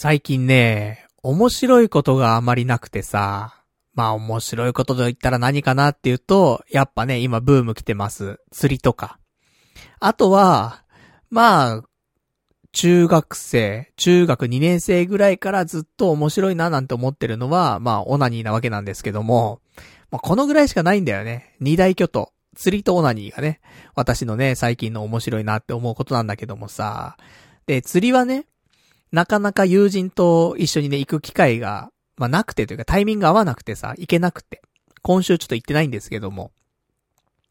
最近ね、面白いことがあまりなくてさ、まあ面白いことと言ったら何かなっていうと、やっぱね、今ブーム来てます。釣りとか。あとは、まあ、中学生、中学2年生ぐらいからずっと面白いななんて思ってるのは、まあオナニーなわけなんですけども、まあこのぐらいしかないんだよね。二大巨頭。釣りとオナニーがね、私のね、最近の面白いなって思うことなんだけどもさ。で、釣りはね、なかなか友人と一緒にね、行く機会が、まあなくてというかタイミング合わなくてさ、行けなくて。今週ちょっと行ってないんですけども。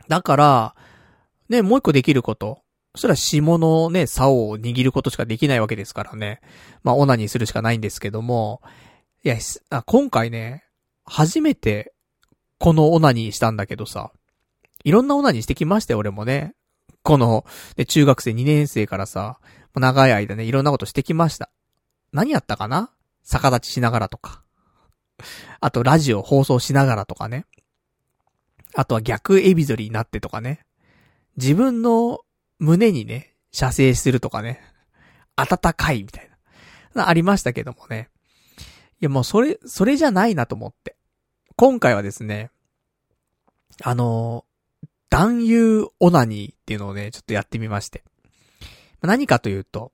だから、ね、もう一個できること。そしたら下のね、竿を握ることしかできないわけですからね。まあオナニーするしかないんですけども。いや、今回ね、初めて、このオナニーしたんだけどさ。いろんなオナニーしてきましたよ、俺もね。この、ね、中学生2年生からさ、長い間ね、いろんなことしてきました。何やったかな？逆立ちしながらとか。あと、ラジオ放送しながらとかね。あとは逆エビゾリになってとかね。自分の胸にね、射精するとかね。暖かいみたいな。ありましたけどもね。いやもうそれ、それじゃないなと思って。今回はですね、あの、男優オナニーっていうのをね、ちょっとやってみまして。何かというと、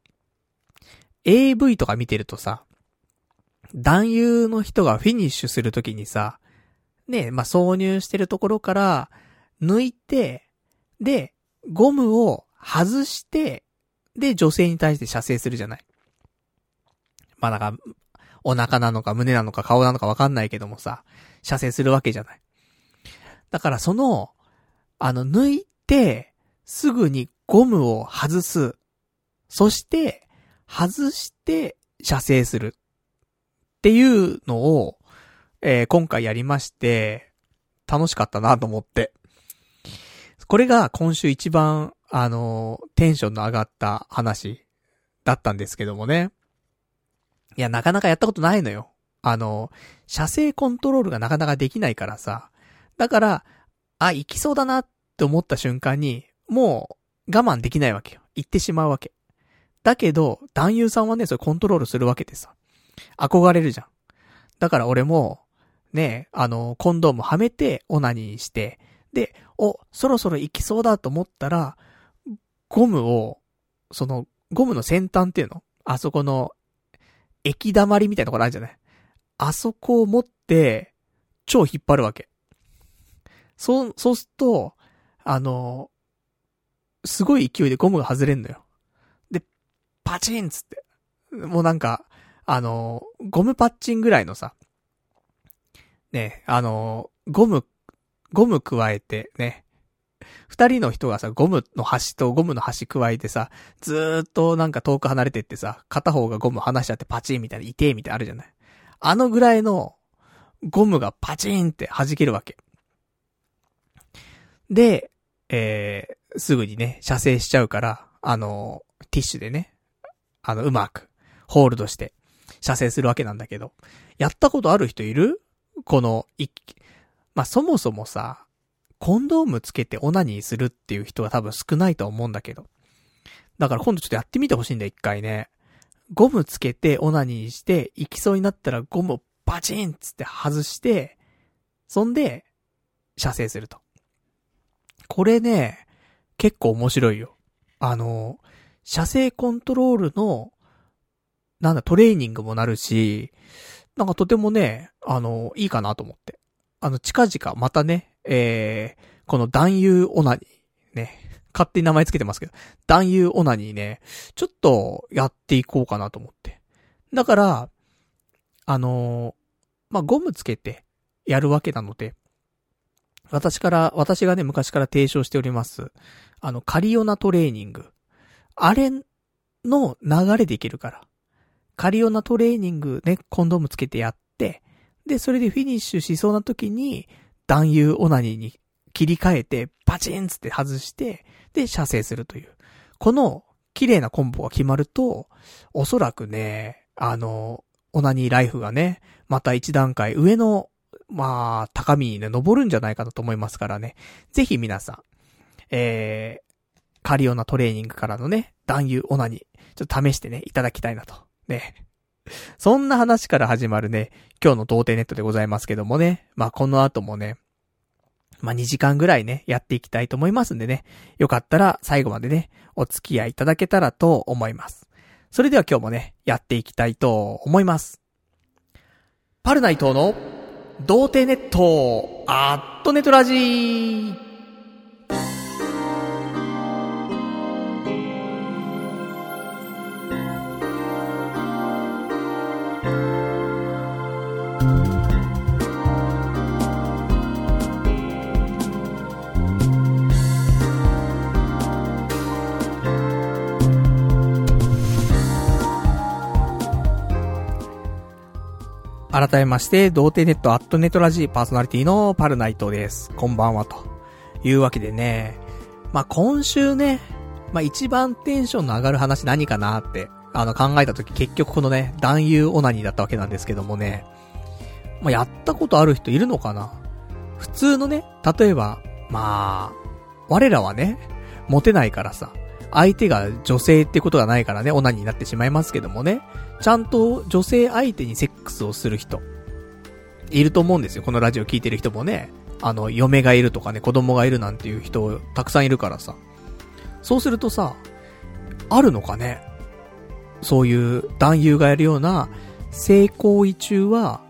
AV とか見てるとさ、男優の人がフィニッシュするときにさ、ね、まあ、挿入してるところから、抜いて、で、ゴムを外して、で、女性に対して射精するじゃない。まあ、なんか、お腹なのか胸なのか顔なのかわかんないけどもさ、射精するわけじゃない。だからその、あの、抜いて、すぐにゴムを外す。そして、外して、射精する。っていうのを、えー今回やりまして、楽しかったなと思って。これが今週一番、あのーテンションの上がった話だったんですけどもね。いや、なかなかやったことないのよ。あのー射精コントロールがなかなかできないからさ。だから、あ、行きそうだなって思った瞬間に、もう我慢できないわけよ。行ってしまうわけ。だけど、男優さんはね、それコントロールするわけでさ。憧れるじゃん。だから俺も、ね、あの、コンドームはめて、オナニーして、で、お、そろそろ行きそうだと思ったら、ゴムを、その、ゴムの先端っていうの？あそこの、液溜まりみたいなところあるじゃない？あそこを持って、超引っ張るわけ。そう、そうすると、あの、すごい勢いでゴムが外れんのよ。パチンつって。もうなんか、あの、ゴムパッチンぐらいのさ、ね、あの、ゴム、ゴム加えてね、二人の人がさ、ゴムの端とゴムの端加えてさ、ずーっとなんか遠く離れてってさ、片方がゴム離しちゃってパチンみたいな、痛えみたいなあるじゃない。あのぐらいのゴムがパチンって弾けるわけ。で、えー、すぐにね、射精しちゃうから、あの、ティッシュでね、あの、うまく、ホールドして、射精するわけなんだけど、やったことある人いる？この、い、まあ、そもそもさ、コンドームつけてオナニーするっていう人は多分少ないと思うんだけど。だから今度ちょっとやってみてほしいんだよ、一回ね。ゴムつけてオナニーして、行きそうになったらゴムをバチンつって外して、そんで、射精すると。これね、結構面白いよ。あの、射精コントロールの、なんだ、トレーニングもなるし、なんかとてもね、あの、いいかなと思って。あの、近々またね、えー、この男優オナニー、ね、勝手に名前つけてますけど、男優オナニーね、ちょっとやっていこうかなと思って。だから、あのまあ、ゴムつけてやるわけなので、私から、私がね、昔から提唱しております、あの、カリオナトレーニング。あれの流れでいけるから。カリオナトレーニングね、コンドームつけてやって、で、それでフィニッシュしそうな時に、男優オナニーに切り替えて、パチンつって外して、で、射精するという。この、綺麗なコンボが決まると、おそらくね、あの、オナニーライフがね、また一段階上の、まあ、高みにね、登るんじゃないかなと思いますからね。ぜひ皆さん、えー、カリオナトレーニングからのね、男優オナニー、ちょっと試してね、いただきたいなと。ね。そんな話から始まるね、今日の童貞ネットでございますけどもね。まあ、この後もね、まあ、2時間ぐらいね、やっていきたいと思いますんでね。よかったら最後までね、お付き合いいただけたらと思います。それでは今日もね、やっていきたいと思います。パルナイトの童貞ネット、アットネトラジー改めまして、童貞ネットアットネットラジーパーソナリティのパルナイトです。こんばんは、というわけでね。まあ、今週ね、まあ、一番テンションの上がる話何かなって、あの、考えたとき結局このね、男優オナニーだったわけなんですけどもね。まあ、やったことある人いるのかな？普通のね、例えば、まあ、我らはね、モテないからさ、相手が女性ってことがないからね、オナニーになってしまいますけどもね。ちゃんと女性相手にセックスをする人、いると思うんですよ。このラジオ聞いてる人もね。あの、嫁がいるとかね、子供がいるなんていう人、たくさんいるからさ。そうするとさ、あるのかねそういう男優がやるような性行為中は、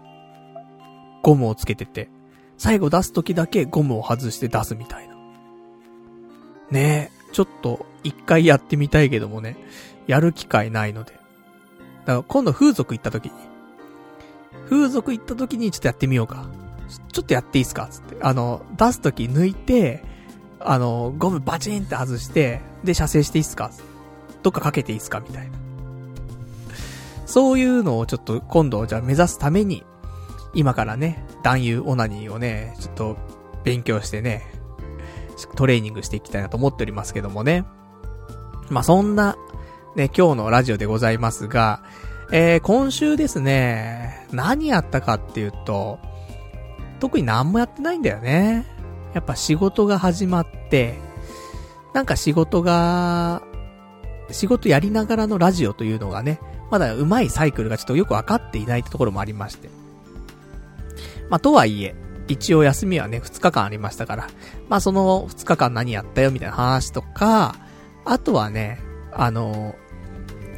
ゴムをつけてて、最後出す時だけゴムを外して出すみたいな。ねえ、ちょっと一回やってみたいけどもね、やる機会ないので。だから今度風俗行った時に、風俗行った時にちょっとやってみようか。ちょっとやっていいっすか？つって。あの、出す時抜いて、あの、ゴムバチンって外して、で、射精していいっすか？どっかかけていいっすか？みたいな。そういうのをちょっと今度じゃあ目指すために、今からね、男優オナニーをね、ちょっと勉強してね、トレーニングしていきたいなと思っておりますけどもね。まあ、そんなね、今日のラジオでございますが、えー、今週ですね、何やったかっていうと、特に何もやってないんだよね。やっぱ仕事が始まって、なんか仕事が、仕事やりながらのラジオというのがね、まだ上手いサイクルがちょっとよくわかっていないってところもありまして。まあ、とはいえ、一応休みはね、2日間ありましたから、まあその2日間何やったよみたいな話とか、あとはね、あの、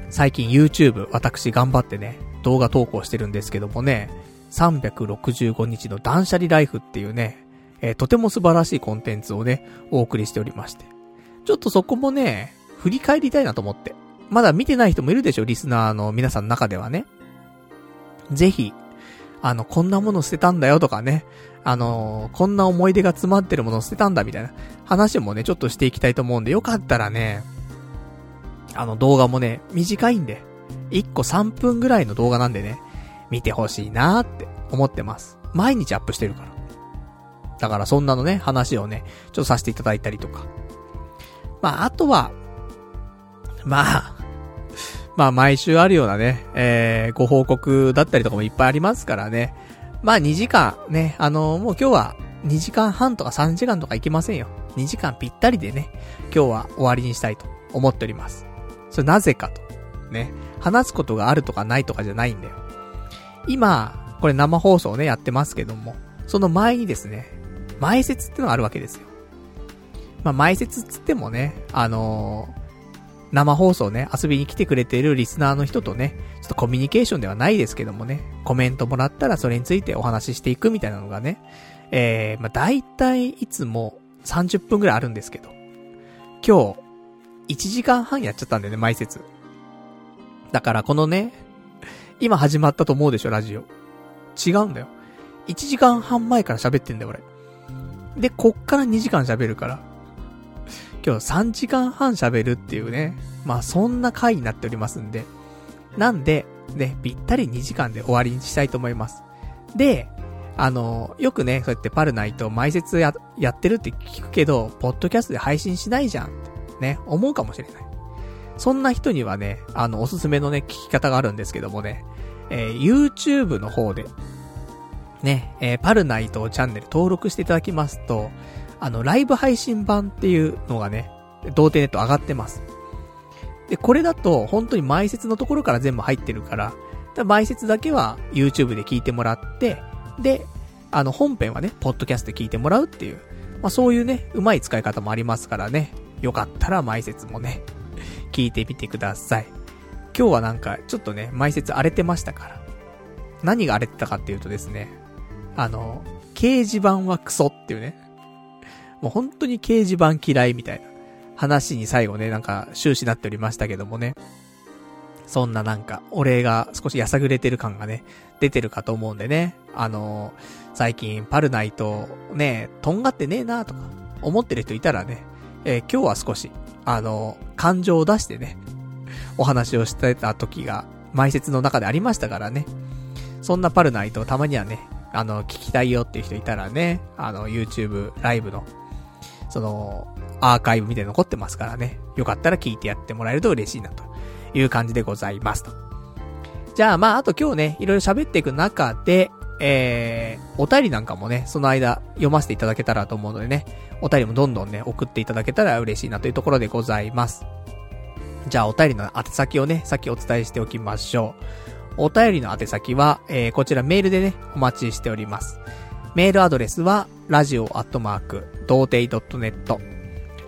最近 YouTube 私頑張ってね、動画投稿してるんですけどもね、365日の断捨離ライフっていうね、えー、とても素晴らしいコンテンツをね、お送りしておりまして。ちょっとそこもね、振り返りたいなと思って。まだ見てない人もいるでしょ、リスナーの皆さんの中ではね。ぜひ、あの、こんなもの捨てたんだよとかね、あのこんな思い出が詰まってるものを捨てたんだみたいな話もね、ちょっとしていきたいと思うんで、よかったらね、あの動画もね、短いんで、1個3分ぐらいの動画なんでね、見てほしいなーって思ってます。毎日アップしてるから。だからそんなのね、話をね、ちょっとさせていただいたりとか。まあ、あとは、まあ、まあ毎週あるようなね、えー、ご報告だったりとかもいっぱいありますからね。まあ2時間ね、あのー、もう今日は2時間半とか3時間とかいけませんよ。2時間ぴったりでね、今日は終わりにしたいと思っております。それなぜかと。ね。話すことがあるとかないとかじゃないんだよ。今、これ生放送ね、やってますけども、その前にですね、前説ってのがあるわけですよ。まあ、前説つってもね、あのー、生放送ね、遊びに来てくれてるリスナーの人とね、ちょっとコミュニケーションではないですけどもね、コメントもらったらそれについてお話ししていくみたいなのがね、えー、まあ、大体いつも30分くらいあるんですけど、今日、1時間半やっちゃったんだよね、毎節。だからこのね、今始まったと思うでしょ、ラジオ。違うんだよ。1時間半前から喋ってんだよ、俺。で、こっから2時間喋るから。今日3時間半喋るっていうね。まあそんな回になっておりますんで。なんで、ね、ぴったり2時間で終わりにしたいと思います。で、あの、よくね、そうやってパルナイト前説や、やってるって聞くけど、ポッドキャストで配信しないじゃん。ね、思うかもしれない。そんな人にはね、あの、おすすめのね、聞き方があるんですけどもね、えー、YouTube の方で、ね、えー、パルナイトチャンネル登録していただきますと、あの、ライブ配信版っていうのがね、童貞ネット上がってます。で、これだと、本当に前説のところから全部入ってるから、前説だけは YouTube で聞いてもらって、で、あの本編はね、ポッドキャストで聞いてもらうっていう、まあそういうね、うまい使い方もありますからね。よかったら前説もね、聞いてみてください。今日はなんか、ちょっとね、前説荒れてましたから。何が荒れてたかっていうとですね、あの、掲示板はクソっていうね。もう本当に掲示板嫌いみたいな話に最後ね、なんか終始なっておりましたけどもね。そんななんか、俺が少しやさぐれてる感がね、出てるかと思うんでね。あのー、最近パルナイト、ね、とんがってねえなとか、思ってる人いたらね、えー、今日は少し、あのー、感情を出してね、お話をしてた時が、前説の中でありましたからね。そんなパルナイトたまにはね、あの、聞きたいよっていう人いたらね、あの、YouTube ライブの、その、アーカイブみたいに残ってますからね。よかったら聞いてやってもらえると嬉しいなという感じでございますと。じゃあまあ、あと今日ね、いろいろ喋っていく中で、えー、お便りなんかもね、その間読ませていただけたらと思うのでね、お便りもどんどんね、送っていただけたら嬉しいなというところでございます。じゃあお便りの宛先をね、先お伝えしておきましょう。お便りの宛先は、えー、こちらメールでね、お待ちしております。メールアドレスは、radio.doutei.net、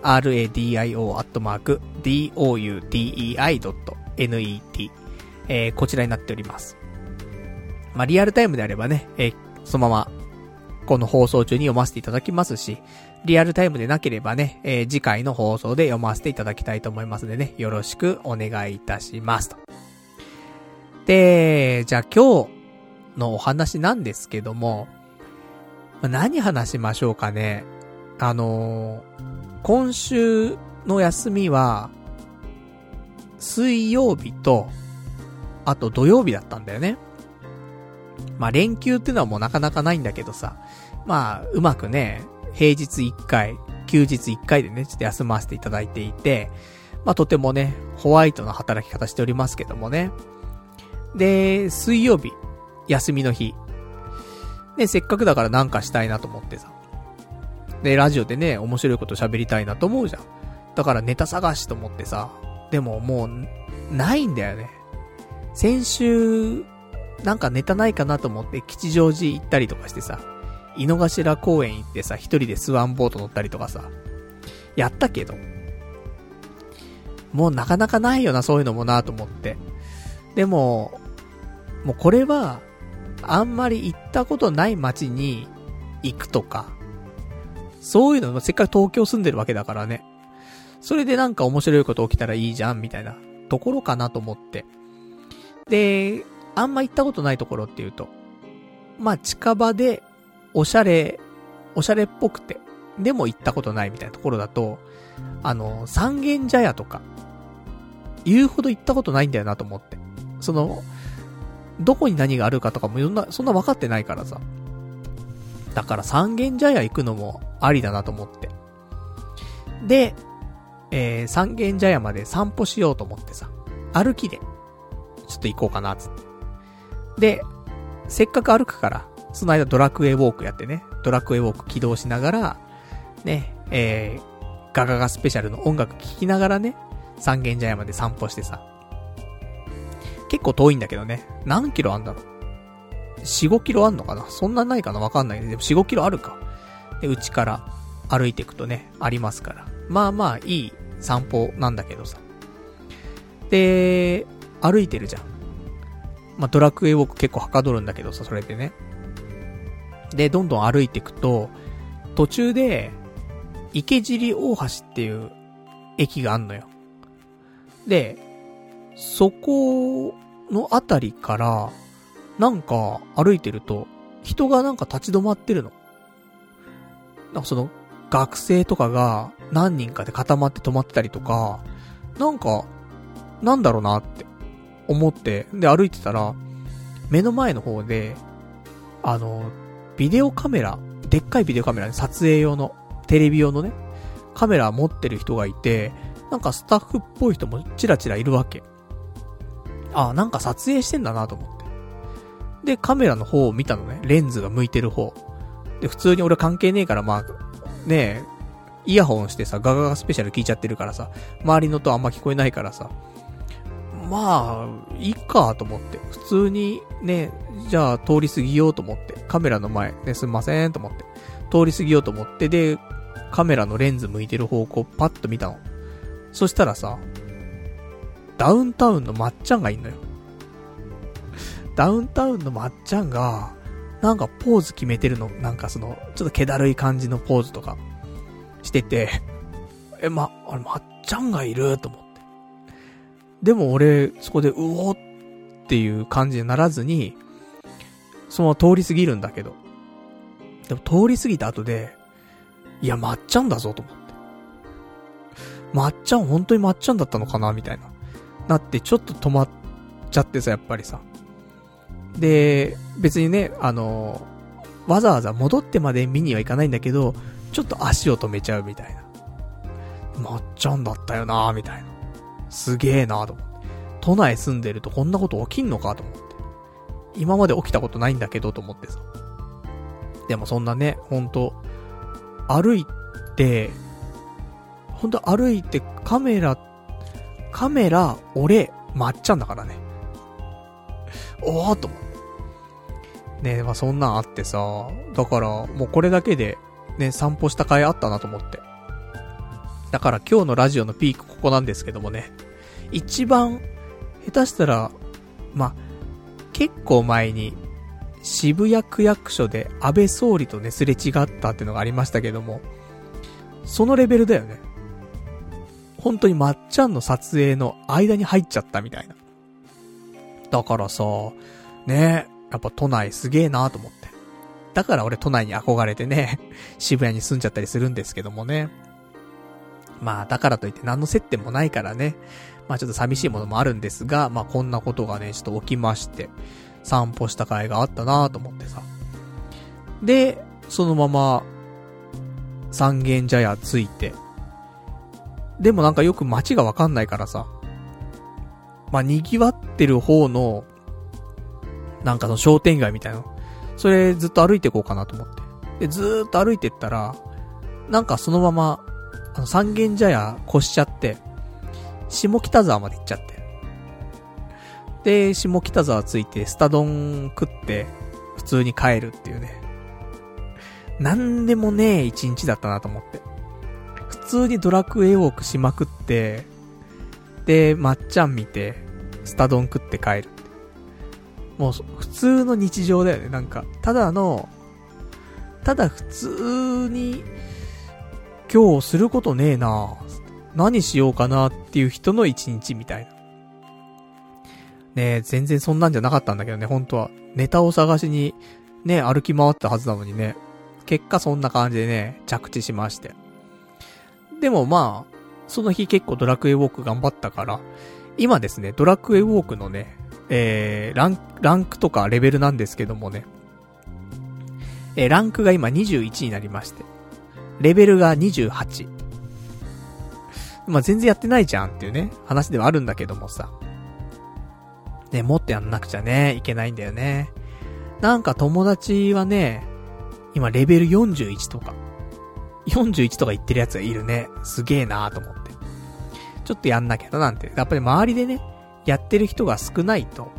radio.doutei.net、えー、こちらになっております。まあ、リアルタイムであればね、えー、そのまま、この放送中に読ませていただきますし、リアルタイムでなければね、えー、次回の放送で読ませていただきたいと思いますのでね、よろしくお願いいたしますと。で、じゃあ今日のお話なんですけども、何話しましょうかね。あのー、今週の休みは、水曜日と、あと土曜日だったんだよね。まあ連休っていうのはもうなかなかないんだけどさ、まあうまくね、平日1回、休日1回でね、ちょっと休ませていただいていて、まあとてもね、ホワイトな働き方しておりますけどもね。で、水曜日、休みの日。ね、せっかくだからなんかしたいなと思ってさ。で、ラジオでね、面白いこと喋りたいなと思うじゃん。だからネタ探しと思ってさ。でももう、ないんだよね。先週、なんかネタないかなと思って吉祥寺行ったりとかしてさ。井の頭公園行ってさ、一人でスワンボート乗ったりとかさ、やったけど、もうなかなかないよな、そういうのもなと思って。でも、もうこれは、あんまり行ったことない街に行くとか、そういうのせっかく東京住んでるわけだからね。それでなんか面白いこと起きたらいいじゃん、みたいなところかなと思って。で、あんま行ったことないところっていうと、まあ近場でおしゃれ、おしゃれっぽくて、でも行ったことないみたいなところだと、あの、三軒茶屋とか、言うほど行ったことないんだよなと思って。その、どこに何があるかとかもそんな、そんな分かってないからさ。だから三軒茶屋行くのもありだなと思って。で、えー、三軒茶屋まで散歩しようと思ってさ、歩きで、ちょっと行こうかな、つって。で、せっかく歩くから、その間ドラクエウォークやってね、ドラクエウォーク起動しながら、ね、えー、ガガガスペシャルの音楽聴きながらね、三軒茶屋まで散歩してさ。結構遠いんだけどね。何キロあんだろう ?4、5キロあんのかな？そんなないかな？わかんないね。でも4、5キロあるか。で、うちから歩いていくとね、ありますから。まあまあ、いい散歩なんだけどさ。で、歩いてるじゃん。まあ、ドラクエウォーク結構はかどるんだけどさ、それでね。で、どんどん歩いていくと、途中で、池尻大橋っていう駅があんのよ。で、そこのあたりから、なんか歩いてると、人がなんか立ち止まってるの。なんかその、学生とかが何人かで固まって止まってたりとか、なんか、なんだろうなって思って、で歩いてたら、目の前の方で、あの、ビデオカメラ、でっかいビデオカメラね、撮影用の、テレビ用のね、カメラ持ってる人がいて、なんかスタッフっぽい人もチラチラいるわけ。あ、なんか撮影してんだなと思って。で、カメラの方を見たのね。レンズが向いてる方。で、普通に俺関係ねえから、まあ、ねえ、イヤホンしてさ、ガガガスペシャル聞いちゃってるからさ、周りの音あんま聞こえないからさ、まあ、いいかと思って。普通にね、じゃあ通り過ぎようと思って。カメラの前、ね、すんませんと思って。通り過ぎようと思って、で、カメラのレンズ向いてる方向パッと見たの。そしたらさ、ダウンタウンのまっちゃんがいんのよ。ダウンタウンのまっちゃんが、なんかポーズ決めてるの、なんかその、ちょっと気だるい感じのポーズとか、してて、え、ま、あれ、まっちゃんがいると思って。でも俺、そこで、うおっていう感じにならずに、そのまま通り過ぎるんだけど。でも通り過ぎた後で、いや、まっちゃんだぞと思って。まっちゃん本当にまっちゃんだったのかなみたいな。なって、ちょっと止まっちゃってさ、やっぱりさ。で、別にね、あの、わざわざ戻ってまで見には行かないんだけど、ちょっと足を止めちゃうみたいな。まっちゃんだったよなみたいな。すげえなと思って。都内住んでるとこんなこと起きんのかと思って。今まで起きたことないんだけどと思ってさ。でもそんなね、ほんと、歩いて、ほんと歩いてカメラ、カメラ、俺、まっちゃんだからね。おーと思って。ねまあそんなんあってさ、だから、もうこれだけで、ね、散歩した甲斐あったなと思って。だから今日のラジオのピークここなんですけどもね。一番、下手したら、ま、結構前に、渋谷区役所で安倍総理とね、すれ違ったっていうのがありましたけども、そのレベルだよね。本当にまっちゃんの撮影の間に入っちゃったみたいな。だからさ、ねやっぱ都内すげえなと思って。だから俺都内に憧れてね、渋谷に住んじゃったりするんですけどもね。まあ、だからといって何の接点もないからね。まあちょっと寂しいものもあるんですが、まあこんなことがね、ちょっと起きまして、散歩した甲斐があったなと思ってさ。で、そのまま、三軒茶屋着いて、でもなんかよく街がわかんないからさ、まあ賑わってる方の、なんかの商店街みたいなそれずっと歩いていこうかなと思って。で、ずーっと歩いてったら、なんかそのまま、あの三軒茶屋越しちゃって、下北沢まで行っちゃって。で、下北沢着いて、スタ丼食って、普通に帰るっていうね。なんでもねえ一日だったなと思って。普通にドラクエウォークしまくって、で、まっちゃん見て、スタ丼食って帰る。もう、普通の日常だよね。なんか、ただの、ただ普通に、今日することねえな何しようかなっていう人の一日みたいな。ね全然そんなんじゃなかったんだけどね、本当は。ネタを探しに、ね、歩き回ったはずなのにね。結果そんな感じでね、着地しまして。でもまあ、その日結構ドラクエウォーク頑張ったから、今ですね、ドラクエウォークのね、えー、ラン、ランクとかレベルなんですけどもね、えー、ランクが今21になりまして、レベルが28。ま、全然やってないじゃんっていうね、話ではあるんだけどもさ。ね、もっとやんなくちゃね、いけないんだよね。なんか友達はね、今レベル41とか、41とか言ってるやつがいるね。すげえなーと思って。ちょっとやんなきゃななんて。やっぱり周りでね、やってる人が少ないと、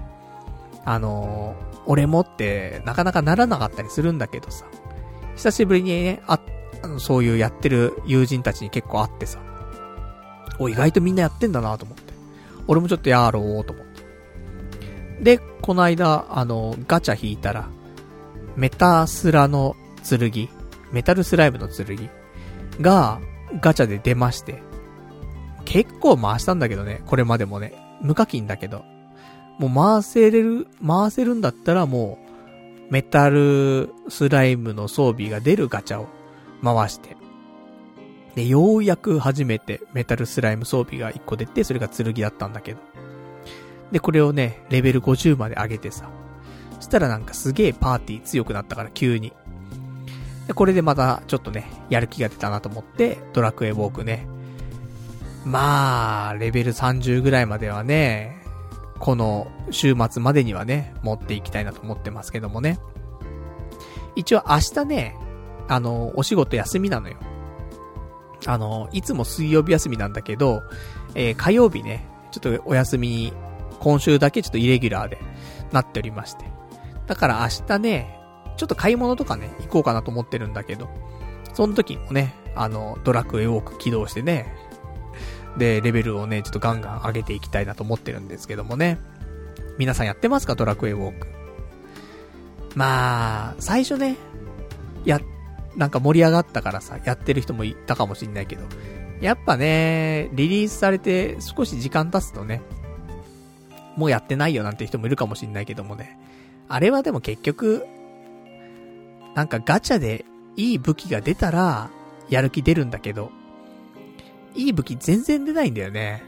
あのー、俺もってなかなかならなかったりするんだけどさ。久しぶりにね、あ、あの、そういうやってる友人たちに結構会ってさ。お、意外とみんなやってんだなと思って。俺もちょっとやろうと思って。で、この間、あの、ガチャ引いたら、メタスラの剣、メタルスライムの剣が、ガチャで出まして。結構回したんだけどね、これまでもね。無課金だけど。もう回せれる、回せるんだったらもう、メタルスライムの装備が出るガチャを回して。で、ようやく初めてメタルスライム装備が1個出て、それが剣だったんだけど。で、これをね、レベル50まで上げてさ。そしたらなんかすげえパーティー強くなったから急に。で、これでまたちょっとね、やる気が出たなと思って、ドラクエウォークね。まあ、レベル30ぐらいまではね、この週末までにはね、持っていきたいなと思ってますけどもね。一応明日ね、あの、お仕事休みなのよ。あの、いつも水曜日休みなんだけど、えー、火曜日ね、ちょっとお休み今週だけちょっとイレギュラーでなっておりまして。だから明日ね、ちょっと買い物とかね、行こうかなと思ってるんだけど、その時もね、あの、ドラクエウォーク起動してね、で、レベルをね、ちょっとガンガン上げていきたいなと思ってるんですけどもね。皆さんやってますか？ドラクエウォーク。まあ、最初ね、や、なんか盛り上がったからさ、やってる人もいたかもしんないけど、やっぱね、リリースされて少し時間経つとね、もうやってないよなんて人もいるかもしんないけどもね。あれはでも結局、なんかガチャでいい武器が出たら、やる気出るんだけど、いい武器全然出ないんだよね。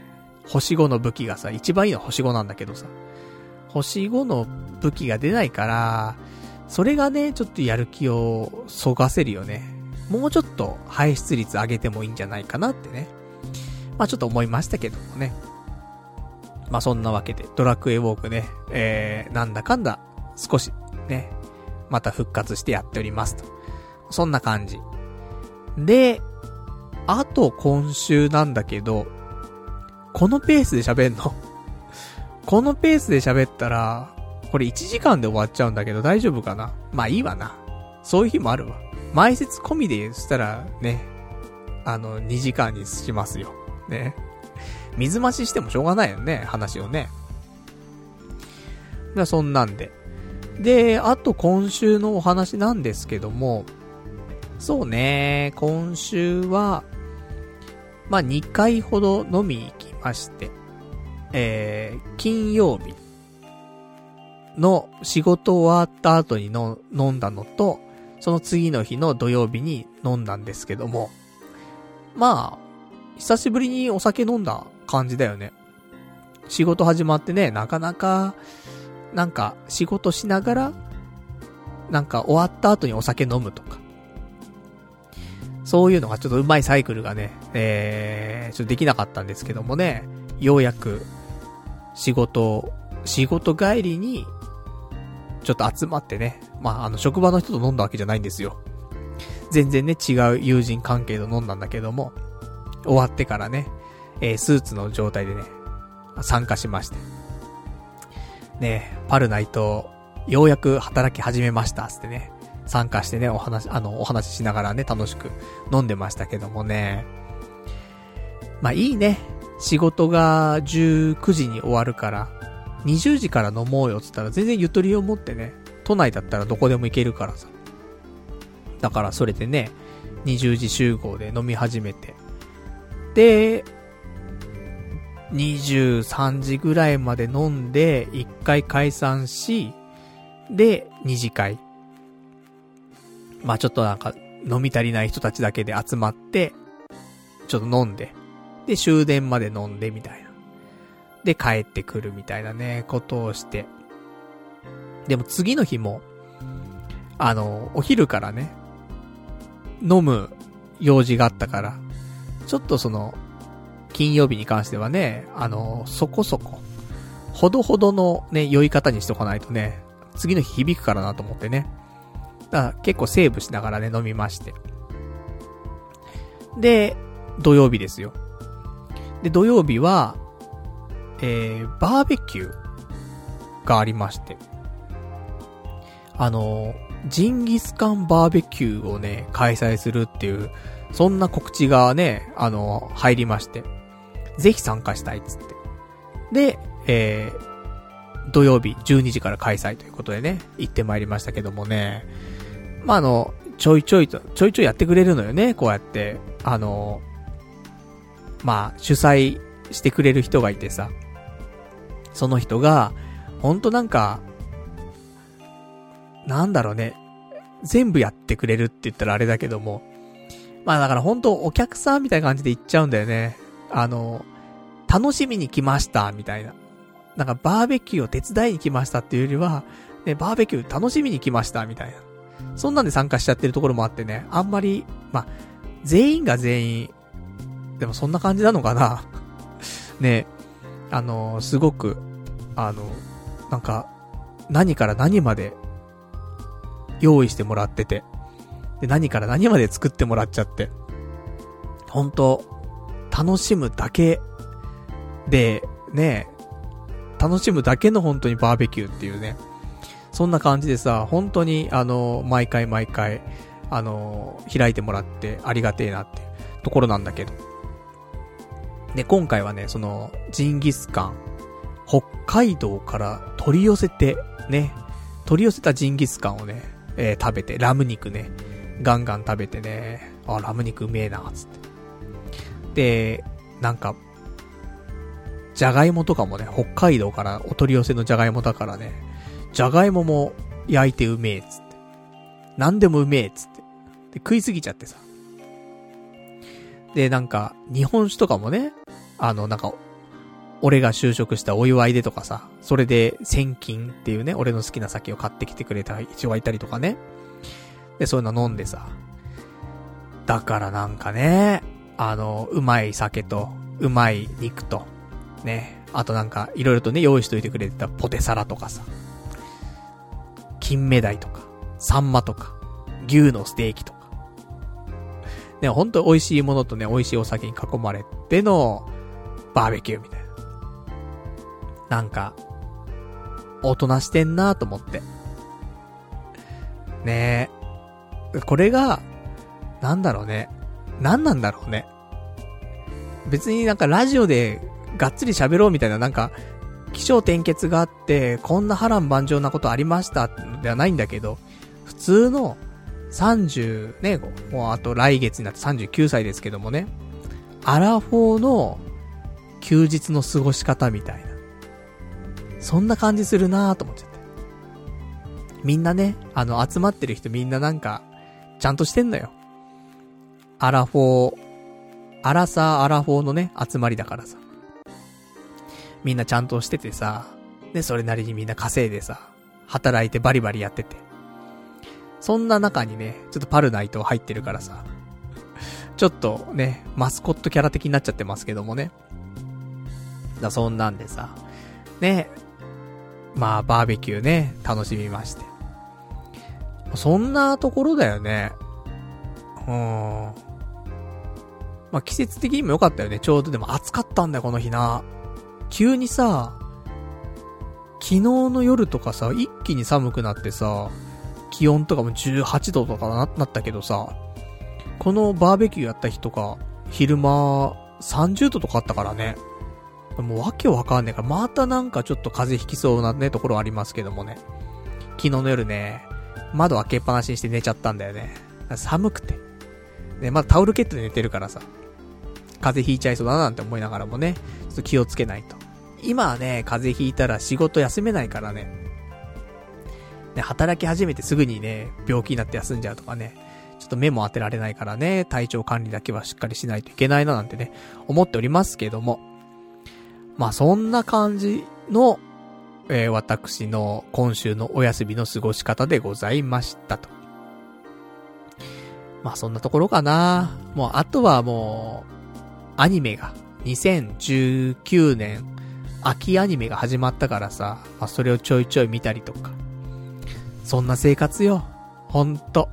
星5の武器がさ、一番いいのは星5なんだけどさ。星5の武器が出ないから、それがね、ちょっとやる気をそがせるよね。もうちょっと排出率上げてもいいんじゃないかなってね。まあちょっと思いましたけどもね。まあそんなわけで、ドラクエウォークね、えー、なんだかんだ、少し、ね、また復活してやっておりますと。そんな感じ。で、あと今週なんだけど、このペースで喋んの？このペースで喋ったら、これ1時間で終わっちゃうんだけど大丈夫かな？まあいいわな。そういう日もあるわ。前説込みでしたらね、あの、2時間にしますよ。ね。水増ししてもしょうがないよね、話をね。そんなんで。で、あと今週のお話なんですけども、そうね、今週は、まあ2回ほど飲み行きまして、えー、金曜日の仕事終わった後に飲んだのと、その次の日の土曜日に飲んだんですけども、まあ、久しぶりにお酒飲んだ感じだよね。仕事始まってね、なかなか、なんか仕事しながら、なんか終わった後にお酒飲むとか。そういうのがちょっとうまいサイクルがね、えー、ちょっとできなかったんですけどもね、ようやく仕事、仕事帰りに、ちょっと集まってね。まあ、あの、職場の人と飲んだわけじゃないんですよ。全然ね、違う友人関係と飲んだんだけども、終わってからね、えー、スーツの状態でね、参加しまして。ね、パルナイト、ようやく働き始めました、つってね、参加してね、お話、あの、お話ししながらね、楽しく飲んでましたけどもね。まあいいね。仕事が19時に終わるから、20時から飲もうよっつったら全然ゆとりを持ってね、都内だったらどこでも行けるからさ。だからそれでね、20時集合で飲み始めて。で、23時ぐらいまで飲んで、1回解散し、で、2次会。まあちょっとなんか、飲み足りない人たちだけで集まって、ちょっと飲んで。で、終電まで飲んでみたいな。で、帰ってくるみたいなね、ことをして。でも次の日も、あの、お昼からね、飲む用事があったから、ちょっとその、金曜日に関してはね、あの、そこそこ、ほどほどのね、酔い方にしとかないとね、次の日響くからなと思ってね。だから結構セーブしながらね、飲みまして。で、土曜日ですよ。で、土曜日は、えー、バーベキューがありまして。あの、ジンギスカンバーベキューをね、開催するっていう、そんな告知がね、あの、入りまして。ぜひ参加したいっつって。で、えー、土曜日12時から開催ということでね、行ってまいりましたけどもね。まあ、の、ちょいちょいと、ちょいちょいやってくれるのよね、こうやって。あの、まあ、主催してくれる人がいてさ、その人が、ほんとなんか、なんだろうね、全部やってくれるって言ったらあれだけども、まあだからほんとお客さんみたいな感じで行っちゃうんだよね。あの、楽しみに来ました、みたいな。なんかバーベキューを手伝いに来ましたっていうよりは、ね、バーベキュー楽しみに来ました、みたいな。そんなんで参加しちゃってるところもあってね、あんまり、まあ、全員が全員、でもそんな感じなのかな ねあのすごく、あの、なんか、何から何まで、用意してもらってて、で、何から何まで作ってもらっちゃって、本当楽しむだけで、ね楽しむだけの本当にバーベキューっていうね。そんな感じでさ、本当に、あの、毎回毎回、あの、開いてもらってありがてえなってところなんだけど。で、今回はね、その、ジンギスカン、北海道から取り寄せて、ね、取り寄せたジンギスカンをね、えー、食べて、ラム肉ね、ガンガン食べてね、あ、ラム肉うめえな、つって。で、なんか、じゃがいもとかもね、北海道からお取り寄せのじゃがいもだからね、じゃがいもも焼いてうめえ、つって。なんでもうめえ、つって。で、食いすぎちゃってさ。で、なんか、日本酒とかもね、あの、なんか、俺が就職したお祝いでとかさ、それで、千金っていうね、俺の好きな酒を買ってきてくれた人がいたりとかね。で、そういうの飲んでさ。だからなんかね、あの、うまい酒と、うまい肉と、ね、あとなんか、いろいろとね、用意しといてくれてたポテサラとかさ、金目鯛とか、サンマとか、牛のステーキとか。ね、ほんと美味しいものとね、美味しいお酒に囲まれての、バーベキューみたいな。なんか、大人してんなと思って。ねえ。これが、なんだろうね。何なんだろうね。別になんかラジオでがっつり喋ろうみたいななんか、気象転結があって、こんな波乱万丈なことありましたではないんだけど、普通の30ね、もうあと来月になって39歳ですけどもね、アラフォーの休日の過ごし方みたいな。そんな感じするなぁと思っちゃって。みんなね、あの集まってる人みんななんか、ちゃんとしてんのよ。アラフォー、アラサーアラフォーのね、集まりだからさ。みんなちゃんとしててさ、で、それなりにみんな稼いでさ、働いてバリバリやってて。そんな中にね、ちょっとパルナイト入ってるからさ、ちょっとね、マスコットキャラ的になっちゃってますけどもね。だそんなんでさ、ね、まあバーベキューね、楽しみまして。そんなところだよね。うん。まあ季節的にも良かったよね。ちょうどでも暑かったんだよ、この日な。急にさ、昨日の夜とかさ、一気に寒くなってさ、気温とかも18度とかな、なったけどさ、このバーベキューやった日とか、昼間、30度とかあったからね。もうわけわかんねえから、またなんかちょっと風邪ひきそうなね、ところありますけどもね。昨日の夜ね、窓開けっぱなしにして寝ちゃったんだよね。寒くて。ね、まだタオルケットで寝てるからさ。風邪ひいちゃいそうだななんて思いながらもね、ちょっと気をつけないと。今はね、風邪ひいたら仕事休めないからね。ね、働き始めてすぐにね、病気になって休んじゃうとかね。ちょっと目も当てられないからね、体調管理だけはしっかりしないといけないななんてね、思っておりますけども。まあそんな感じの、えー、私の今週のお休みの過ごし方でございましたと。まあそんなところかな。もうあとはもう、アニメが2019年秋アニメが始まったからさ、まあそれをちょいちょい見たりとか。そんな生活よ。ほんと。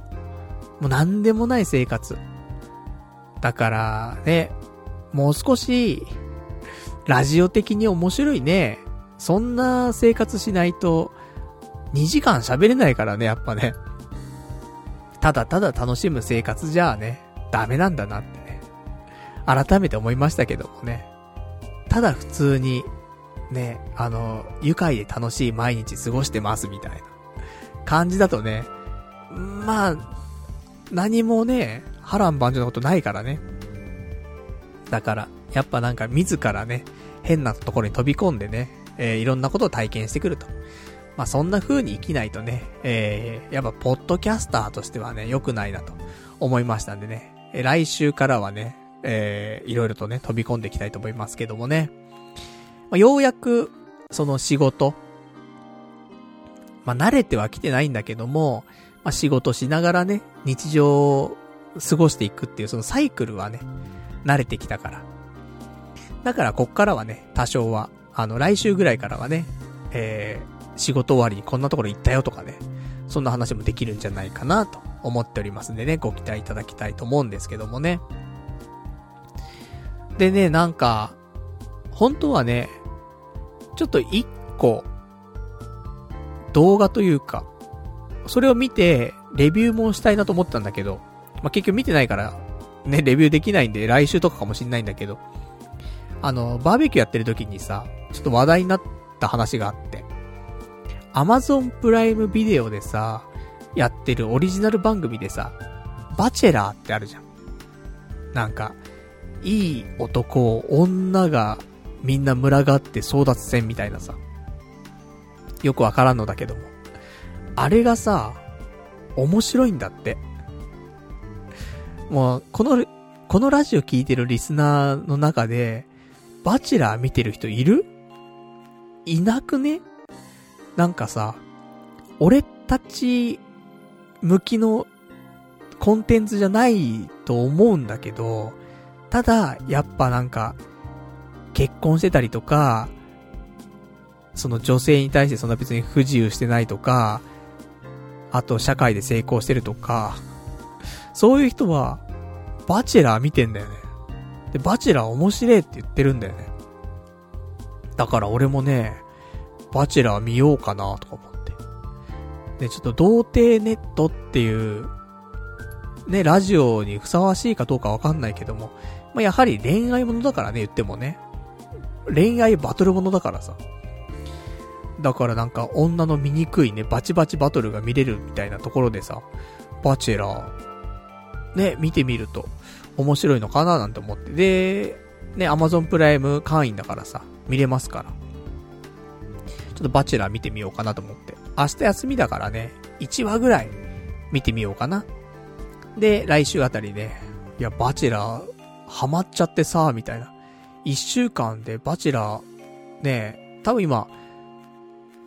もうなんでもない生活。だからね、もう少し、ラジオ的に面白いね。そんな生活しないと、2時間喋れないからね、やっぱね。ただただ楽しむ生活じゃあね、ダメなんだなってね。改めて思いましたけどもね。ただ普通に、ね、あの、愉快で楽しい毎日過ごしてますみたいな感じだとね、まあ、何もね、波乱万丈なことないからね。だから、やっぱなんか自らね、変なところに飛び込んでね、えー、いろんなことを体験してくると。まあ、そんな風に生きないとね、えー、やっぱポッドキャスターとしてはね、良くないなと思いましたんでね、えー、来週からはね、えー、いろいろとね、飛び込んでいきたいと思いますけどもね。まあ、ようやく、その仕事、まあ、慣れてはきてないんだけども、まあ、仕事しながらね、日常を過ごしていくっていうそのサイクルはね、慣れてきたから。だからこっからはね、多少は、あの、来週ぐらいからはね、えー、仕事終わりにこんなところ行ったよとかね、そんな話もできるんじゃないかなと思っておりますんでね、ご期待いただきたいと思うんですけどもね。でね、なんか、本当はね、ちょっと一個、動画というか、それを見て、レビューもしたいなと思ったんだけど、まあ、結局見てないから、ね、レビューできないんで、来週とかかもしんないんだけど、あの、バーベキューやってる時にさ、ちょっと話題になった話があって、アマゾンプライムビデオでさ、やってるオリジナル番組でさ、バチェラーってあるじゃん。なんか、いい男を女がみんな群がって争奪戦みたいなさ。よくわからんのだけども。あれがさ、面白いんだって。もう、この、このラジオ聞いてるリスナーの中で、バチェラー見てる人いる？いなくね？なんかさ、俺たち向きのコンテンツじゃないと思うんだけど、ただ、やっぱなんか、結婚してたりとか、その女性に対してそんな別に不自由してないとか、あと社会で成功してるとか、そういう人は、バチェラー見てんだよね。で、バチェラー面白いって言ってるんだよね。だから俺もね、バチェラー見ようかなとか思って。で、ちょっと童貞ネットっていう、ね、ラジオにふさわしいかどうかわかんないけども、まあ、やはり恋愛ものだからね、言ってもね。恋愛バトルものだからさ。だからなんか女の醜いね、バチバチバトルが見れるみたいなところでさ、バチェラー、ね、見てみると面白いのかななんて思って。で、ね、アマゾンプライム会員だからさ、見れますから。ちょっとバチェラー見てみようかなと思って。明日休みだからね、1話ぐらい見てみようかな。で、来週あたりで、いや、バチェラー、ハマっちゃってさ、みたいな。1週間でバチェラー、ね、多分今、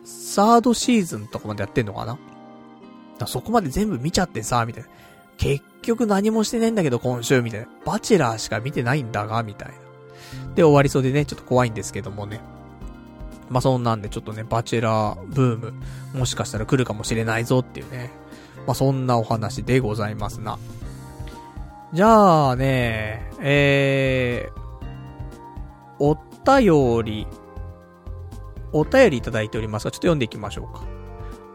サードシーズンとかまでやってんのかなそこまで全部見ちゃってさ、みたいな。結局何もしてねえんだけど今週、みたいな。バチェラーしか見てないんだが、みたいな。で、終わりそうでね、ちょっと怖いんですけどもね。まあ、そんなんでちょっとね、バチェラーブーム、もしかしたら来るかもしれないぞっていうね。まあ、そんなお話でございますな。じゃあね、えー、お便り、お便りいただいておりますが、ちょっと読んでいきましょうか。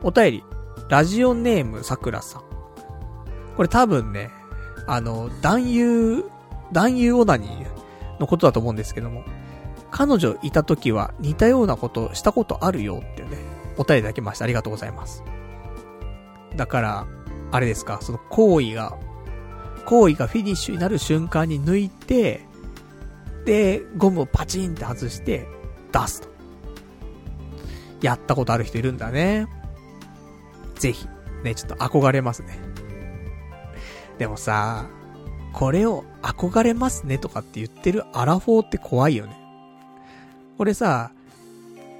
お便り、ラジオネームさくらさん。これ多分ね、あの、男優、男優オナニーのことだと思うんですけども、彼女いた時は似たようなことしたことあるよってね、お便りいただきました。ありがとうございます。だから、あれですか、その行為が、行為がフィニッシュになる瞬間に抜いて、で、ゴムをパチンって外して、出すと。やったことある人いるんだね。ぜひ、ね、ちょっと憧れますね。でもさ、これを憧れますねとかって言ってるアラフォーって怖いよね。これさ、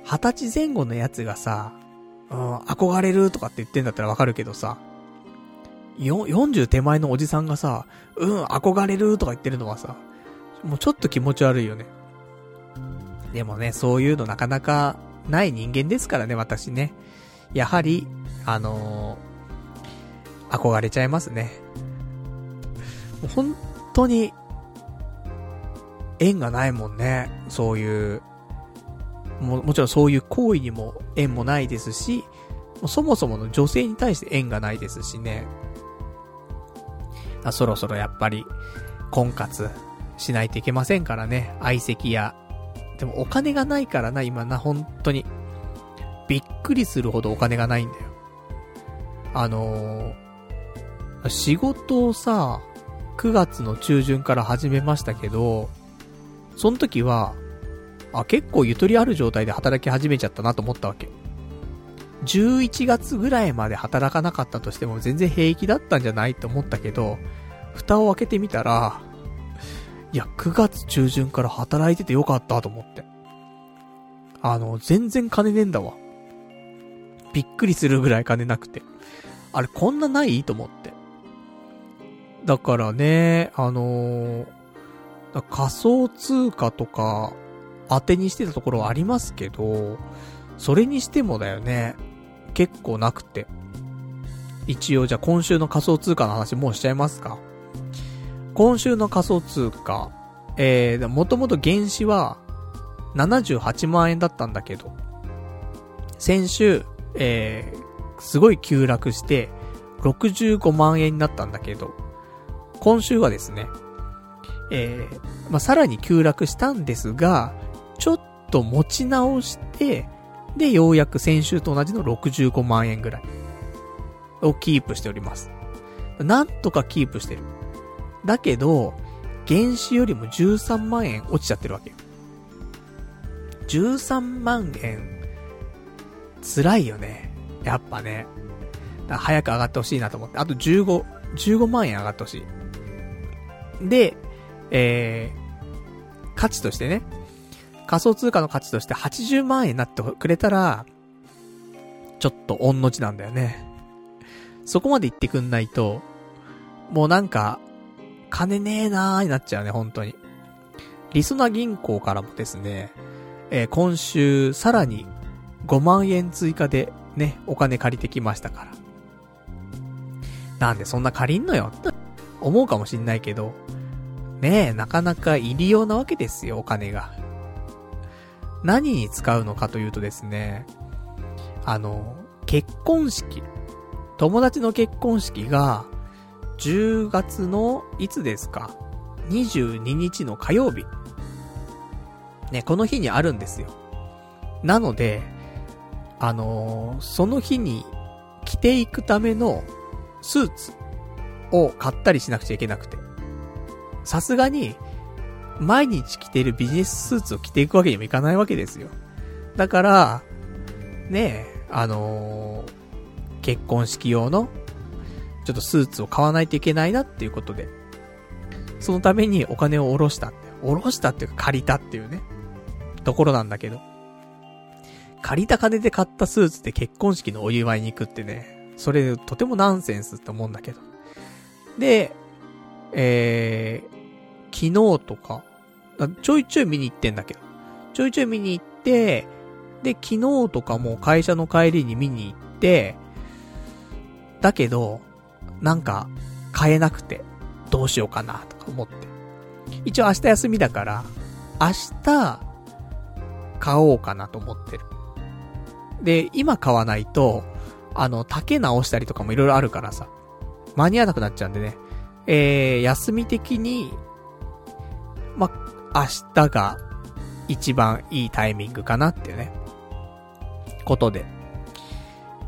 二十歳前後のやつがさ、うん、憧れるとかって言ってんだったらわかるけどさ、よ、40手前のおじさんがさ、うん、憧れるとか言ってるのはさ、もうちょっと気持ち悪いよね。でもね、そういうのなかなかない人間ですからね、私ね。やはり、あのー、憧れちゃいますね。本当に、縁がないもんね。そういう、も、もちろんそういう行為にも縁もないですし、そもそもの女性に対して縁がないですしね。そろそろやっぱり、婚活しないといけませんからね。相席や。でもお金がないからな、今な、本当に。びっくりするほどお金がないんだよ。あのー、仕事をさ、9月の中旬から始めましたけど、その時は、あ、結構ゆとりある状態で働き始めちゃったなと思ったわけ。11月ぐらいまで働かなかったとしても全然平気だったんじゃないと思ったけど、蓋を開けてみたら、いや、9月中旬から働いててよかったと思って。あの、全然金ねえんだわ。びっくりするぐらい金なくて。あれ、こんなない？と思って。だからね、あのー、仮想通貨とか当てにしてたところはありますけど、それにしてもだよね、結構なくて。一応じゃあ今週の仮想通貨の話もうしちゃいますか。今週の仮想通貨、えー、もともと原資は78万円だったんだけど、先週、えー、すごい急落して、65万円になったんだけど、今週はですね、えー、まあ、さらに急落したんですが、ちょっと持ち直して、で、ようやく先週と同じの65万円ぐらいをキープしております。なんとかキープしてる。だけど、原資よりも13万円落ちちゃってるわけよ。13万円、辛いよね。やっぱね。早く上がってほしいなと思って。あと15、15万円上がってほしい。で、えー、価値としてね、仮想通貨の価値として80万円になってくれたら、ちょっと御の字なんだよね。そこまで言ってくんないと、もうなんか、金ねえなーになっちゃうね、本当に。リソナ銀行からもですね、えー、今週さらに5万円追加でね、お金借りてきましたから。なんでそんな借りんのよって思うかもしんないけど、ねえ、なかなか入りようなわけですよ、お金が。何に使うのかというとですね、あの、結婚式。友達の結婚式が、10月の、いつですか ?22 日の火曜日。ね、この日にあるんですよ。なので、あのー、その日に着ていくためのスーツを買ったりしなくちゃいけなくて。さすがに、毎日着ているビジネススーツを着ていくわけにもいかないわけですよ。だから、ねえ、あのー、結婚式用の、ちょっとスーツを買わないといけないなっていうことで、そのためにお金を下ろしたって。下ろしたっていうか借りたっていうね、ところなんだけど。借りた金で買ったスーツで結婚式のお祝いに行くってね、それとてもナンセンスって思うんだけど。で、えー、昨日とか、ちょいちょい見に行ってんだけど、ちょいちょい見に行って、で、昨日とかも会社の帰りに見に行って、だけど、なんか、買えなくて、どうしようかな、とか思って。一応明日休みだから、明日、買おうかなと思ってる。で、今買わないと、あの、竹直したりとかもいろいろあるからさ、間に合わなくなっちゃうんでね、えー、休み的に、ま、明日が一番いいタイミングかなっていうね、ことで。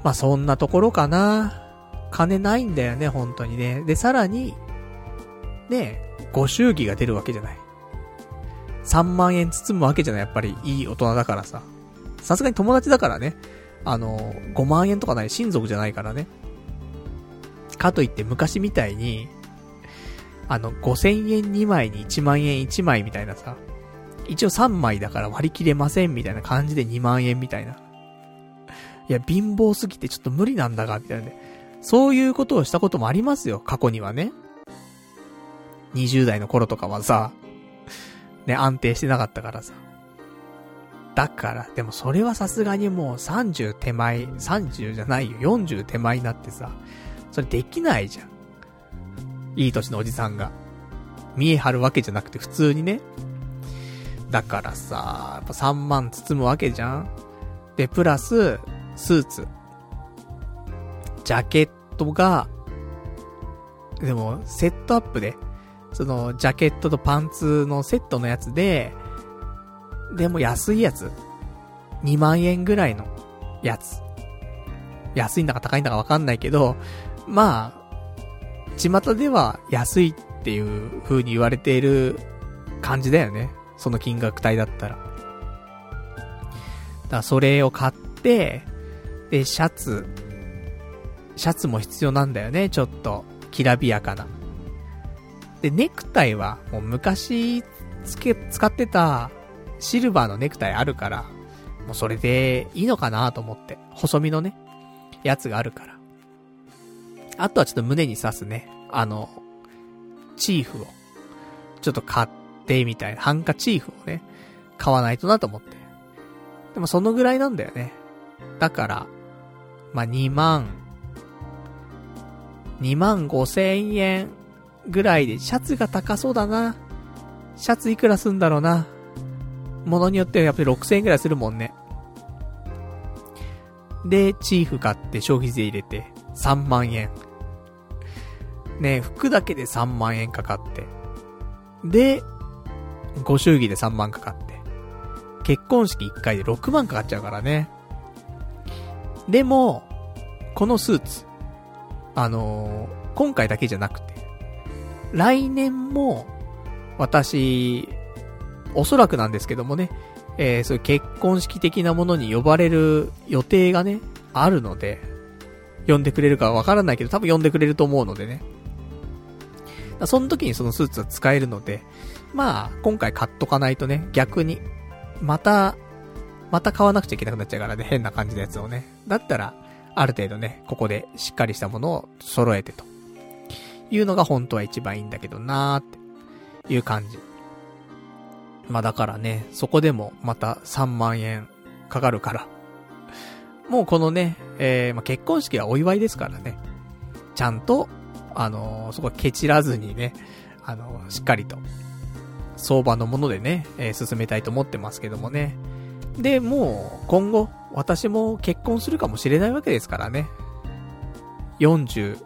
まあ、そんなところかな。金ないんだよね、本当にね。で、さらに、ね、ご祝儀が出るわけじゃない。3万円包むわけじゃない、やっぱりいい大人だからさ。さすがに友達だからね。あの、5万円とかない親族じゃないからね。かといって昔みたいに、あの、5000円2枚に1万円1枚みたいなさ、一応3枚だから割り切れませんみたいな感じで2万円みたいな。いや、貧乏すぎてちょっと無理なんだが、みたいなね。そういうことをしたこともありますよ、過去にはね。20代の頃とかはさ、ね、安定してなかったからさ。だから、でもそれはさすがにもう30手前、30じゃないよ、40手前になってさ、それできないじゃん。いい年のおじさんが。見え張るわけじゃなくて普通にね。だからさ、やっぱ3万包むわけじゃんで、プラス、スーツ。ジャケットが、でも、セットアップで、その、ジャケットとパンツのセットのやつで、でも安いやつ。2万円ぐらいのやつ。安いんだか高いんだかわかんないけど、まあ、巷では安いっていう風に言われている感じだよね。その金額帯だったら。だからそれを買って、で、シャツ。シャツも必要なんだよね、ちょっと。きらびやかな。で、ネクタイは、もう昔、つけ、使ってた、シルバーのネクタイあるから、もうそれでいいのかなと思って。細身のね、やつがあるから。あとはちょっと胸に刺すね、あの、チーフを、ちょっと買って、みたいな、ハンカチーフをね、買わないとなと思って。でもそのぐらいなんだよね。だから、まあ、2万、2万5千円ぐらいで、シャツが高そうだな。シャツいくらすんだろうな。ものによってはやっぱり6000円ぐらいするもんね。で、チーフ買って消費税入れて3万円。ね、服だけで3万円かかって。で、ご祝儀で3万かかって。結婚式1回で6万かかっちゃうからね。でも、このスーツ、あのー、今回だけじゃなくて、来年も、私、おそらくなんですけどもね、えー、そういう結婚式的なものに呼ばれる予定がね、あるので、呼んでくれるかわからないけど、多分呼んでくれると思うのでね。その時にそのスーツは使えるので、まあ、今回買っとかないとね、逆に、また、また買わなくちゃいけなくなっちゃうからね、変な感じのやつをね。だったら、ある程度ね、ここでしっかりしたものを揃えてと。いうのが本当は一番いいんだけどなーっていう感じ。まあだからね、そこでもまた3万円かかるから。もうこのね、えー、まあ結婚式はお祝いですからね。ちゃんと、あの、そこはケチらずにね、あの、しっかりと、相場のものでね、えー、進めたいと思ってますけどもね。で、もう、今後、私も結婚するかもしれないわけですからね。40、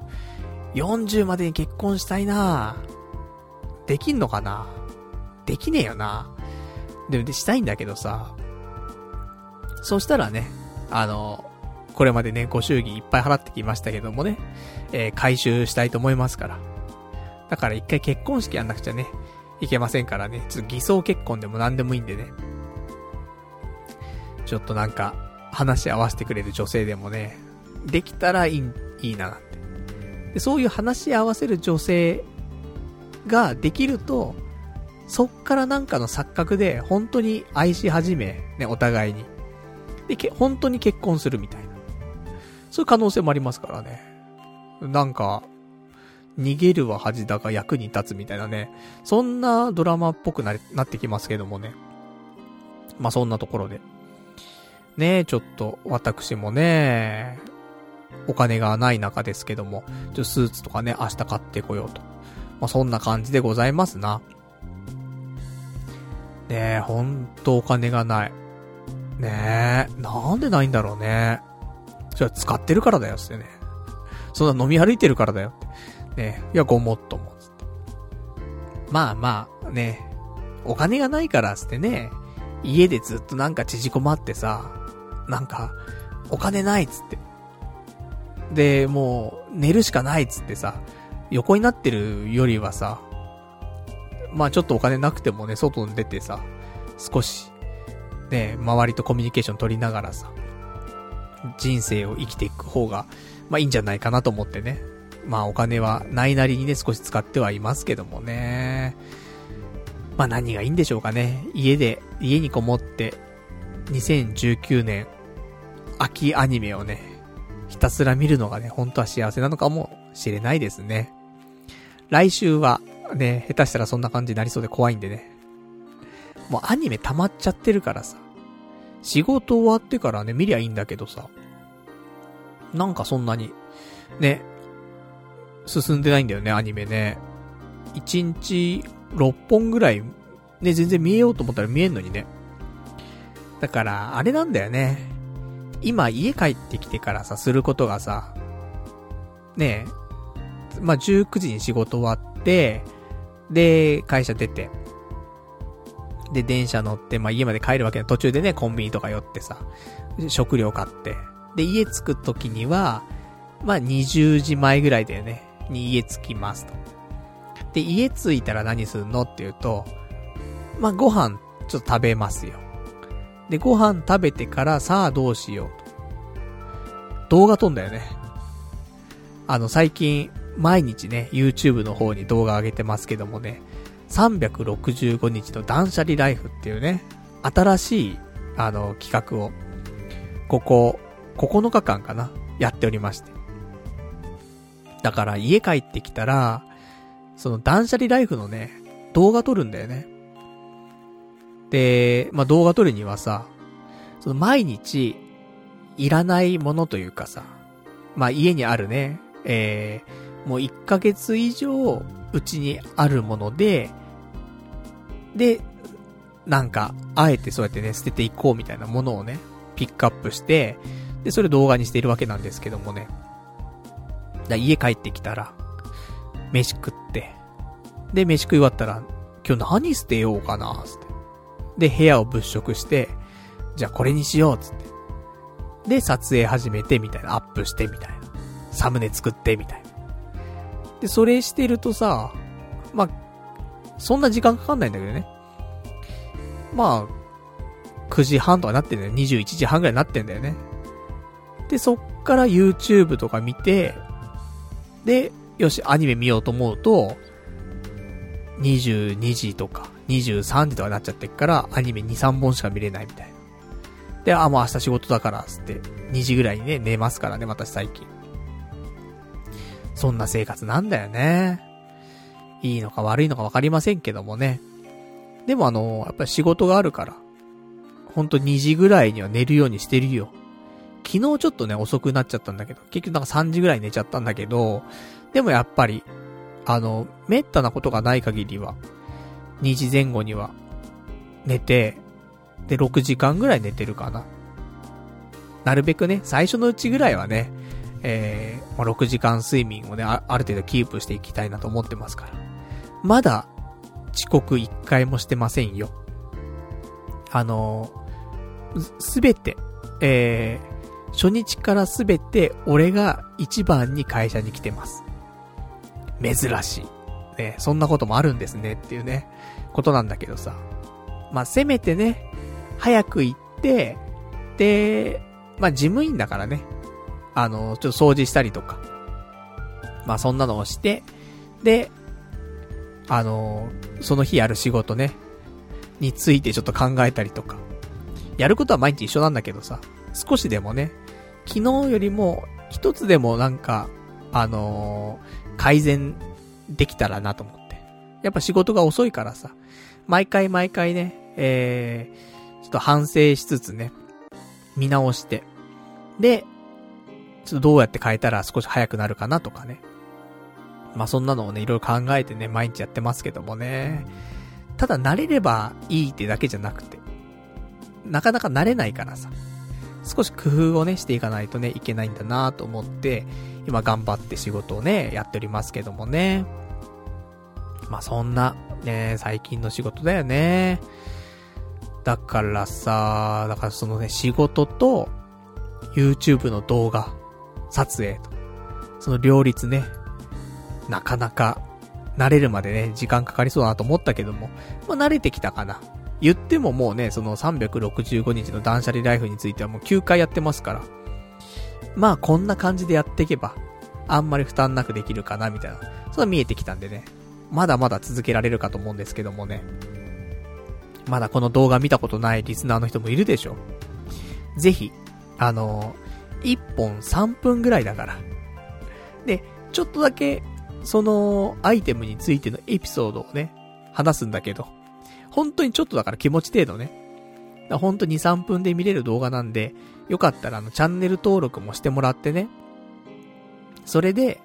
40までに結婚したいなできんのかな？できねえよなでも、で、したいんだけどさ。そしたらね、あの、これまでね、ご祝儀いっぱい払ってきましたけどもね、えー、回収したいと思いますから。だから一回結婚式やんなくちゃね、いけませんからね、ちょっと偽装結婚でも何でもいいんでね。ちょっとなんか、話し合わせてくれる女性でもね、できたらいい、いいななんて。でそういう話し合わせる女性ができると、そっからなんかの錯覚で本当に愛し始め、ね、お互いに。で、け、本当に結婚するみたいな。そういう可能性もありますからね。なんか、逃げるは恥だが役に立つみたいなね。そんなドラマっぽくななってきますけどもね。まあ、そんなところで。ねえ、ちょっと、私もね、お金がない中ですけども、ちょスーツとかね、明日買ってこようと。まあ、そんな感じでございますな。ねえ、ほんとお金がない。ねえ、なんでないんだろうね。それは使ってるからだよ、つってね。そんな飲み歩いてるからだよ。ね、いや、ごもっとも、つって。まあまあ、ねお金がないからつってね、家でずっとなんか縮こまってさ、なんか、お金ないっつって。で、もう、寝るしかないっつってさ、横になってるよりはさ、まあちょっとお金なくてもね、外に出てさ、少し、ね、周りとコミュニケーション取りながらさ、人生を生きていく方が、まあいいんじゃないかなと思ってね。まあお金はないなりにね、少し使ってはいますけどもね。まあ何がいいんでしょうかね。家で、家にこもって、2019年、秋アニメをね、ひたすら見るのがね、本当は幸せなのかもしれないですね。来週は、ね、下手したらそんな感じになりそうで怖いんでね。もうアニメ溜まっちゃってるからさ。仕事終わってからね、見りゃいいんだけどさ。なんかそんなに、ね、進んでないんだよね、アニメね。1日6本ぐらい、ね、全然見えようと思ったら見えんのにね。だから、あれなんだよね。今家帰ってきてからさ、することがさ、ねえ、まあ、19時に仕事終わって、で、会社出て、で、電車乗って、まあ、家まで帰るわけの途中でね、コンビニとか寄ってさ、食料買って、で、家着く時には、まあ、20時前ぐらいだよね、に家着きますと。で、家着いたら何するのって言うと、まあ、ご飯、ちょっと食べますよ。で、ご飯食べてから、さあどうしようと。動画撮んだよね。あの、最近、毎日ね、YouTube の方に動画上げてますけどもね、365日の断捨離ライフっていうね、新しい、あの、企画を、ここ、9日間かな、やっておりまして。だから家帰ってきたら、その断捨離ライフのね、動画撮るんだよね。で、まあ、動画撮るにはさ、その毎日、いらないものというかさ、まあ、家にあるね、えー、もう1ヶ月以上、うちにあるもので、で、なんか、あえてそうやってね、捨てていこうみたいなものをね、ピックアップして、で、それ動画にしているわけなんですけどもね。だ家帰ってきたら、飯食って、で、飯食い終わったら、今日何捨てようかな、つって。で、部屋を物色して、じゃあこれにしよう、つって。で、撮影始めて、みたいな。アップして、みたいな。サムネ作って、みたいな。で、それしてるとさ、まあ、そんな時間かかんないんだけどね。まあ、9時半とかなってんだよ。21時半ぐらいになってんだよね。で、そっから YouTube とか見て、で、よし、アニメ見ようと思うと、22時とか、23時とかなっちゃってっから、アニメ2、3本しか見れないみたいな。で、あ、もう明日仕事だから、つって、2時ぐらいにね、寝ますからね、私最近。そんな生活なんだよね。いいのか悪いのかわかりませんけどもね。でもあの、やっぱり仕事があるから、ほんと2時ぐらいには寝るようにしてるよ。昨日ちょっとね、遅くなっちゃったんだけど、結局なんか3時ぐらい寝ちゃったんだけど、でもやっぱり、あの、めったなことがない限りは、2時前後には、寝て、で、6時間ぐらい寝てるかな。なるべくね、最初のうちぐらいはね、えー、ま、6時間睡眠をね、ある程度キープしていきたいなと思ってますから。まだ、遅刻1回もしてませんよ。あのすべて、えー、初日からすべて俺が一番に会社に来てます。珍しい。ね、そんなこともあるんですねっていうね、ことなんだけどさ。まあ、せめてね、早く行って、で、まあ、事務員だからね、あの、ちょっと掃除したりとか、まあ、そんなのをして、で、あの、その日やる仕事ね、についてちょっと考えたりとか、やることは毎日一緒なんだけどさ、少しでもね、昨日よりも一つでもなんか、あのー、改善できたらなと思って。やっぱ仕事が遅いからさ、毎回毎回ね、えー、ちょっと反省しつつね、見直して、で、ちょっとどうやって変えたら少し早くなるかなとかね。まあそんなのをね、いろいろ考えてね、毎日やってますけどもね。ただ慣れればいいってだけじゃなくて、なかなか慣れないからさ、少し工夫をね、していかないとね、いけないんだなと思って、今頑張って仕事をね、やっておりますけどもね。まあそんな、ね、最近の仕事だよね。だからさ、だからそのね、仕事と、YouTube の動画、撮影と、その両立ね、なかなか、慣れるまでね、時間かかりそうだなと思ったけども、まあ、慣れてきたかな。言ってももうね、その365日の断捨離ライフについてはもう9回やってますから。まあこんな感じでやっていけば、あんまり負担なくできるかな、みたいな。それは見えてきたんでね。まだまだ続けられるかと思うんですけどもね。まだこの動画見たことないリスナーの人もいるでしょ。ぜひ、あのー、1本3分ぐらいだから。で、ちょっとだけ、その、アイテムについてのエピソードをね、話すんだけど、本当にちょっとだから気持ち程度ね。本当に2、3分で見れる動画なんで、よかったらあの、チャンネル登録もしてもらってね。それで、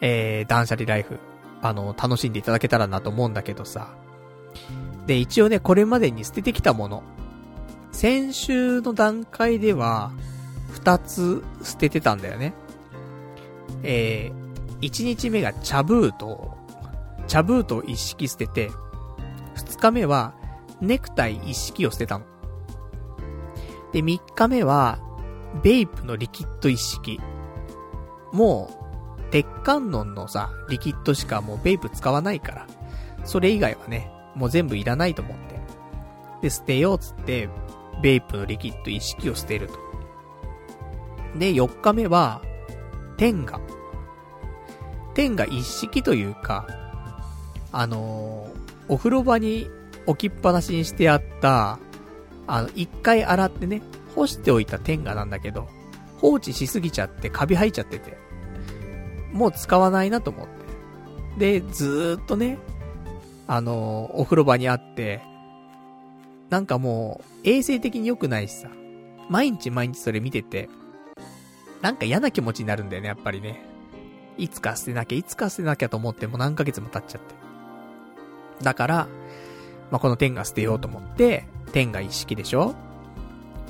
えー、断捨離ライフ、あの、楽しんでいただけたらなと思うんだけどさ。で、一応ね、これまでに捨ててきたもの。先週の段階では、二つ捨ててたんだよね。えー、一日目がチャブート、チャブートを一式捨てて、二日目は、ネクタイ一式を捨てたの。で、三日目は、ベイプのリキッド一式。もう、鉄観音のさ、リキッドしかもうベイプ使わないから、それ以外はね、もう全部いらないと思って。で、捨てようっつって、ベイプのリキッド一式を捨てると。で、4日目は、天下。天下一式というか、あのー、お風呂場に置きっぱなしにしてあった、あの、一回洗ってね、干しておいた天下なんだけど、放置しすぎちゃってカビ生えちゃってて、もう使わないなと思って。で、ずーっとね、あのー、お風呂場にあって、なんかもう、衛生的に良くないしさ、毎日毎日それ見てて、なんか嫌な気持ちになるんだよね、やっぱりね。いつか捨てなきゃ、いつか捨てなきゃと思っても何ヶ月も経っちゃって。だから、まあ、この天が捨てようと思って、天が一式でしょ？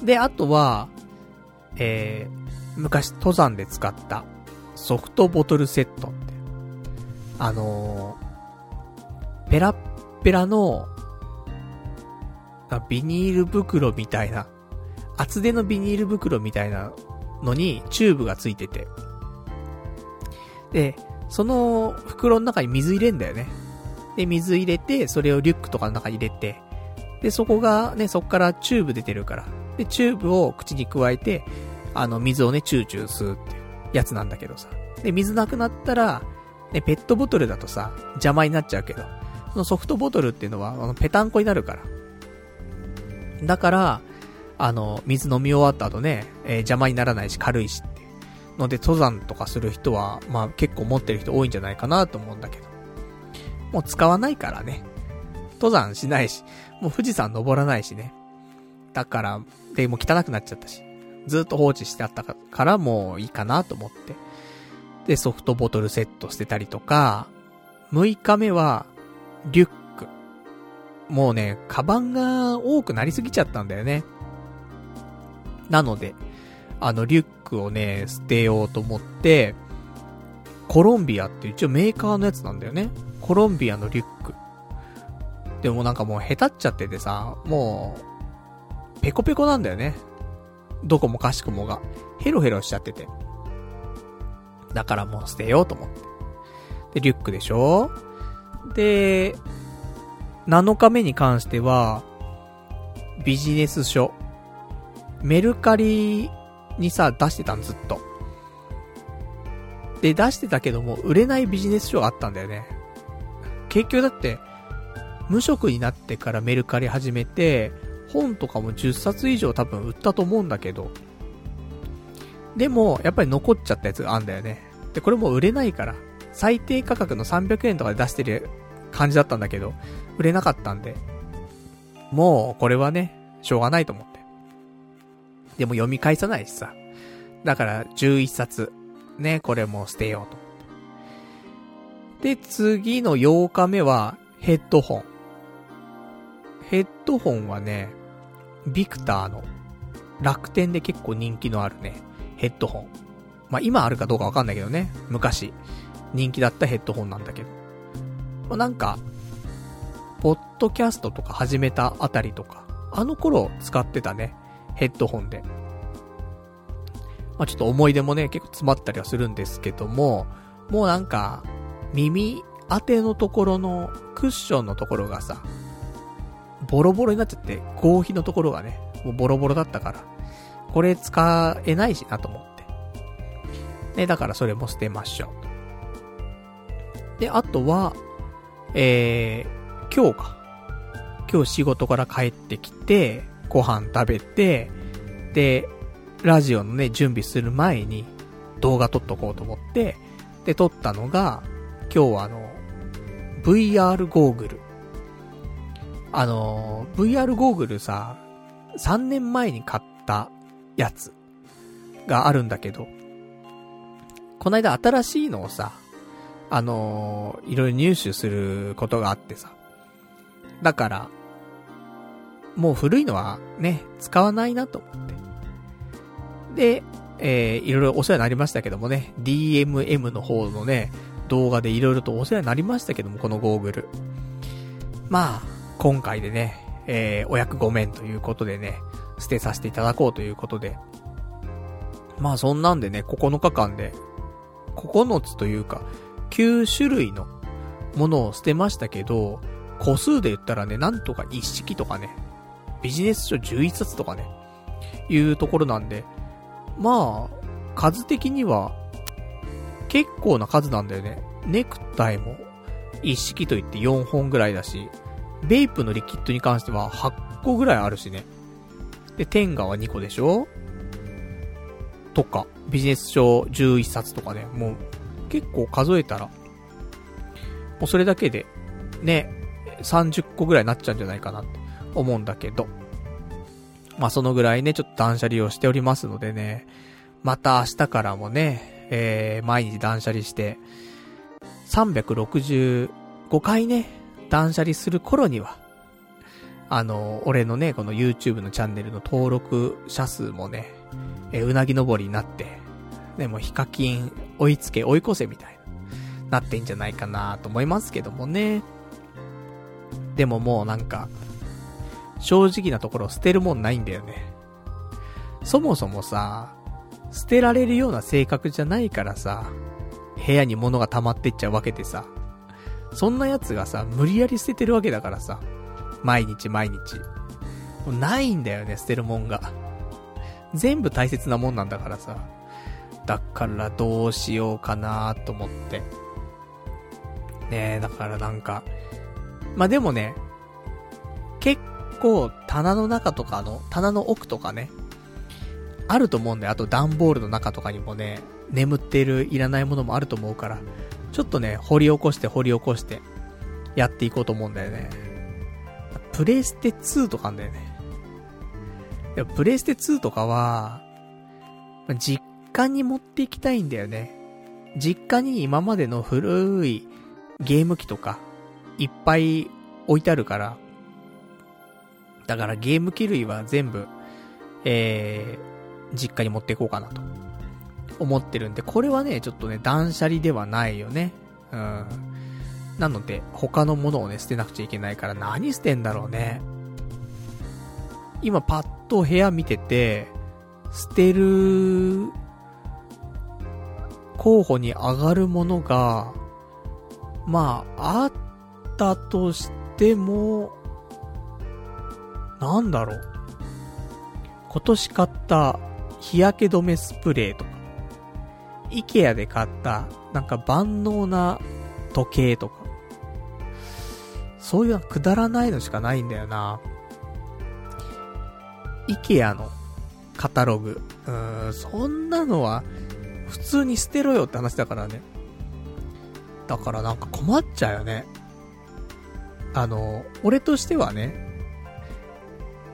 で、あとは、えー、昔登山で使ったソフトボトルセットって、あのー、ペラッペラの、ビニール袋みたいな、厚手のビニール袋みたいなのにチューブがついてて、で、その袋の中に水入れんだよね。で、水入れて、それをリュックとかの中に入れて、で、そこがね、そこからチューブ出てるから。で、チューブを口に咥えて、あの、水をね、チューチュー吸うってうやつなんだけどさ。で、水なくなったら、ね、ペットボトルだとさ、邪魔になっちゃうけど、そのソフトボトルっていうのは、あの、ペタンコになるから。だから、あの、水飲み終わった後ね、えー、邪魔にならないし軽いし。ので、登山とかする人は、まあ結構持ってる人多いんじゃないかなと思うんだけど。もう使わないからね。登山しないし、もう富士山登らないしね。だから、で、も汚くなっちゃったし。ずっと放置してあったからもういいかなと思って。で、ソフトボトルセットしてたりとか、6日目は、リュック。もうね、カバンが多くなりすぎちゃったんだよね。なので、あの、リュックをね、捨てようと思って、コロンビアって一応メーカーのやつなんだよね。コロンビアのリュック。でもなんかもう下手っちゃっててさ、もう、ペコペコなんだよね。どこもかしくもが。ヘロヘロしちゃってて。だからもう捨てようと思って。で、リュックでしょで、7日目に関しては、ビジネス書。メルカリにさ、出してたんずっと。で、出してたけども、売れないビジネス書があったんだよね。結局だって、無職になってからメルカリ始めて、本とかも10冊以上多分売ったと思うんだけど、でも、やっぱり残っちゃったやつがあんだよね。で、これも売れないから、最低価格の300円とかで出してる感じだったんだけど、売れなかったんで、もう、これはね、しょうがないと思っ。でも読み返さないしさ。だから、11冊。ね、これも捨てようと。で、次の8日目は、ヘッドホン。ヘッドホンはね、ビクターの楽天で結構人気のあるね、ヘッドホン。まあ、今あるかどうかわかんないけどね、昔、人気だったヘッドホンなんだけど。まあ、なんか、ポッドキャストとか始めたあたりとか、あの頃使ってたね、ヘッドホンで。まあ、ちょっと思い出もね、結構詰まったりはするんですけども、もうなんか、耳当てのところのクッションのところがさ、ボロボロになっちゃって、合皮のところがね、もうボロボロだったから、これ使えないしなと思って。ね、だからそれも捨てましょう。で、あとは、えー、今日か。今日仕事から帰ってきて、ご飯食べて、で、ラジオのね、準備する前に動画撮っとこうと思って、で、撮ったのが、今日はあの、VR ゴーグル。あの、VR ゴーグルさ、3年前に買ったやつがあるんだけど、この間新しいのをさ、あのいろいろ入手することがあってさ。だから、もう古いのはね、使わないなと思って。で、えー、いろいろお世話になりましたけどもね、DMM の方のね、動画でいろいろとお世話になりましたけども、このゴーグル。まあ、今回でね、えー、お役ごめんということでね、捨てさせていただこうということで。まあそんなんでね、9日間で、9つというか、9種類のものを捨てましたけど、個数で言ったらね、なんとか一式とかね、ビジネス書11冊とかね、いうところなんで、まあ、数的には、結構な数なんだよね。ネクタイも、一式と言って4本ぐらいだし、ベイプのリキッドに関しては8個ぐらいあるしね。で、テンガは2個でしょ？とか、ビジネス書11冊とかね、もう結構数えたら、もうそれだけで、ね、30個ぐらいになっちゃうんじゃないかなって。思うんだけど。まあそのぐらいね、ちょっと断捨離をしておりますのでね、また明日からもね、えー、毎日断捨離して、365回ね、断捨離する頃には、あの、俺のね、この YouTube のチャンネルの登録者数もね、えうなぎ登りになって、でもうヒカキン追いつけ追い越せみたいな、なってんじゃないかなと思いますけどもね。でももうなんか、正直なところ捨てるもんないんだよね。そもそもさ、捨てられるような性格じゃないからさ、部屋に物が溜まってっちゃうわけでさ、そんな奴がさ、無理やり捨ててるわけだからさ、毎日毎日。ないんだよね、捨てるもんが。全部大切なもんなんだからさ。だからどうしようかなと思って。ねえ、だからなんか、まあ、でもね、結構棚の中とかの、棚の奥とかね、あると思うんだよ。あと段ボールの中とかにもね、眠っているいらないものもあると思うから、ちょっとね、掘り起こして掘り起こして、やっていこうと思うんだよね。プレイステ2とかあんだよね。でもプレイステ2とかは、実家に持っていきたいんだよね。実家に今までの古いゲーム機とか、いっぱい置いてあるから、だからゲーム機類は全部、えー、実家に持っていこうかなと、思ってるんで、これはね、ちょっとね、断捨離ではないよね。うん。なので、他のものをね、捨てなくちゃいけないから何捨てんだろうね。今パッと部屋見てて、捨てる、候補に上がるものが、まあ、あったとしても、なんだろう。今年買った日焼け止めスプレーとか、イケアで買ったなんか万能な時計とか、そういうのくだらないのしかないんだよな。イケアのカタログ。うーん、そんなのは普通に捨てろよって話だからね。だからなんか困っちゃうよね。あの、俺としてはね、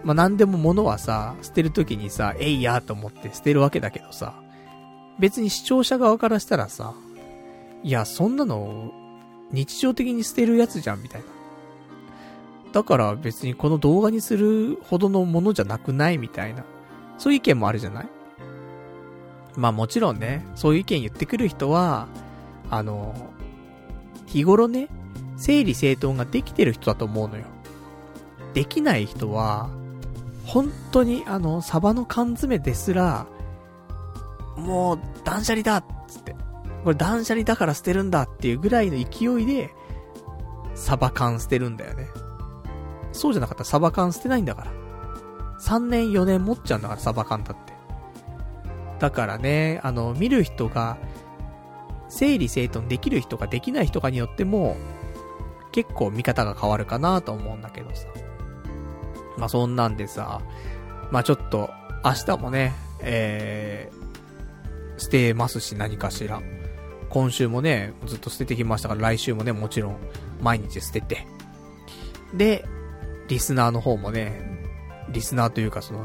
まあ、何でも物はさ、捨てるときにさ、えいやと思って捨てるわけだけどさ、別に視聴者側からしたらさ、いや、そんなの、日常的に捨てるやつじゃん、みたいな。だから別にこの動画にするほどのものじゃなくないみたいな。そういう意見もあるじゃない？まあもちろんね、そういう意見言ってくる人は、あの、日頃ね、整理整頓ができてる人だと思うのよ。できない人は、本当にあの、サバの缶詰ですら、もう、断捨離だっつって。これ断捨離だから捨てるんだっていうぐらいの勢いで、サバ缶捨てるんだよね。そうじゃなかったらサバ缶捨てないんだから。3年4年持っちゃうんだから、サバ缶だって。だからね、あの、見る人が、整理整頓できる人かできない人かによっても、結構見方が変わるかなと思うんだけどさ。まあ、そんなんでさ、まあ、ちょっと、明日もね、えー、捨てますし、何かしら。今週もね、ずっと捨ててきましたから、来週もね、もちろん、毎日捨てて。で、リスナーの方もね、リスナーというかその、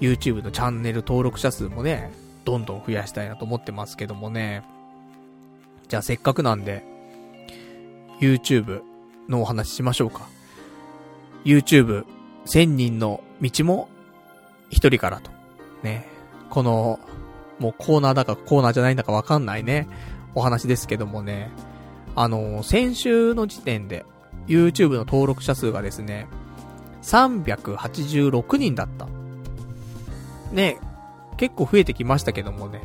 YouTube のチャンネル登録者数もね、どんどん増やしたいなと思ってますけどもね。じゃあせっかくなんで、YouTube のお話しましょうか。YouTube、1000人の道も、一人からと。ね。この、もうコーナーだかコーナーじゃないんだかわかんないね。お話ですけどもね。あの、先週の時点で、YouTube の登録者数がですね、386人だった。ね、結構増えてきましたけどもね。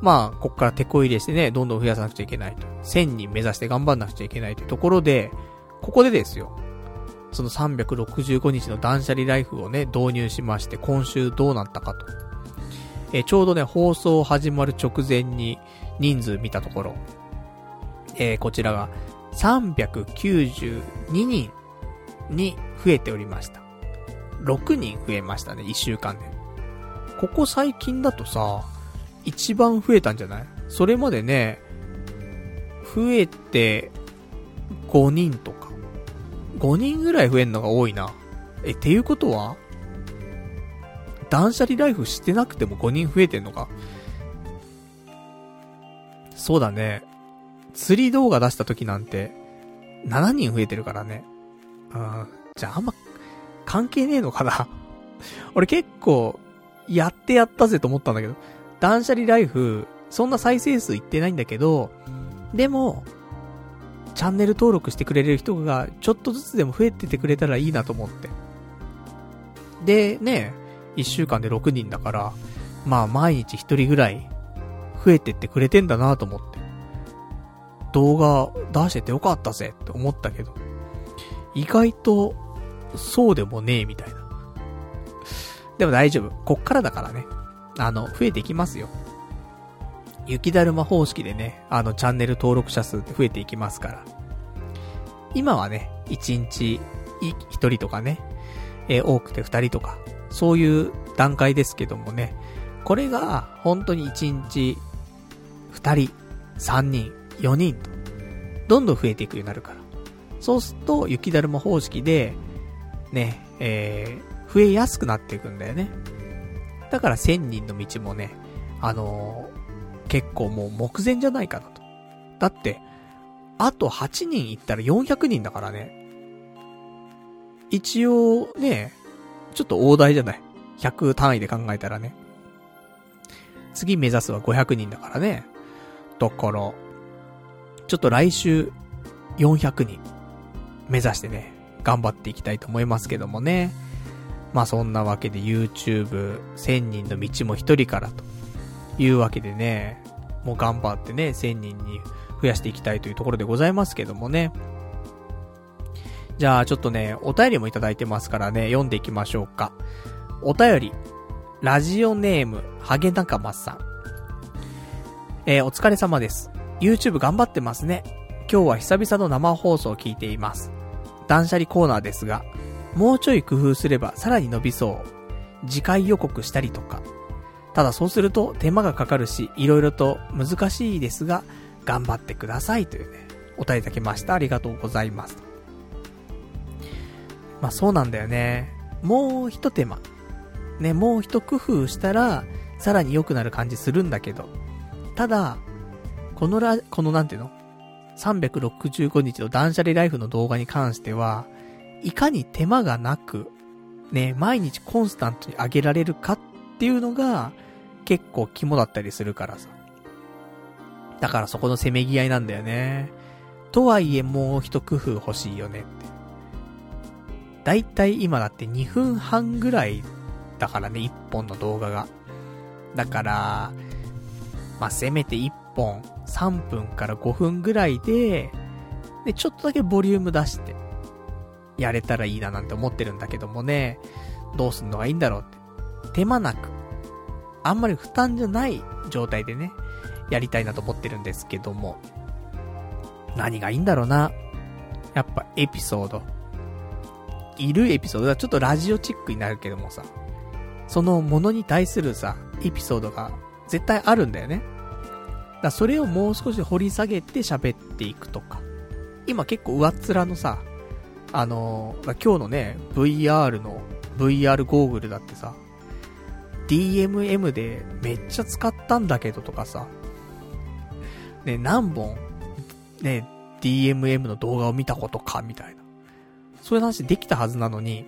まあ、こっから手こ入れしてね、どんどん増やさなくちゃいけないと。1000人目指して頑張んなくちゃいけないというところで、ここでですよ。その365日の断捨離ライフをね、導入しまして、今週どうなったかと。えちょうどね、放送始まる直前に人数見たところ、えー、こちらが392人に増えておりました。6人増えましたね、1週間で。ここ最近だとさ、一番増えたんじゃない？それまでね、増えて5人とか。5人ぐらい増えんのが多いな。え、っていうことは断捨離ライフしてなくても5人増えてんのか？そうだね。釣り動画出した時なんて、7人増えてるからね。うん。じゃああんま、関係ねえのかな 俺結構、やってやったぜと思ったんだけど、断捨離ライフ、そんな再生数いってないんだけど、でも、チャンネル登録してくれる人がちょっとずつでも増えててくれたらいいなと思って。で、ね、1週間で6人だから、まあ毎日1人ぐらい増えてってくれてんだなと思って。動画出しててよかったぜって思ったけど、意外とそうでもねえみたいな。でも大丈夫。こっからだからね。あの、増えていきますよ。雪だるま方式でね、あの、チャンネル登録者数って増えていきますから。今はね、1日1人とかね、えー、多くて2人とか、そういう段階ですけどもね、これが本当に1日2人、3人、4人と、どんどん増えていくようになるから。そうすると、雪だるま方式で、ね、えー、増えやすくなっていくんだよね。だから1000人の道もね、あの、結構もう目前じゃないかなと。だって、あと8人いったら400人だからね。一応、ね、ちょっと大台じゃない？100単位で考えたらね。次目指すは500人だからね。だから、ちょっと来週、400人、目指してね、頑張っていきたいと思いますけどもね。まあそんなわけで YouTube、1000人の道も1人からというわけでね、もう頑張ってね、1000人に増やしていきたいというところでございますけどもね。じゃあちょっとね、お便りもいただいてますからね、読んでいきましょうか。お便り、ラジオネーム、ハゲナカマさん。えー、お疲れ様です。YouTube 頑張ってますね。今日は久々の生放送を聞いています。断捨離コーナーですが、もうちょい工夫すればさらに伸びそう。次回予告したりとか。ただそうすると手間がかかるし、色々と難しいですが、頑張ってくださいというね、お便りいただきました。ありがとうございます。まあそうなんだよね。もう一手間。ね、もう一工夫したら、さらに良くなる感じするんだけど。ただ、このら、このなんていうの ?365 日の断捨離ライフの動画に関しては、いかに手間がなく、ね、毎日コンスタントに上げられるかっっていうのが、結構肝だったりするからさ。だからそこのせめぎ合いなんだよね。とはいえもう一工夫欲しいよねって。だいたい今だって2分半ぐらいだからね、1本の動画が。だから、まあ、せめて1本3分から5分ぐらいで、で、ちょっとだけボリューム出して、やれたらいいななんて思ってるんだけどもね、どうすんのがいいんだろうって。手間なく、あんまり負担じゃない状態でね、やりたいなと思ってるんですけども、何がいいんだろうな。やっぱエピソード。いるエピソードはちょっとラジオチックになるけどもさ、そのものに対するさ、エピソードが絶対あるんだよね。だそれをもう少し掘り下げて喋っていくとか。今結構上っ面のさ、あのー、今日のね、VR の、VR ゴーグルだってさ、DMM でめっちゃ使ったんだけどとかさ、ね、何本、ね、DMM の動画を見たことか、みたいな。そういう話できたはずなのに、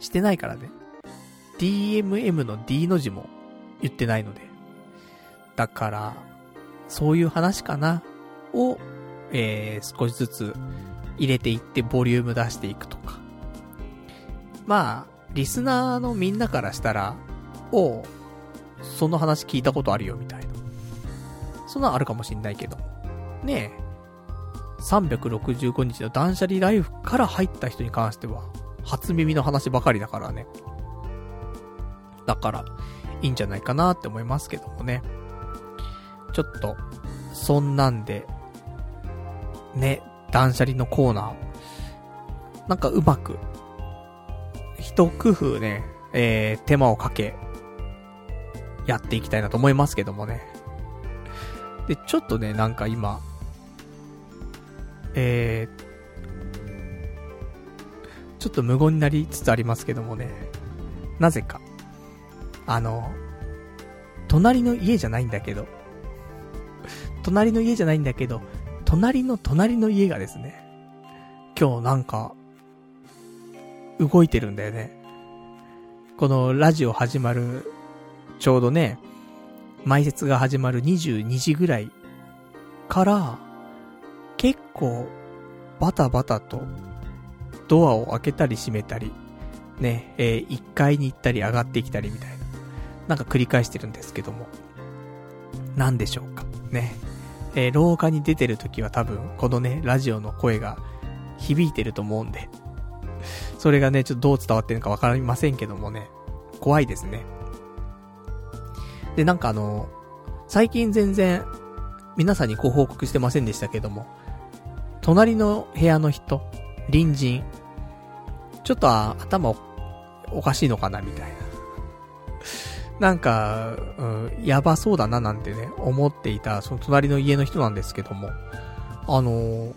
してないからね。DMM の D の字も言ってないので。だから、そういう話かな、を、えー、少しずつ入れていってボリューム出していくとか。まあ、リスナーのみんなからしたら、おその話聞いたことあるよみたいな。そんなのあるかもしんないけど。ねえ。365日の断捨離ライフから入った人に関しては、初耳の話ばかりだからね。だから、いいんじゃないかなって思いますけどもね。ちょっと、そんなんで、ね、断捨離のコーナー、なんかうまく、一工夫ね、えー、手間をかけ、やっていきたいなと思いますけどもね。で、ちょっとね、なんか今、えー、ちょっと無言になりつつありますけどもね。なぜか。あの、隣の家じゃないんだけど、隣の家じゃないんだけど、隣の隣の家がですね、今日なんか、動いてるんだよね。このラジオ始まる、ちょうどね、埋設が始まる22時ぐらいから、結構、バタバタと、ドアを開けたり閉めたり、ね、えー、1階に行ったり上がってきたりみたいな、なんか繰り返してるんですけども、なんでしょうか、ね。えー、廊下に出てる時は多分、このね、ラジオの声が響いてると思うんで、それがね、ちょっとどう伝わってるかわかりませんけどもね、怖いですね。で、なんかあの、最近全然、皆さんにご報告してませんでしたけども、隣の部屋の人、隣人、ちょっと頭おかしいのかなみたいな。なんか、うん、やばそうだななんてね、思っていた、その隣の家の人なんですけども、あのー、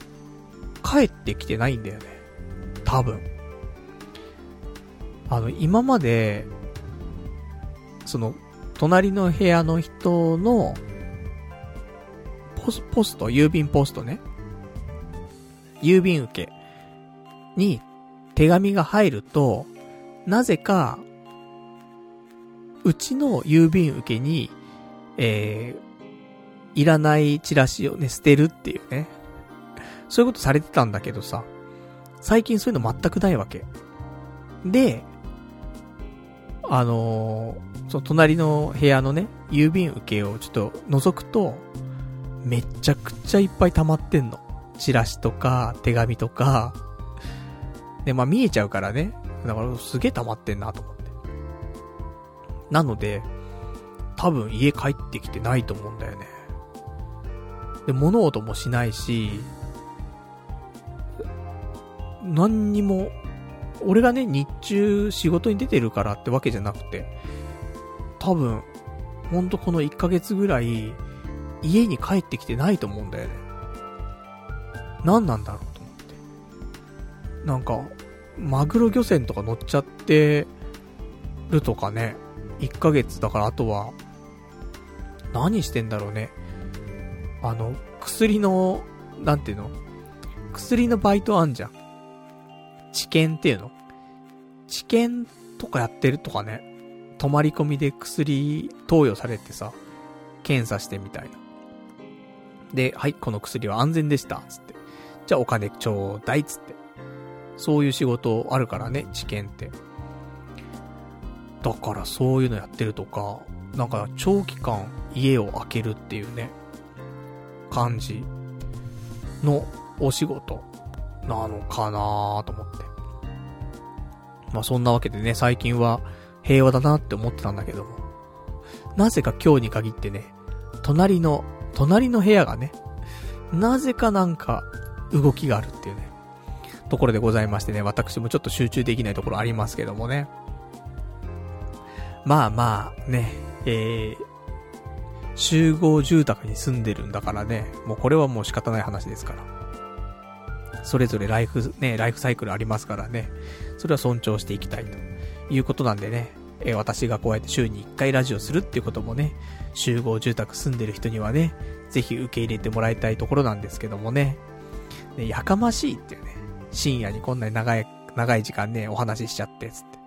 帰ってきてないんだよね。多分。あの、今まで、その、隣の部屋の人の、ポス、ポスト、郵便ポストね。郵便受けに手紙が入ると、なぜか、うちの郵便受けに、えー、いらないチラシをね、捨てるっていうね。そういうことされてたんだけどさ、最近そういうの全くないわけ。で、あのー、その隣の部屋のね、郵便受けをちょっと覗くと、めちゃくちゃいっぱい溜まってんの。チラシとか、手紙とか、で、まあ見えちゃうからね。だからすげえ溜まってんなと思って。なので、多分家帰ってきてないと思うんだよね。で、物音もしないし、何にも、俺がね、日中仕事に出てるからってわけじゃなくて、多分、ほんとこの1ヶ月ぐらい、家に帰ってきてないと思うんだよね。何なんだろうと思って。なんか、マグロ漁船とか乗っちゃってるとかね。1ヶ月だからあとは、何してんだろうね。あの、薬の、なんていうの？薬のバイトあんじゃん。治験っていうの？治験とかやってるとかね。泊まり込みで薬投与されてさ、検査してみたいな。で、はい、この薬は安全でした、つって。じゃあお金ちょうだい、つって。そういう仕事あるからね、知見って。だからそういうのやってるとか、なんか長期間家を空けるっていうね、感じのお仕事なのかなと思って。まあそんなわけでね、最近は平和だなって思ってたんだけども、なぜか今日に限ってね、隣の、隣の部屋がね、なぜかなんか動きがあるっていうね、ところでございましてね、私もちょっと集中できないところありますけどもね。まあまあ、ね、えー、集合住宅に住んでるんだからね、もうこれはもう仕方ない話ですから。それぞれライフ、ね、ライフサイクルありますからね、それは尊重していきたいということなんでね、え、私がこうやって週に1回ラジオするっていうこともね、集合住宅住んでる人にはね、ぜひ受け入れてもらいたいところなんですけどもね、ね、やかましいっていうね、深夜にこんなに長い、長い時間ね、お話ししちゃって、つって、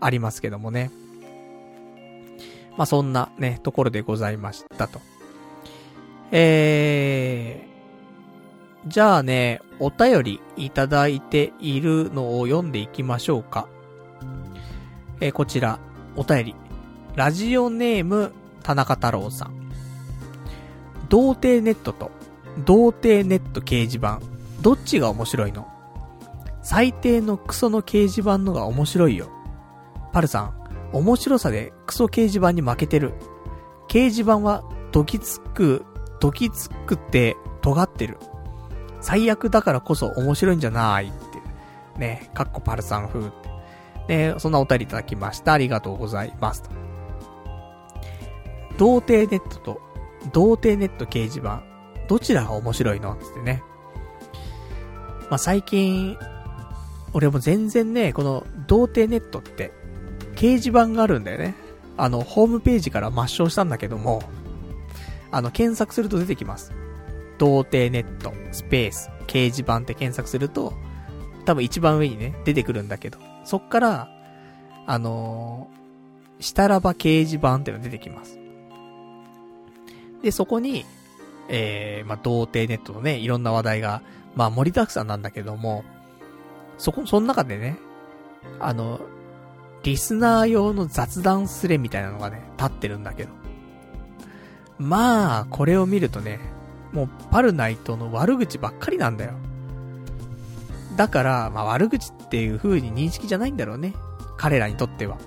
ありますけどもね。まあ、そんなね、ところでございましたと。えー、じゃあね、お便りいただいているのを読んでいきましょうか。えー、こちら、お便り。ラジオネーム、田中太郎さん。童貞ネットと、童貞ネット掲示板、どっちが面白いの？最低のクソの掲示板のが面白いよ。パルさん、面白さでクソ掲示板に負けてる。掲示板はドキつく、ドキつくって尖ってる。最悪だからこそ面白いんじゃないって。ね、かっこパルさん風って。ね、そんなお便りいただきました。ありがとうございます。童貞ネットと童貞ネット掲示板、どちらが面白いのつってね。まあ、最近、俺も全然ね、この、童貞ネットって、掲示板があるんだよね。あの、ホームページから抹消したんだけども、あの、検索すると出てきます。童貞ネット、スペース、掲示板って検索すると、多分一番上にね、出てくるんだけど、そっから、あのー、したらば掲示板っていうのが出てきます。で、そこに、えー、まあ、童貞ネットのね、いろんな話題が、まあ、盛りだくさんなんだけども、そこ、その中でね、あの、リスナー用の雑談スレみたいなのがね、立ってるんだけど。まあ、これを見るとね、もうパルナイトの悪口ばっかりなんだよ。だから、まあ悪口っていう風に認識じゃないんだろうね。彼らにとっては。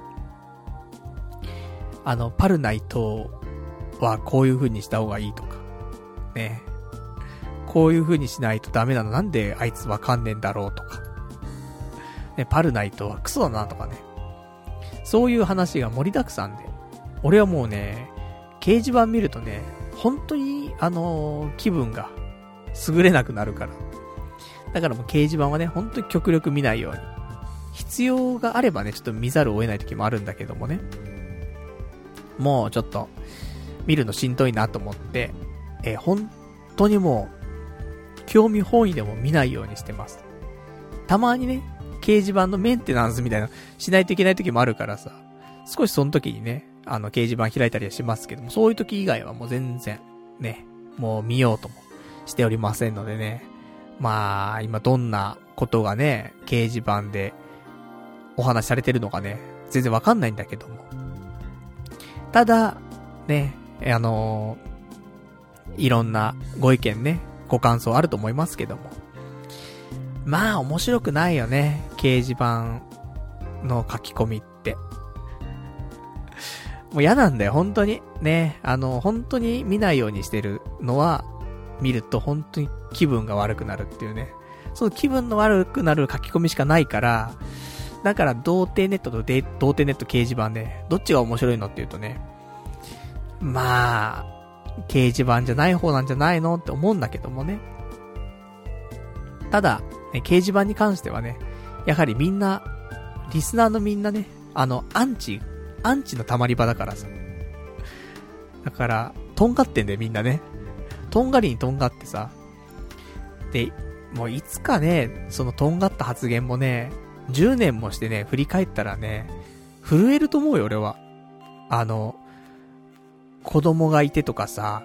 あの、パルナイトはこういう風にした方がいいとか。ね。こういう風にしないとダメなのなんであいつわかんねえんだろうとか。ね、パルナイトはクソだなとかね。そういう話が盛りだくさんで。俺はもうね、掲示板見るとね、本当に、あのー、気分が優れなくなるから。だからもう掲示板はね、本当に極力見ないように。必要があればね、ちょっと見ざるを得ない時もあるんだけどもね。もうちょっと、見るのしんどいなと思って、えー、本当にもう、興味本位でも見ないようにしてます。たまにね、掲示板のメンテナンスみたいな、しないといけない時もあるからさ、少しその時にね、あの、掲示板開いたりはしますけども、そういう時以外はもう全然、ね、もう見ようともしておりませんのでね。まあ、今どんなことがね、掲示板でお話しされてるのかね、全然わかんないんだけども。ただ、ね、あのー、いろんなご意見ね、ご感想あると思いますけども。まあ、面白くないよね、掲示板の書き込みって。もう嫌なんだよ、本当に。ね、あの、本当に見ないようにしてるのは、見ると本当に気分が悪くなるっていうね。その気分の悪くなる書き込みしかないから、だから、童貞ネットと童貞ネット掲示板で、どっちが面白いのって言うとね、まあ、掲示板じゃない方なんじゃないのって思うんだけどもね。ただ、ね、掲示板に関してはね、やはりみんな、リスナーのみんなね、あの、アンチアンチの溜まり場だからさ。だから、とんがってんだよ、みんなね。とんがりにとんがってさ。で、もういつかね、そのとんがった発言もね、10年もしてね、振り返ったらね、震えると思うよ、俺は。あの、子供がいてとかさ、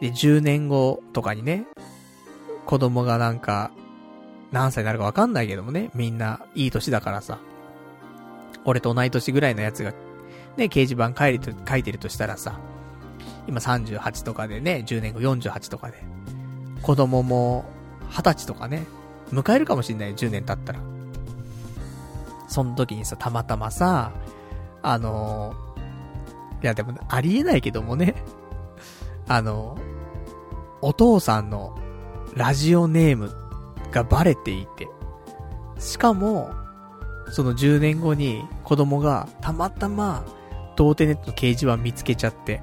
で、10年後とかにね、子供がなんか、何歳になるかわかんないけどもね、みんないい歳だからさ。俺と同い年ぐらいのやつがね、掲示板書いて書いてるとしたらさ、今38とかでね、10年後48とかで、子供も20歳とかね、迎えるかもしんない10年経ったら。その時にさ、たまたまさ、あのー、いやでも、ありえないけどもね、あのー、お父さんのラジオネームがバレていて、しかも、その10年後に子供がたまたま童貞ネットの掲示板見つけちゃって、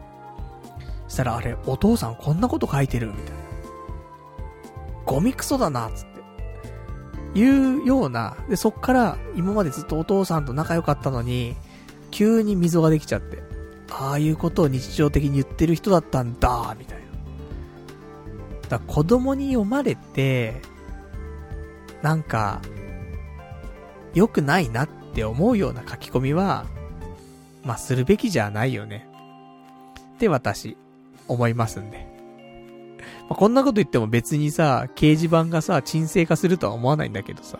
そしたらあれ、お父さんこんなこと書いてるみたいな。ゴミクソだな、つって。いうような、で、そっから今までずっとお父さんと仲良かったのに、急に溝ができちゃって、ああいうことを日常的に言ってる人だったんだ、みたいな。だ子供に読まれて、なんか、良くないなって思うような書き込みは、まあ、するべきじゃないよね。って私、思いますんで。まあ、こんなこと言っても別にさ、掲示板がさ、沈静化するとは思わないんだけどさ。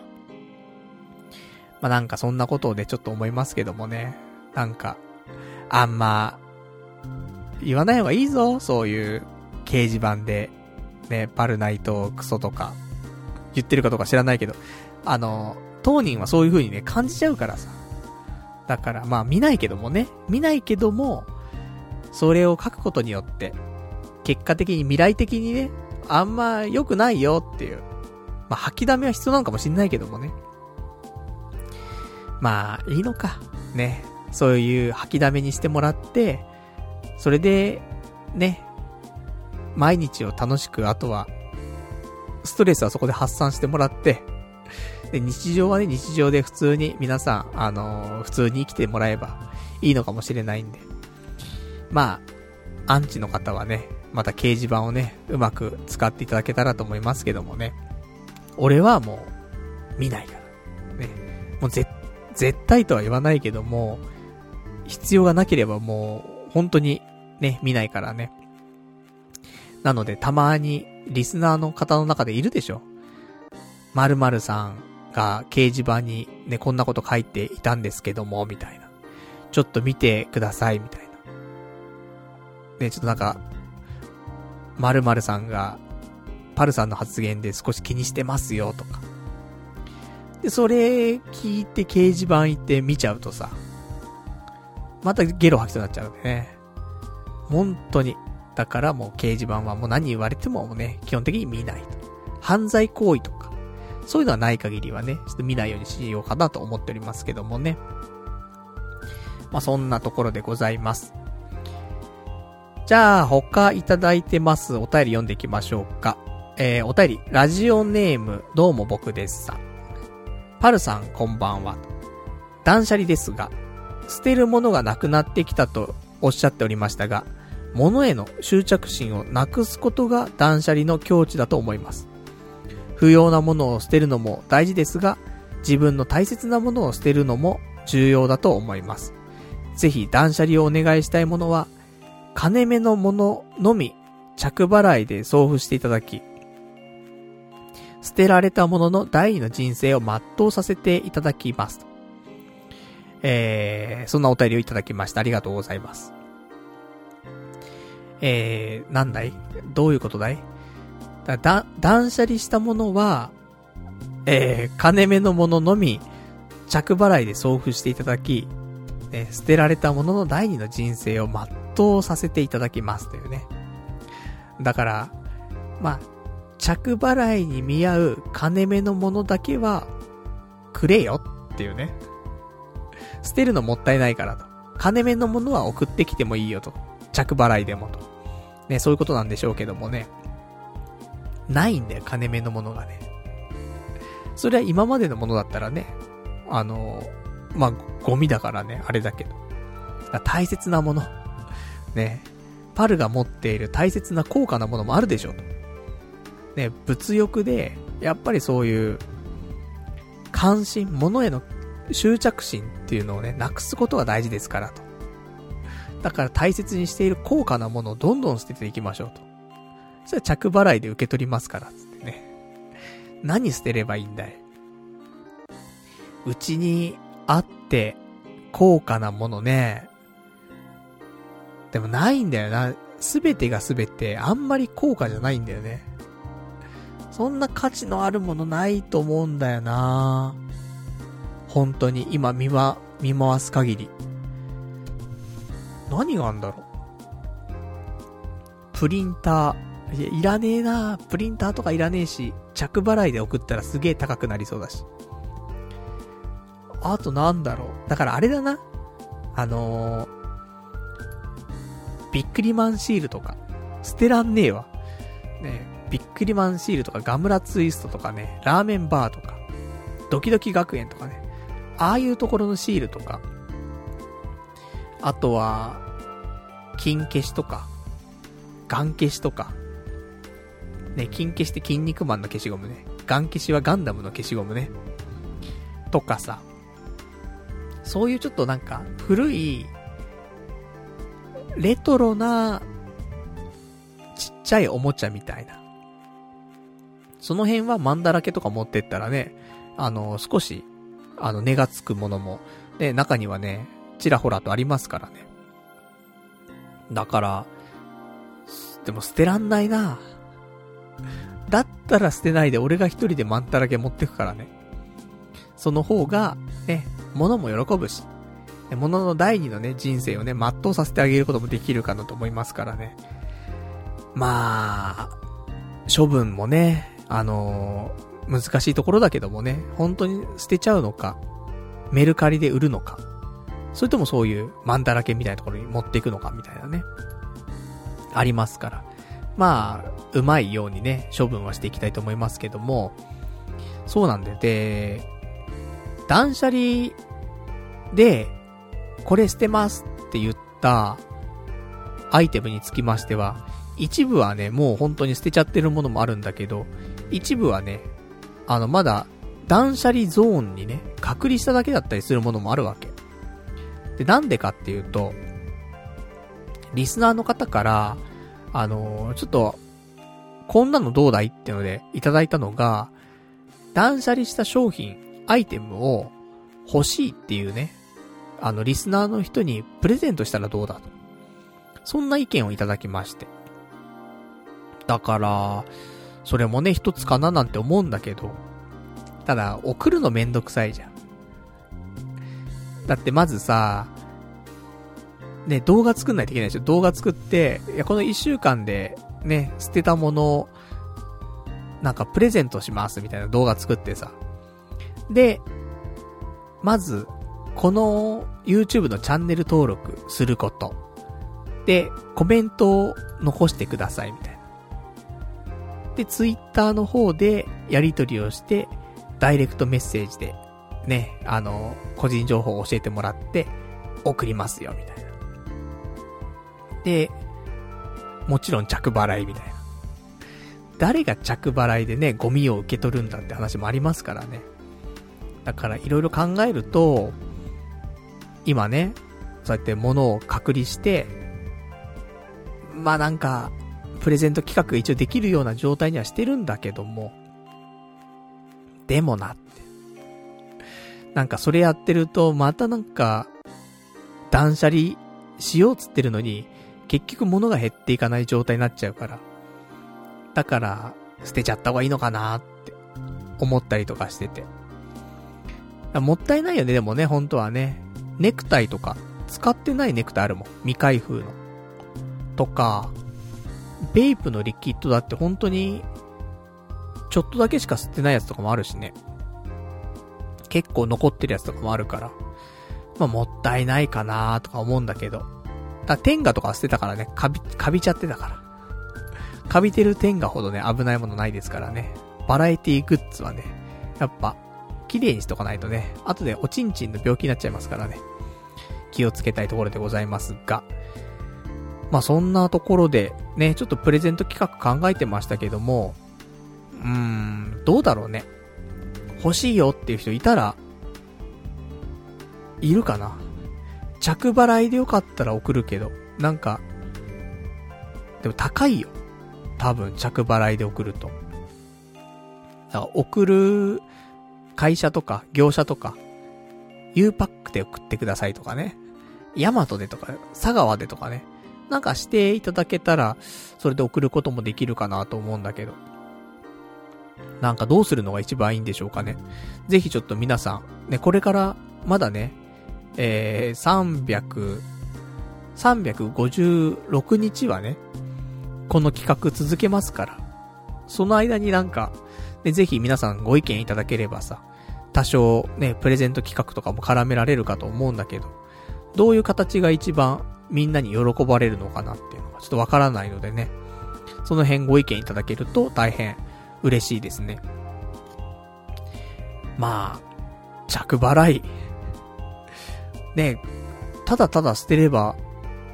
まあ、なんかそんなことをね、ちょっと思いますけどもね。なんか、あんま、言わない方がいいぞ、そういう、掲示板で、ね、パルナイトクソとか、言ってるかどうか知らないけど、あの、当人はそういう風にね、感じちゃうからさ。だからまあ見ないけどもね、見ないけども、それを書くことによって、結果的に未来的にね、あんま良くないよっていう。まあ吐きだめは必要なのかもしんないけどもね。まあ、いいのか。ね。そういう吐きだめにしてもらって、それで、ね、毎日を楽しく、あとは、ストレスはそこで発散してもらって、で、日常はね、日常で普通に皆さん、あのー、普通に生きてもらえばいいのかもしれないんで。まあ、アンチの方はね、また掲示板をね、うまく使っていただけたらと思いますけどもね。俺はもう、見ないから。ね。もうぜ、絶対とは言わないけども、必要がなければもう、本当にね、見ないからね。なので、たまに、リスナーの方の中でいるでしょ。〇〇さんが掲示板にね、こんなこと書いていたんですけども、みたいな。ちょっと見てください、みたいな。ね、ちょっとなんか、〇〇さんが、パルさんの発言で少し気にしてますよ、とか。で、それ聞いて掲示板行って見ちゃうとさ、またゲロ吐きそうになっちゃうんでね。本当に。だからもう掲示板はもう何言われてもね、基本的に見ないと。犯罪行為とか、そういうのはない限りはね、ちょっと見ないようにしようかなと思っておりますけどもね。まあ、そんなところでございます。じゃあ、他いただいてます。お便り読んでいきましょうか。えー、お便り、ラジオネーム、どうも僕ですさ。パルさん、こんばんは。断捨離ですが、捨てるものがなくなってきたとおっしゃっておりましたが、物への執着心をなくすことが断捨離の境地だと思います。不要なものを捨てるのも大事ですが、自分の大切なものを捨てるのも重要だと思います。ぜひ断捨離をお願いしたいものは、金目のもののみ着払いで送付していただき、捨てられたものの第二の人生を全うさせていただきます。えー、そんなお便りをいただきました。ありがとうございます。えー、なんだい？どういうことだい？だ、だ、断捨離したものは、えー、金目のもののみ、着払いで送付していただき、え捨てられたものの第二の人生を全うさせていただきますというね。だから、まあ、着払いに見合う金目のものだけは、くれよっていうね。捨てるのもったいないからと。金目のものは送ってきてもいいよと。着払いでもと。ね、そういうことなんでしょうけどもね。ないんだよ、金目のものがね。それは今までのものだったらね、あの、まあ、ゴミだからね、あれだけど。大切なもの。ね。パルが持っている大切な高価なものもあるでしょと。ね、物欲で、やっぱりそういう、関心、物への執着心っていうのをね、なくすことが大事ですからと。だから大切にしている高価なものをどんどん捨てていきましょうと。そしたら着払いで受け取りますから、つってね。何捨てればいいんだい？うちにあって高価なものね。でもないんだよな。すべてがすべてあんまり高価じゃないんだよね。そんな価値のあるものないと思うんだよな本当に今見ま、見回す限り。何があんだろう？プリンター。いや、いらねえなプリンターとかいらねえし、着払いで送ったらすげえ高くなりそうだし。あとなんだろう。だからあれだな。あのー、ビックリマンシールとか、捨てらんねえわ。ねビックリマンシールとかガムラツイストとかね、ラーメンバーとか、ドキドキ学園とかね、ああいうところのシールとか、あとは、金消しとか、ガン消しとか、ね、金消しって筋肉マンの消しゴムね。ガン消しはガンダムの消しゴムね。とかさ、そういうちょっとなんか、古い、レトロな、ちっちゃいおもちゃみたいな。その辺はマンだらけとか持ってったらね、あの、少し、あの、値がつくものも、ね、中にはね、ちらほらとありますからね。だから、でも捨てらんないなだったら捨てないで俺が一人でマンだらけ持ってくからね。その方が、ね、物も喜ぶし、物の第二のね、人生をね、全うさせてあげることもできるかなと思いますからね。まあ、処分もね、あのー、難しいところだけどもね、本当に捨てちゃうのか、メルカリで売るのか、それともそういうマンだらけみたいなところに持っていくのかみたいなね、ありますから。まあ、うまいようにね、処分はしていきたいと思いますけども、そうなんだよ。で、断捨離で、これ捨てますって言ったアイテムにつきましては、一部はね、もう本当に捨てちゃってるものもあるんだけど、一部はね、あの、まだ、断捨離ゾーンにね、隔離しただけだったりするものもあるわけ。で、なんでかっていうと、リスナーの方から、あのー、ちょっと、こんなのどうだいっていうのでいただいたのが、断捨離した商品、アイテムを欲しいっていうね、あの、リスナーの人にプレゼントしたらどうだと。そんな意見をいただきまして。だから、それもね、一つかななんて思うんだけど、ただ、送るのめんどくさいじゃん。だってまずさ、ね、動画作んないといけないでしょ動画作って、いや、この一週間で、ね、捨てたものを、なんかプレゼントしますみたいな動画作ってさ。で、まず、この YouTube のチャンネル登録すること。で、コメントを残してくださいみたいな。で、Twitter の方でやり取りをして、ダイレクトメッセージで、ね、あの、個人情報を教えてもらって、送りますよ、みたいな。で、もちろん着払いみたいな。誰が着払いでね、ゴミを受け取るんだって話もありますからね。だからいろいろ考えると、今ね、そうやって物を隔離して、まあなんか、プレゼント企画一応できるような状態にはしてるんだけども、でもなって。なんかそれやってると、またなんか、断捨離しようっつってるのに、結局物が減っていかない状態になっちゃうから。だから、捨てちゃった方がいいのかなって思ったりとかしてて。もったいないよね、でもね、本当はね。ネクタイとか、使ってないネクタイあるもん。未開封の。とか、ベイプのリキッドだって本当に、ちょっとだけしか吸ってないやつとかもあるしね。結構残ってるやつとかもあるから。まあ、もったいないかなとか思うんだけど。だ天下とか捨てたからね、かび、かびちゃってたから。かびてる天下ほどね、危ないものないですからね。バラエティグッズはね、やっぱ、綺麗にしとかないとね、後でおちんちんの病気になっちゃいますからね。気をつけたいところでございますが。まあそんなところで、ね、ちょっとプレゼント企画考えてましたけども、うーん、どうだろうね。欲しいよっていう人いたら、いるかな着払いでよかったら送るけど、なんか、でも高いよ。多分、着払いで送ると。だから送る会社とか業者とか、U パックで送ってくださいとかね。ヤマトでとか、佐川でとかね。なんかしていただけたら、それで送ることもできるかなと思うんだけど。なんかどうするのが一番いいんでしょうかね。ぜひちょっと皆さん、ね、これからまだね、えー、300、356日はね、この企画続けますから。その間になんか、ね、ぜひ皆さんご意見いただければさ、多少ね、プレゼント企画とかも絡められるかと思うんだけど、どういう形が一番みんなに喜ばれるのかなっていうのがちょっとわからないのでね、その辺ご意見いただけると大変嬉しいですね。まあ、着払い。ね、ただただ捨てれば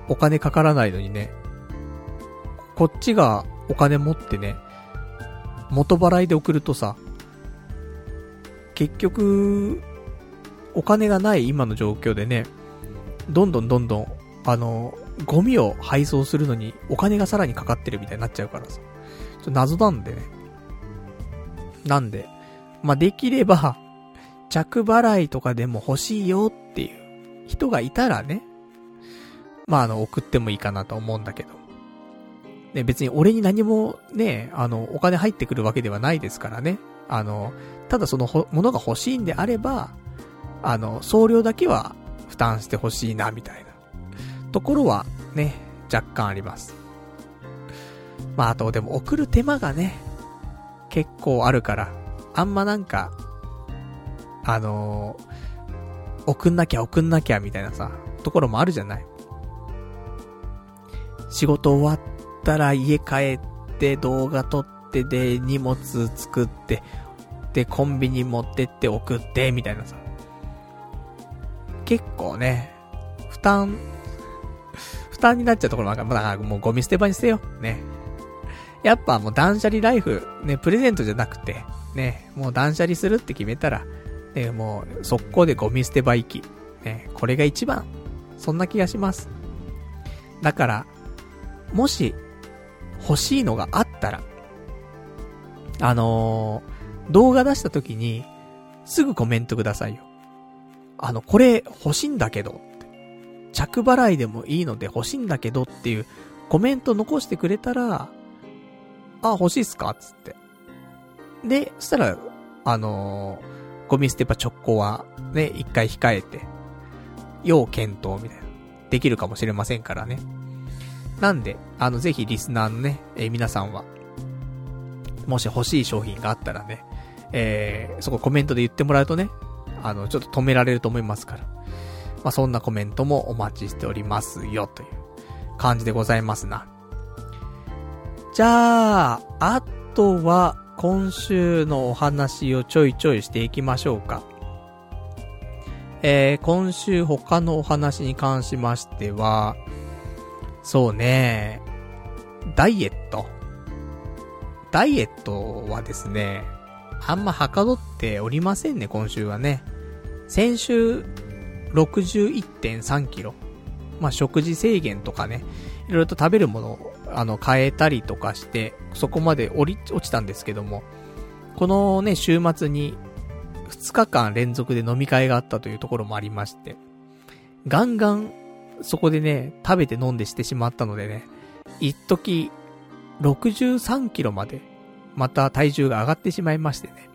お金かからないのにね、こっちがお金持ってね、元払いで送るとさ、結局、お金がない今の状況でね、どんどんどんどん、あの、ゴミを配送するのにお金がさらにかかってるみたいになっちゃうからさ。ちょっと謎なんでね。なんで、まあ、できれば、着払いとかでも欲しいよっていう人がいたらね、まあ、あの、送ってもいいかなと思うんだけど。ね、別に俺に何もね、あの、お金入ってくるわけではないですからね。あの、ただそのほ、ものが欲しいんであれば、あの、送料だけは負担してほしいな、みたいな。ところは、ね、若干あります。まあ、あと、でも送る手間がね、結構あるから、あんまなんか、あのー、送んなきゃ送んなきゃみたいなさ、ところもあるじゃない。仕事終わったら家帰って動画撮ってで荷物作って、でコンビニ持ってって送ってみたいなさ。結構ね、負担、負担になっちゃうところもあるから、まだもうゴミ捨て場に捨てよ。ね。やっぱもう断捨離ライフ、ね、プレゼントじゃなくて、ね、もう断捨離するって決めたら、ね、もう、速攻でゴミ捨て場行き。ね、これが一番そんな気がします。だから、もし、欲しいのがあったら、あのー、動画出した時に、すぐコメントくださいよ。あの、これ欲しいんだけど、着払いでもいいので欲しいんだけどっていうコメント残してくれたら、あ、欲しいっすかつって。で、そしたら、あのー、ゴミ捨て場直行は、ね、一回控えて、要検討みたいな、できるかもしれませんからね。なんで、あの、ぜひリスナーのね、えー、皆さんは、もし欲しい商品があったらね、えー、そこコメントで言ってもらうとね、あの、ちょっと止められると思いますから。まあ、そんなコメントもお待ちしておりますよ、という感じでございますな。じゃあ、あとは、今週のお話をちょいちょいしていきましょうか。えー、今週他のお話に関しましては、そうね、ダイエット。ダイエットはですね、あんまはかどっておりませんね、今週はね。先週、61.3キロ。まあ、食事制限とかね、いろいろと食べるものを、あの、変えたりとかして、そこまで降り、落ちたんですけども、このね、週末に、2日間連続で飲み会があったというところもありまして、ガンガン、そこでね、食べて飲んでしてしまったのでね、一時、63キロまで、また体重が上がってしまいましてね。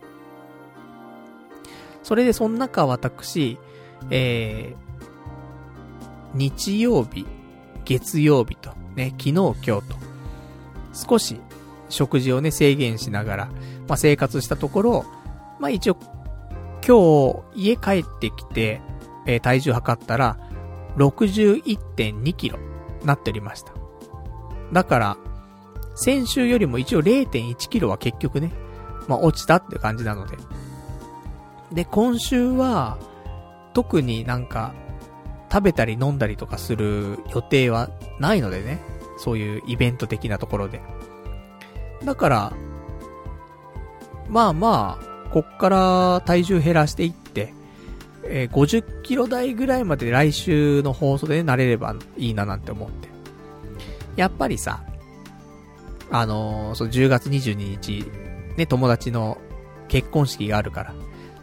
それでその中私、えー、日曜日、月曜日と、ね、昨日今日と、少し食事をね、制限しながら、まあ、生活したところ、まあ、一応、今日、家帰ってきて、えー、体重測ったら、61.2キロ、なっておりました。だから、先週よりも一応0.1キロは結局ね、まあ、落ちたって感じなので。で、今週は、特になんか、食べたり飲んだりとかする予定はないのでね。そういうイベント的なところで。だから、まあまあ、こっから体重減らしていって、えー、50キロ台ぐらいまで来週の放送で、ね、慣れればいいななんて思って。やっぱりさ、あのー、そう、10月22日、ね、友達の結婚式があるから、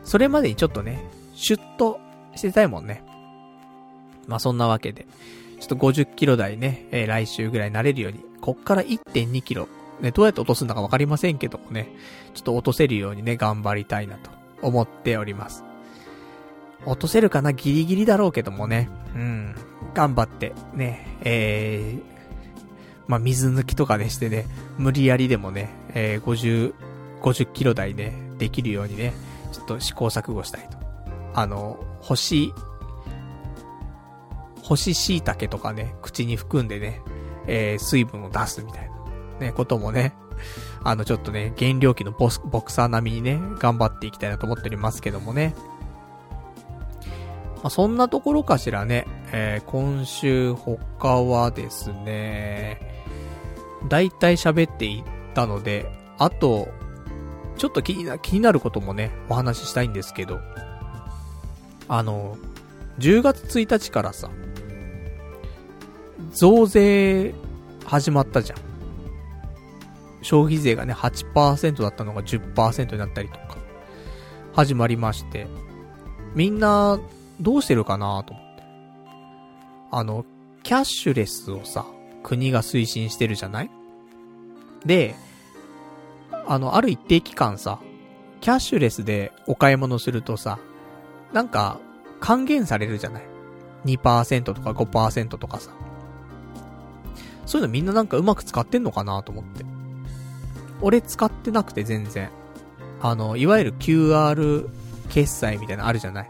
それまでにちょっとね、シュッとしてたいもんね。まあ、そんなわけで、ちょっと50キロ台ね、えー、来週ぐらいになれるように、こっから1.2キロ、ね、どうやって落とすんだかわかりませんけどもね、ちょっと落とせるようにね、頑張りたいなと思っております。落とせるかな？ギリギリだろうけどもね、うん、頑張って、ね、えー、まあ、水抜きとかでしてね、無理やりでもね、えー、50、50キロ台ね、できるようにね、ちょっと試行錯誤したいと。あの、干し、干し椎茸とかね、口に含んでね、えー、水分を出すみたいな、ね、こともね、あの、ちょっとね、減量期のボス、ボクサー並みにね、頑張っていきたいなと思っておりますけどもね。まあ、そんなところかしらね、えー、今週他はですね、だいたい喋っていったので、あと、ちょっと気にな、気になることもね、お話ししたいんですけど、あの、10月1日からさ、増税始まったじゃん。消費税がね、8%だったのが10%になったりとか、始まりまして、みんな、どうしてるかなと思って。あの、キャッシュレスをさ、国が推進してるじゃない？で、あの、ある一定期間さ、キャッシュレスでお買い物するとさ、なんか、還元されるじゃない ?2% とか5%とかさ。そういうのみんななんかうまく使ってんのかなと思って。俺使ってなくて全然。あの、いわゆる QR 決済みたいなのあるじゃない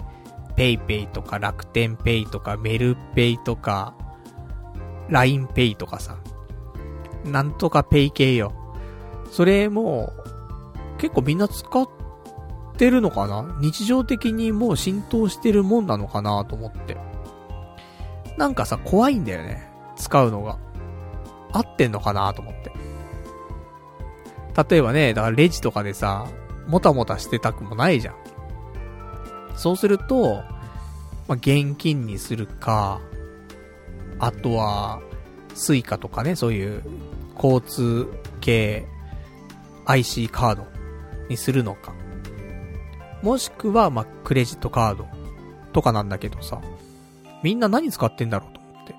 ?PayPay とか楽天 Pay とかメルペイとか LINEPay とかさ。なんとか Pay 系よ。それも、結構みんな使ってるのかな？日常的にもう浸透してるもんなのかなと思って。なんかさ、怖いんだよね。使うのが。合ってんのかなと思って。例えばね、だからレジとかでさ、もたもたしてたくもないじゃん。そうすると、まあ、現金にするか、あとは、スイカとかね、そういう交通系 IC カードにするのか。もしくは、まあ、クレジットカードとかなんだけどさ、みんな何使ってんだろうと思って。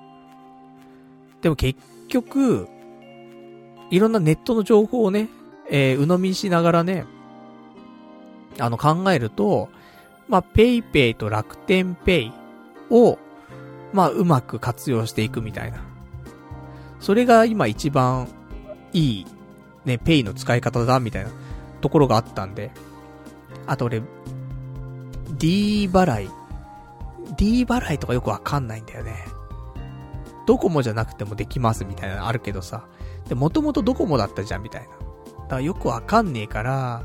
でも結局、いろんなネットの情報をね、えー、鵜呑みしながらね、あの考えると、まあ、ペイペイと楽天ペイを、まあ、うまく活用していくみたいな。それが今一番いい、ね、ペイの使い方だ、みたいなところがあったんで。あと俺、D 払い。D 払いとかよくわかんないんだよね。ドコモじゃなくてもできますみたいなのあるけどさ。で、もともとドコモだったじゃんみたいな。だからよくわかんねえから、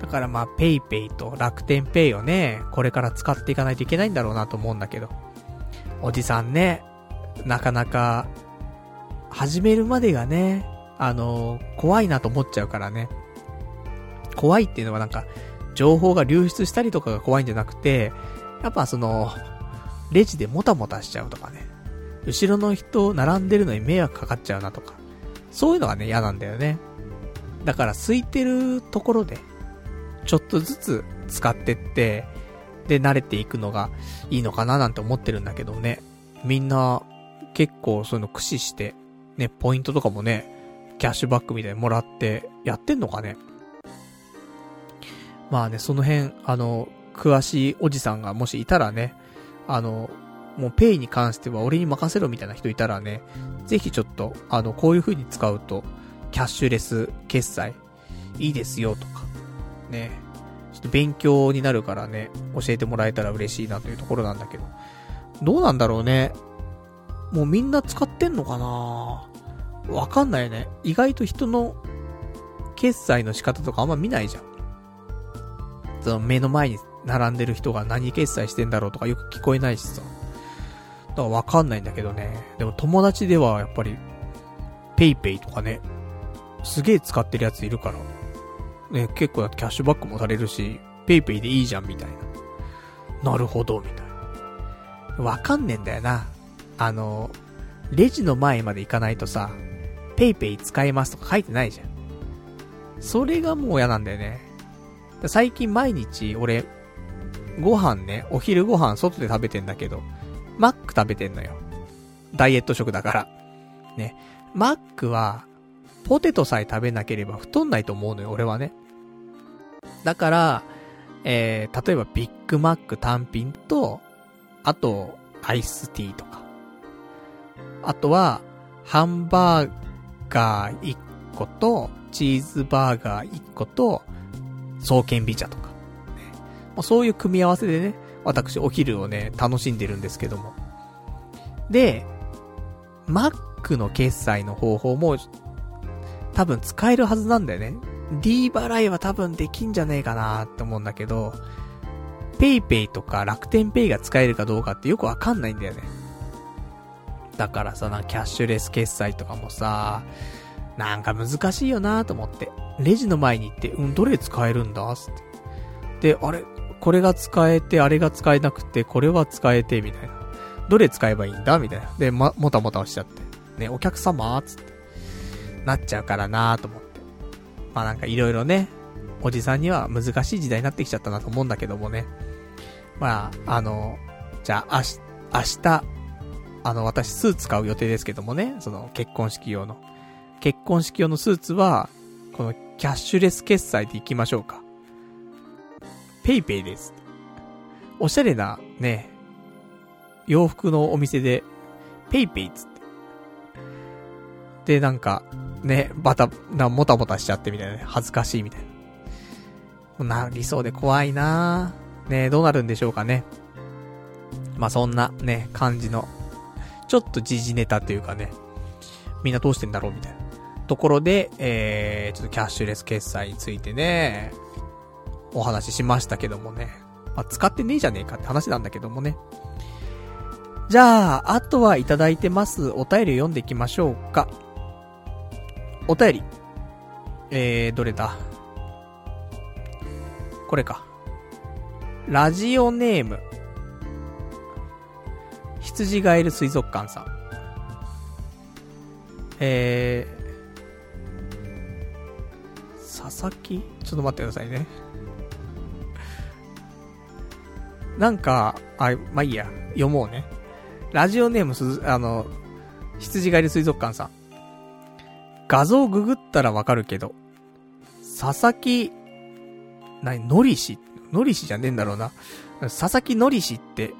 だからまあ、ペイペイと楽天ペイをね、これから使っていかないといけないんだろうなと思うんだけど。おじさんね、なかなか、始めるまでがね、あの、怖いなと思っちゃうからね。怖いっていうのはなんか、情報が流出したりとかが怖いんじゃなくて、やっぱその、レジでもたもたしちゃうとかね。後ろの人並んでるのに迷惑かかっちゃうなとか。そういうのがね、嫌なんだよね。だから空いてるところで、ちょっとずつ使ってって、で、慣れていくのがいいのかななんて思ってるんだけどね。みんな、結構そういうの駆使して、ね、ポイントとかもね、キャッシュバックみたいにもらってやってんのかね。まあね、その辺、あの、詳しいおじさんがもしいたらね、あの、もうペイに関しては俺に任せろみたいな人いたらね、ぜひちょっと、あの、こういう風に使うと、キャッシュレス決済、いいですよとか、ね、ちょっと勉強になるからね、教えてもらえたら嬉しいなというところなんだけど。どうなんだろうね。もうみんな使ってんのかなわかんないね。意外と人の決済の仕方とかあんま見ないじゃん。その目の前に並んでる人が何決済してんだろうとかよく聞こえないしさ。だからわかんないんだけどね。でも友達ではやっぱり、ペイペイとかね、すげえ使ってるやついるから。ね、結構だってキャッシュバックもされるし、ペイペイでいいじゃんみたいな。なるほど、みたいな。わかんねえんだよな。あの、レジの前まで行かないとさ、ペイペイ使えますとか書いてないじゃん。それがもう嫌なんだよね。最近毎日俺、ご飯ね、お昼ご飯外で食べてんだけど、マック食べてんのよ。ダイエット食だから。ね。マックは、ポテトさえ食べなければ太んないと思うのよ、俺はね。だから、えー、例えばビッグマック単品と、あと、アイスティーとか。あとは、ハンバーガー1個と、チーズバーガー1個と、双剣美茶とか。そういう組み合わせでね、私お昼をね、楽しんでるんですけども。で、Mac の決済の方法も、多分使えるはずなんだよね。D 払いは多分できんじゃねえかなって思うんだけど、PayPay とか楽天 Pay が使えるかどうかってよくわかんないんだよね。だからさ、な、キャッシュレス決済とかもさ、なんか難しいよなと思って。レジの前に行って、うん、どれ使えるんだつって。で、あれ、これが使えて、あれが使えなくて、これは使えて、みたいな。どれ使えばいいんだ？みたいな。で、ま、もたもた押しちゃって。ね、お客様？つって。なっちゃうからなと思って。まあなんかいろいろね、おじさんには難しい時代になってきちゃったなと思うんだけどもね。まあ、あの、じゃあ、明日、あの、私スーツ買う予定ですけどもね、その結婚式用の。結婚式用のスーツは、このキャッシュレス決済で行きましょうか。ペイペイです。おしゃれな、ね、洋服のお店で、ペイペイっつって。で、なんか、ね、バタ、な、もたもたしちゃってみたいなね、恥ずかしいみたいな。なりそうで怖いなね、どうなるんでしょうかね。まあ、そんな、ね、感じの、ちょっと時事ネタというかね、みんなどうしてんだろうみたいな。ところで、えー、ちょっとキャッシュレス決済についてね、お話ししましたけどもね。まあ、使ってねえじゃねえかって話なんだけどもね。じゃあ、あとはいただいてます。お便り読んでいきましょうか。お便り。えー、どれだ？これか。ラジオネーム。羊ガエル水族館さん。えー、佐々木？ちょっと待ってくださいね。なんか、あ、まあ、いいや。読もうね。ラジオネームすずあの、羊狩り水族館さん。画像ググったらわかるけど、佐々木、なに、のりしのりしじゃねえんだろうな。佐々木のりしって、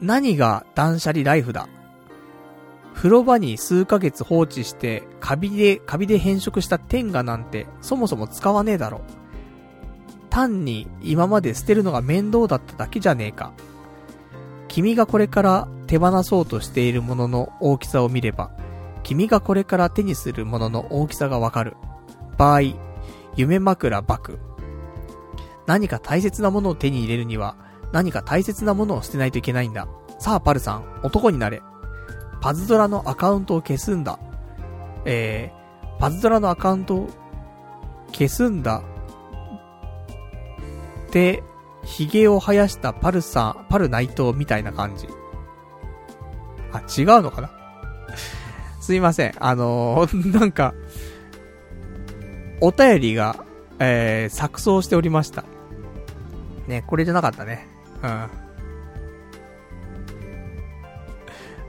何が断捨離ライフだ？風呂場に数ヶ月放置して、カビで、カビで変色した天下なんて、そもそも使わねえだろ。単に今まで捨てるのが面倒だっただけじゃねえか。君がこれから手放そうとしているものの大きさを見れば、君がこれから手にするものの大きさがわかる。場合、夢枕バク。何か大切なものを手に入れるには、何か大切なものを捨てないといけないんだ。さあ、パルさん、男になれ。パズドラのアカウントを消すんだ。えー、パズドラのアカウントを消すんだ。で、髭を生やしたパルさん、パル内藤みたいな感じ。あ、違うのかな？すいません。あのー、なんか、お便りが、えー、錯綜しておりました。ね、これじゃなかったね。うん。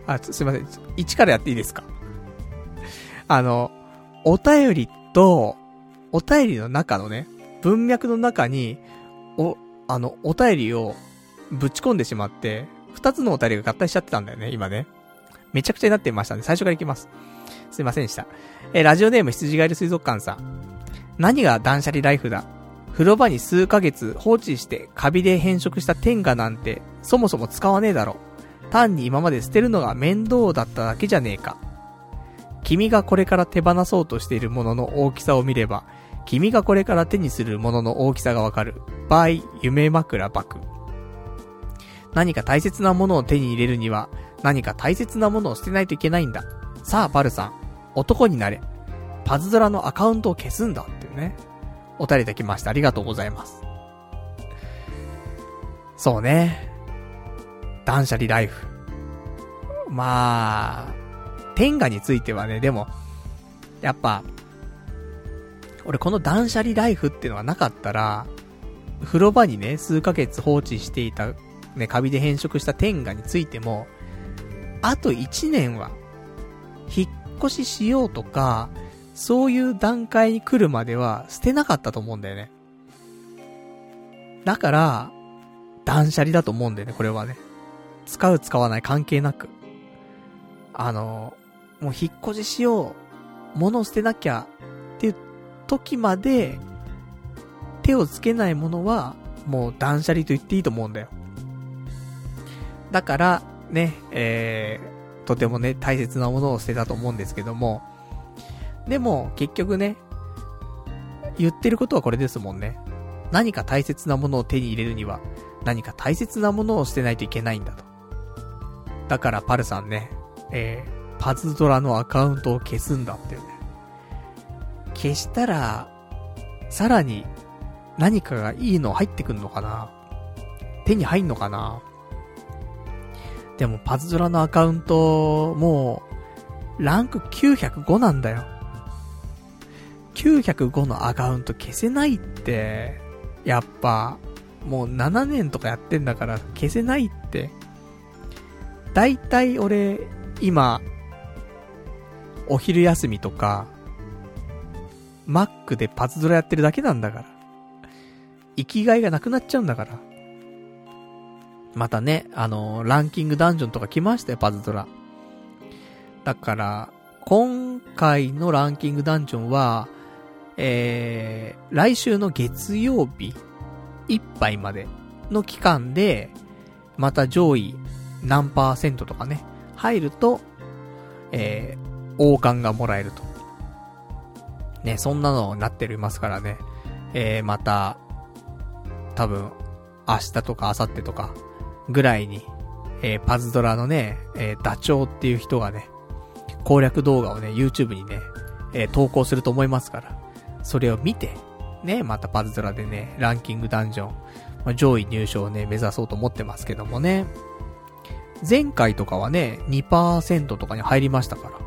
あ、すいません。1からやっていいですか？あの、お便りと、お便りの中のね、文脈の中に、お、あの、お便りをぶち込んでしまって、二つのお便りが合体しちゃってたんだよね、今ね。めちゃくちゃになってましたんで、最初からいきます。すいませんでした。え、ラジオネーム羊ガエル水族館さん。何が断捨離ライフだ？風呂場に数ヶ月放置してカビで変色した天下なんてそもそも使わねえだろ。単に今まで捨てるのが面倒だっただけじゃねえか。君がこれから手放そうとしているものの大きさを見れば、君がこれから手にするものの大きさがわかる。場合、夢枕バク。何か大切なものを手に入れるには、何か大切なものを捨てないといけないんだ。さあ、パルさん。男になれ。パズドラのアカウントを消すんだっていうね。お便りできました。ありがとうございます。そうね。断捨離ライフ。まあ、天下についてはね、でも、やっぱ、俺この断捨離ライフっていうのがなかったら、風呂場にね、数ヶ月放置していた、ね、カビで変色した天下についても、あと1年は、引っ越ししようとか、そういう段階に来るまでは捨てなかったと思うんだよね。だから、断捨離だと思うんだよね、これはね。使う使わない関係なく。あの、もう引っ越ししよう。物捨てなきゃ時まで、手をつけないものは、もう断捨離と言っていいと思うんだよ。だから、ね、えー、とてもね、大切なものを捨てたと思うんですけども、でも、結局ね、言ってることはこれですもんね。何か大切なものを手に入れるには、何か大切なものを捨てないといけないんだと。だからパルさんね、えー、パズドラのアカウントを消すんだってね。消したら、さらに何かがいいの入ってくんのかな？手に入んのかな？でもパズドラのアカウント、もう、ランク905なんだよ。905のアカウント消せないって、やっぱ、もう7年とかやってんだから消せないって。だいたい俺、今、お昼休みとか、マックでパズドラやってるだけなんだから。生きがいがなくなっちゃうんだから。またね、あのー、ランキングダンジョンとか来ましたよ、パズドラ。だから、今回のランキングダンジョンは、えー、来週の月曜日いっぱいまでの期間で、また上位何パーセントとかね、入ると、えー、王冠がもらえると。ね、そんなのになっておりますからね。えー、また、多分、明日とか明後日とか、ぐらいに、えー、パズドラのね、えー、ダチョウっていう人がね、攻略動画をね、YouTube にね、えー、投稿すると思いますから、それを見て、ね、またパズドラでね、ランキングダンジョン、まあ、上位入賞をね、目指そうと思ってますけどもね。前回とかはね、2%とかに入りましたから。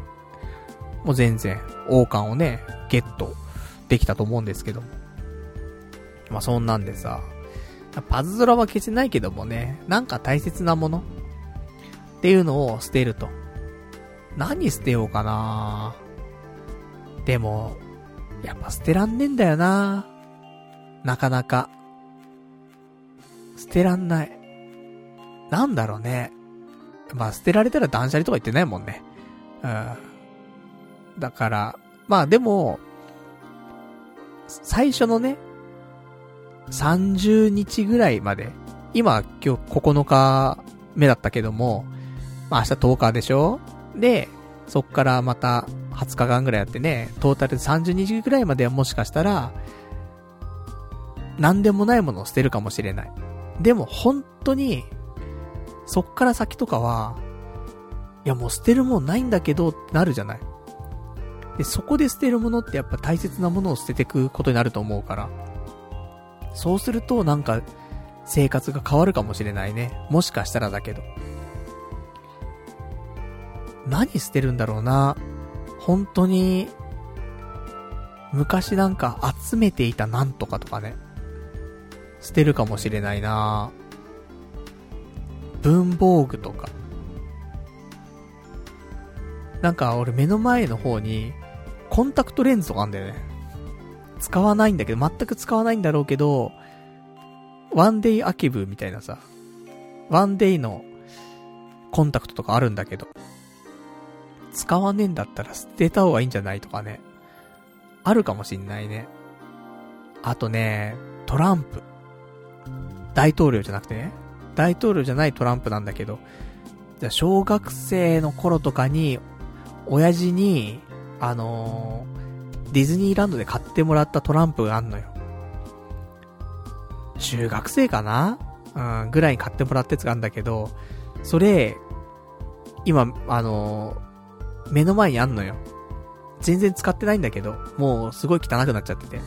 もう全然、王冠をね、ゲットできたと思うんですけども。まあそんなんでさ、パズドラは消せないけどもね、なんか大切なものっていうのを捨てると。何捨てようかなでも、やっぱ捨てらんねえんだよななかなか。捨てらんない。なんだろうね。まあ捨てられたら断捨離とか言ってないもんね。うん。だから、まあでも、最初のね、30日ぐらいまで、今今日9日目だったけども、まあ明日10日でしょ？で、そっからまた20日間ぐらいやってね、トータルで30日ぐらいまではもしかしたら、何でもないものを捨てるかもしれない。でも本当に、そっから先とかは、いやもう捨てるもんないんだけどってなるじゃない？で、そこで捨てるものってやっぱ大切なものを捨てていくことになると思うから。そうするとなんか、生活が変わるかもしれないね。もしかしたらだけど。何捨てるんだろうな。本当に、昔なんか集めていたなんとかとかね。捨てるかもしれないな文房具とか。なんか俺目の前の方に、コンタクトレンズとかあんだよね。使わないんだけど、全く使わないんだろうけど、ワンデイアキブみたいなさ、ワンデイのコンタクトとかあるんだけど、使わねえんだったら捨てた方がいいんじゃないとかね。あるかもしんないね。あとね、トランプ。大統領じゃなくてね。大統領じゃないトランプなんだけど、じゃ小学生の頃とかに、親父に、あのー、ディズニーランドで買ってもらったトランプがあんのよ。中学生かな？うん、ぐらいに買ってもらったやつがあんだけど、それ、今、あのー、目の前にあんのよ。全然使ってないんだけど、もうすごい汚くなっちゃってて。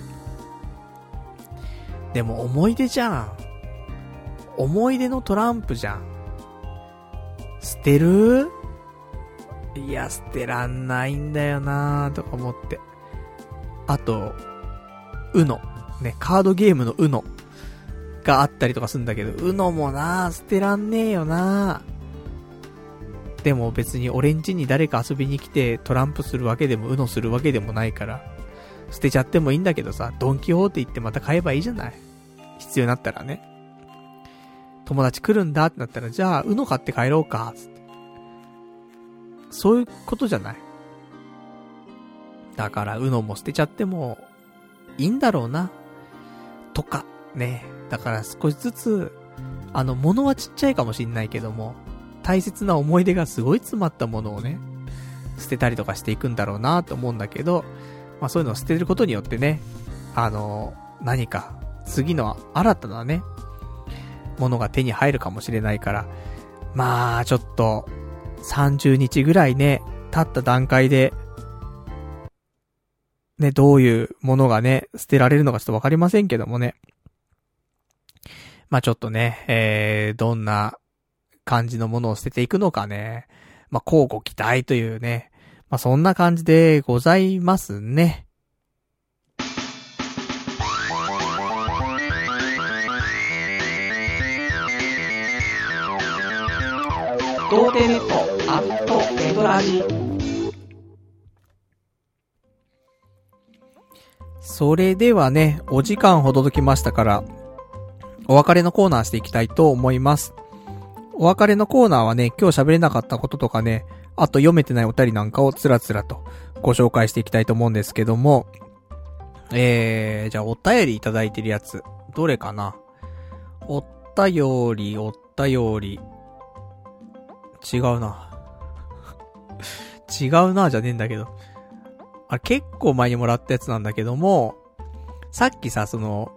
でも思い出じゃん。思い出のトランプじゃん。捨てる？いや、捨てらんないんだよなーとか思って。あと、うの。ね、カードゲームのうの。があったりとかするんだけど、うのもな捨てらんねえよなでも別に俺ん家に誰か遊びに来てトランプするわけでも、うのするわけでもないから、捨てちゃってもいいんだけどさ、ドンキホーテ行ってまた買えばいいじゃない必要になったらね。友達来るんだってなったら、じゃあ、うの買って帰ろうか、つっ。そういうことじゃないだから、うのも捨てちゃっても、いいんだろうな。とか、ね。だから少しずつ、あの、物はちっちゃいかもしんないけども、大切な思い出がすごい詰まったものをね、捨てたりとかしていくんだろうなと思うんだけど、まあそういうのを捨てることによってね、あの、何か、次の新たなね、ものが手に入るかもしれないから、まあ、ちょっと、30日ぐらいね、経った段階で、ね、どういうものがね、捨てられるのかちょっとわかりませんけどもね。まあちょっとね、えー、どんな感じのものを捨てていくのかね。まあ、交互期待というね。まあ、そんな感じでございますね。童貞ネットアットネトラジそれではね、お時間ほどときましたから、お別れのコーナーしていきたいと思います。お別れのコーナーはね、今日喋れなかったこととかね、あと読めてないお便りなんかをつらつらとご紹介していきたいと思うんですけども、えー、じゃあお便りいただいてるやつ、どれかな？お便り、お便り、違うな。違うなじゃねえんだけど。あ結構前にもらったやつなんだけども、さっきさ、その、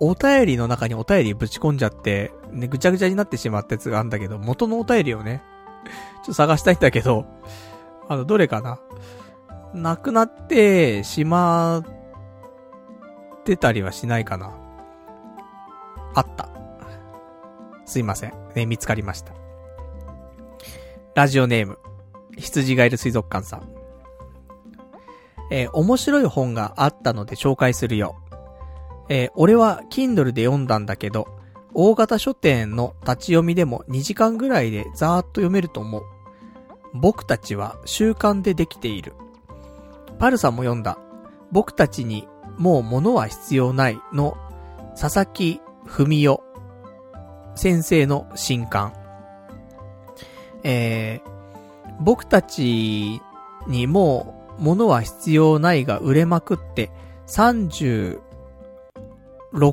お便りの中にお便りぶち込んじゃって、ね、ぐちゃぐちゃになってしまったやつがあるんだけど、元のお便りをね、ちょっと探したいんだけど、あの、どれかな？なくなってしまってたりはしないかなあった。すいません。ね、見つかりました。ラジオネーム、羊がいる水族館さん。えー、面白い本があったので紹介するよ。えー、俺は Kindle で読んだんだけど、大型書店の立ち読みでも2時間ぐらいでざーっと読めると思う。僕たちは習慣でできている。パルさんも読んだ。僕たちにもう物は必要ないの佐々木文代先生の新刊。えー、僕たちにも物は必要ないが売れまくって36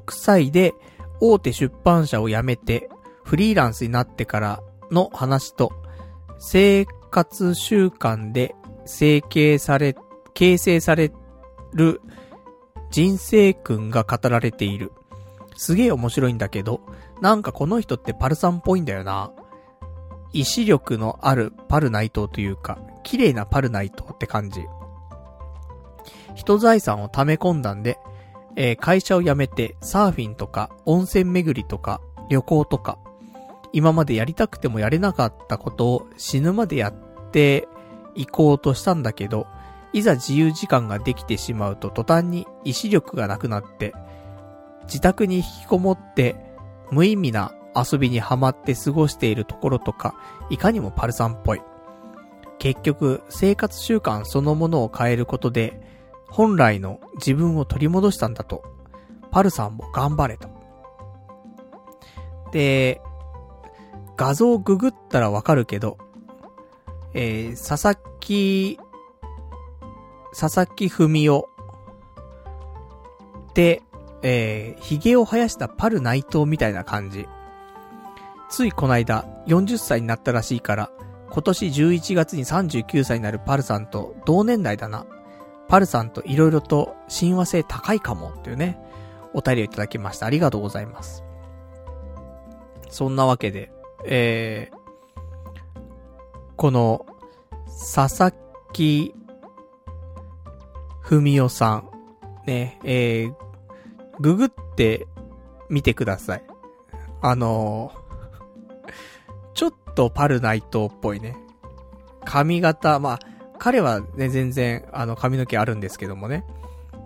歳で大手出版社を辞めてフリーランスになってからの話と生活習慣で成形され、形成される人生訓が語られている。すげえ面白いんだけど、なんかこの人ってパルさんっぽいんだよな。意志力のあるパルナイトというか、綺麗なパルナイトって感じ。人財産を溜め込んだんで、えー、会社を辞めてサーフィンとか温泉巡りとか旅行とか、今までやりたくてもやれなかったことを死ぬまでやっていこうとしたんだけど、いざ自由時間ができてしまうと途端に意志力がなくなって、自宅に引きこもって無意味な遊びにはまって過ごしているところとか、いかにもパルさんっぽい。結局、生活習慣そのものを変えることで、本来の自分を取り戻したんだと。パルさんも頑張れと。で、画像をググったらわかるけど、えー、佐々木佐々木文夫で、えー、髭を生やしたパル内藤みたいな感じ。ついこの間、40歳になったらしいから、今年11月に39歳になるパルさんと同年代だな。パルさんと色々と親和性高いかもっていうね、お便りをいただきました。ありがとうございます。そんなわけで、えー、この、佐々木ふみおさん。ね、えー、ググってみてください。あのー、とパルナイトっぽいね。髪型、まあ、彼はね、全然、あの、髪の毛あるんですけどもね。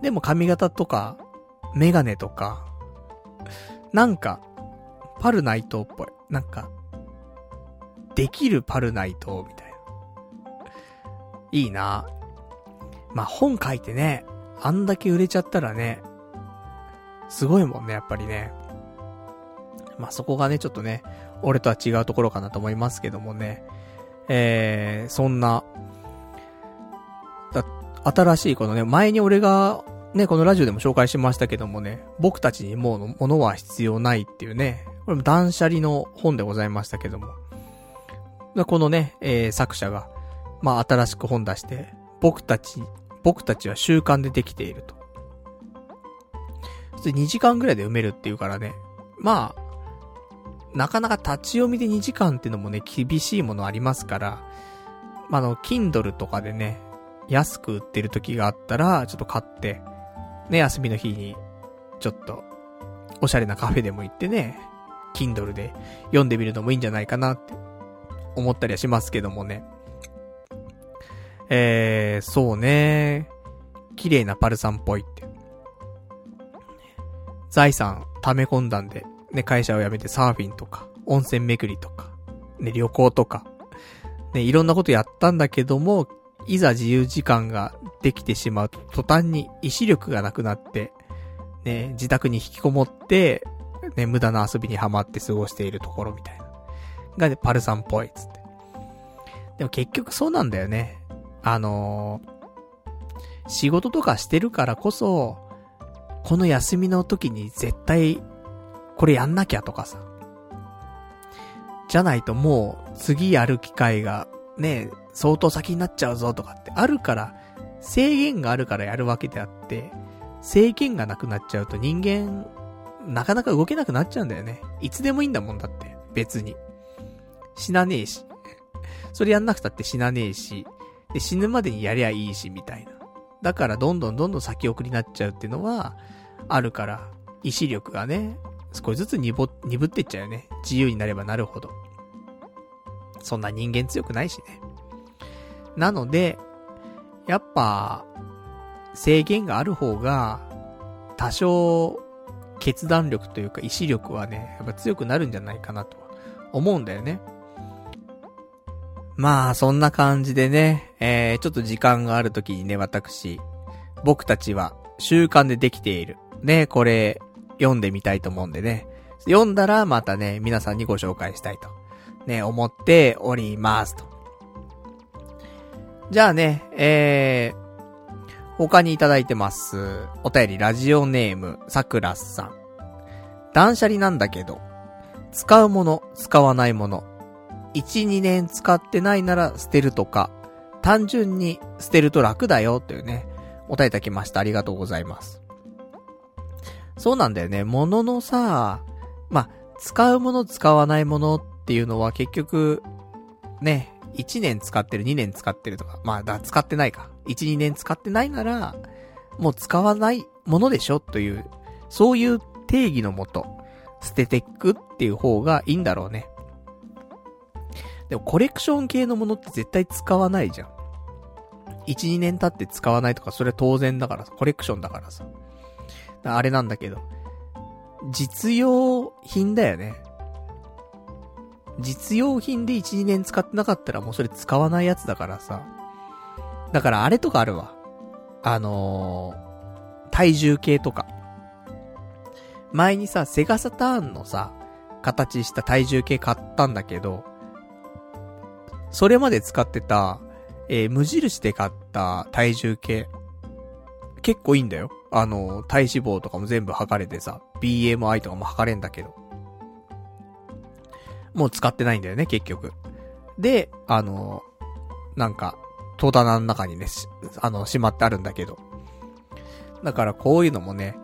でも髪型とか、メガネとか、なんか、パルナイトっぽい。なんか、できるパルナイトみたいな。いいな。まあ、本書いてね、あんだけ売れちゃったらね、すごいもんね、やっぱりね。まあ、そこがね、ちょっとね、俺とは違うところかなと思いますけどもね。えー、そんな、新しいこのね、前に俺が、ね、このラジオでも紹介しましたけどもね、僕たちにもう物は必要ないっていうね、これも断捨離の本でございましたけども。このね、えー、作者が、まあ、新しく本出して、僕たち僕たちは習慣でできていると。普通2時間ぐらいで読めるっていうからね。まあ、なかなか立ち読みで2時間っていうのもね、厳しいものありますから、まあ、の、Kindle とかでね、安く売ってる時があったら、ちょっと買って、ね、休みの日に、ちょっと、おしゃれなカフェでも行ってね、Kindle で読んでみるのもいいんじゃないかなって思ったりはしますけどもね。えー、そうね。綺麗なパルさんっぽいって。財産溜め込んだんで、ね、会社を辞めてサーフィンとか、温泉巡りとか、ね、旅行とか、ね、いろんなことやったんだけども、いざ自由時間ができてしまうと、途端に意志力がなくなって、ね、自宅に引きこもって、ね、無駄な遊びにはまって過ごしているところみたいな。がね、パルさんっぽい、つって。でも結局そうなんだよね。あのー、仕事とかしてるからこそ、この休みの時に絶対、これやんなきゃとかさ。じゃないともう、次やる機会が、ね、相当先になっちゃうぞとかってあるから、制限があるからやるわけであって、制限がなくなっちゃうと人間、なかなか動けなくなっちゃうんだよね。いつでもいいんだもんだって、別に。死なねえし。それやんなくたって死なねえし、で、死ぬまでにやりゃいいし、みたいな。だからどんどんどんどん先送りになっちゃうっていうのは、あるから、意志力がね、少しずつ鈍、ってっちゃうよね。自由になればなるほど。そんな人間強くないしね。なので、やっぱ、制限がある方が、多少、決断力というか意志力はね、やっぱ強くなるんじゃないかなと思うんだよね。まあ、そんな感じでね、えー、ちょっと時間がある時にね、私、僕たちは習慣でできている。ね、これ、読んでみたいと思うんでね。読んだらまたね、皆さんにご紹介したいと。ね、思っておりますと。じゃあね、えー、他にいただいてます。お便りラジオネーム、さくらさん。断捨離なんだけど、使うもの、使わないもの。1、2年使ってないなら捨てるとか、単純に捨てると楽だよというね、お便りいただきました。ありがとうございます。そうなんだよね。物のさ、ま、使うもの使わないものっていうのは結局、ね、1年使ってる、2年使ってるとか、まあ、だ、使ってないか。1、2年使ってないなら、もう使わないものでしょという、そういう定義のもと、捨ててくっていう方がいいんだろうね。でもコレクション系のものって絶対使わないじゃん。1、2年経って使わないとか、それは当然だからさ、コレクションだからさ。あれなんだけど、実用品だよね。実用品で1、2年使ってなかったらもうそれ使わないやつだからさ。だからあれとかあるわ。あのー、体重計とか。前にさ、セガサターンのさ、形した体重計買ったんだけど、それまで使ってた、えー、無印で買った体重計。結構いいんだよ。あの、体脂肪とかも全部測れてさ、BMI とかも測れんだけど。もう使ってないんだよね、結局。で、あの、なんか、戸棚の中にね、あの、しまってあるんだけど。だからこういうのもね、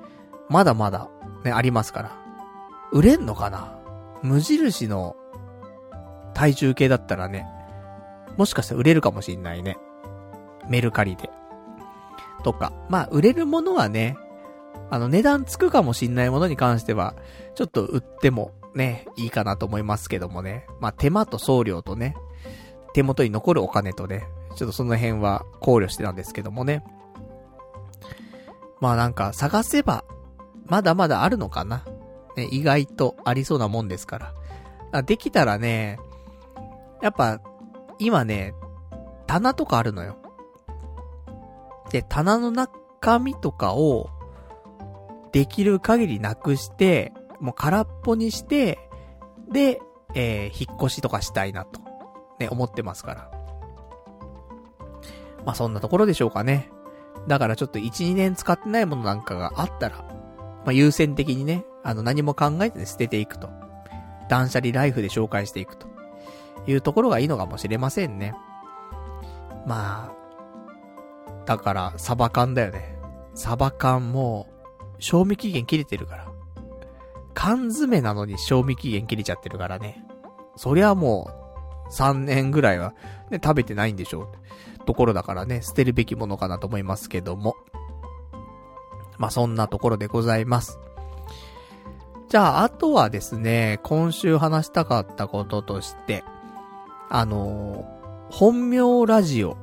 まだまだ、ね、ありますから。売れんのかな？無印の体重計だったらね、もしかしたら売れるかもしんないね。メルカリで。とか。まあ、売れるものはね、あの、値段つくかもしんないものに関しては、ちょっと売ってもね、いいかなと思いますけどもね。まあ、手間と送料とね、手元に残るお金とね、ちょっとその辺は考慮してたんですけどもね。まあなんか探せば、まだまだあるのかな。ね、意外とありそうなもんですから。できたらね、やっぱ、今ね、棚とかあるのよ。で、棚の中身とかを、できる限りなくして、もう空っぽにして、で、えー、引っ越しとかしたいなと、ね、思ってますから。まあ、そんなところでしょうかね。だからちょっと1、2年使ってないものなんかがあったら、まあ、優先的にね、あの、何も考えずに捨てていくと。断捨離ライフで紹介していくと。いうところがいいのかもしれませんね。まあ、だから、サバ缶だよね。サバ缶も、賞味期限切れてるから。缶詰なのに賞味期限切れちゃってるからね。そりゃもう、3年ぐらいは、ね、食べてないんでしょう。ところだからね、捨てるべきものかなと思いますけども。まあ、そんなところでございます。じゃあ、あとはですね、今週話したかったこととして、あのー、本名ラジオ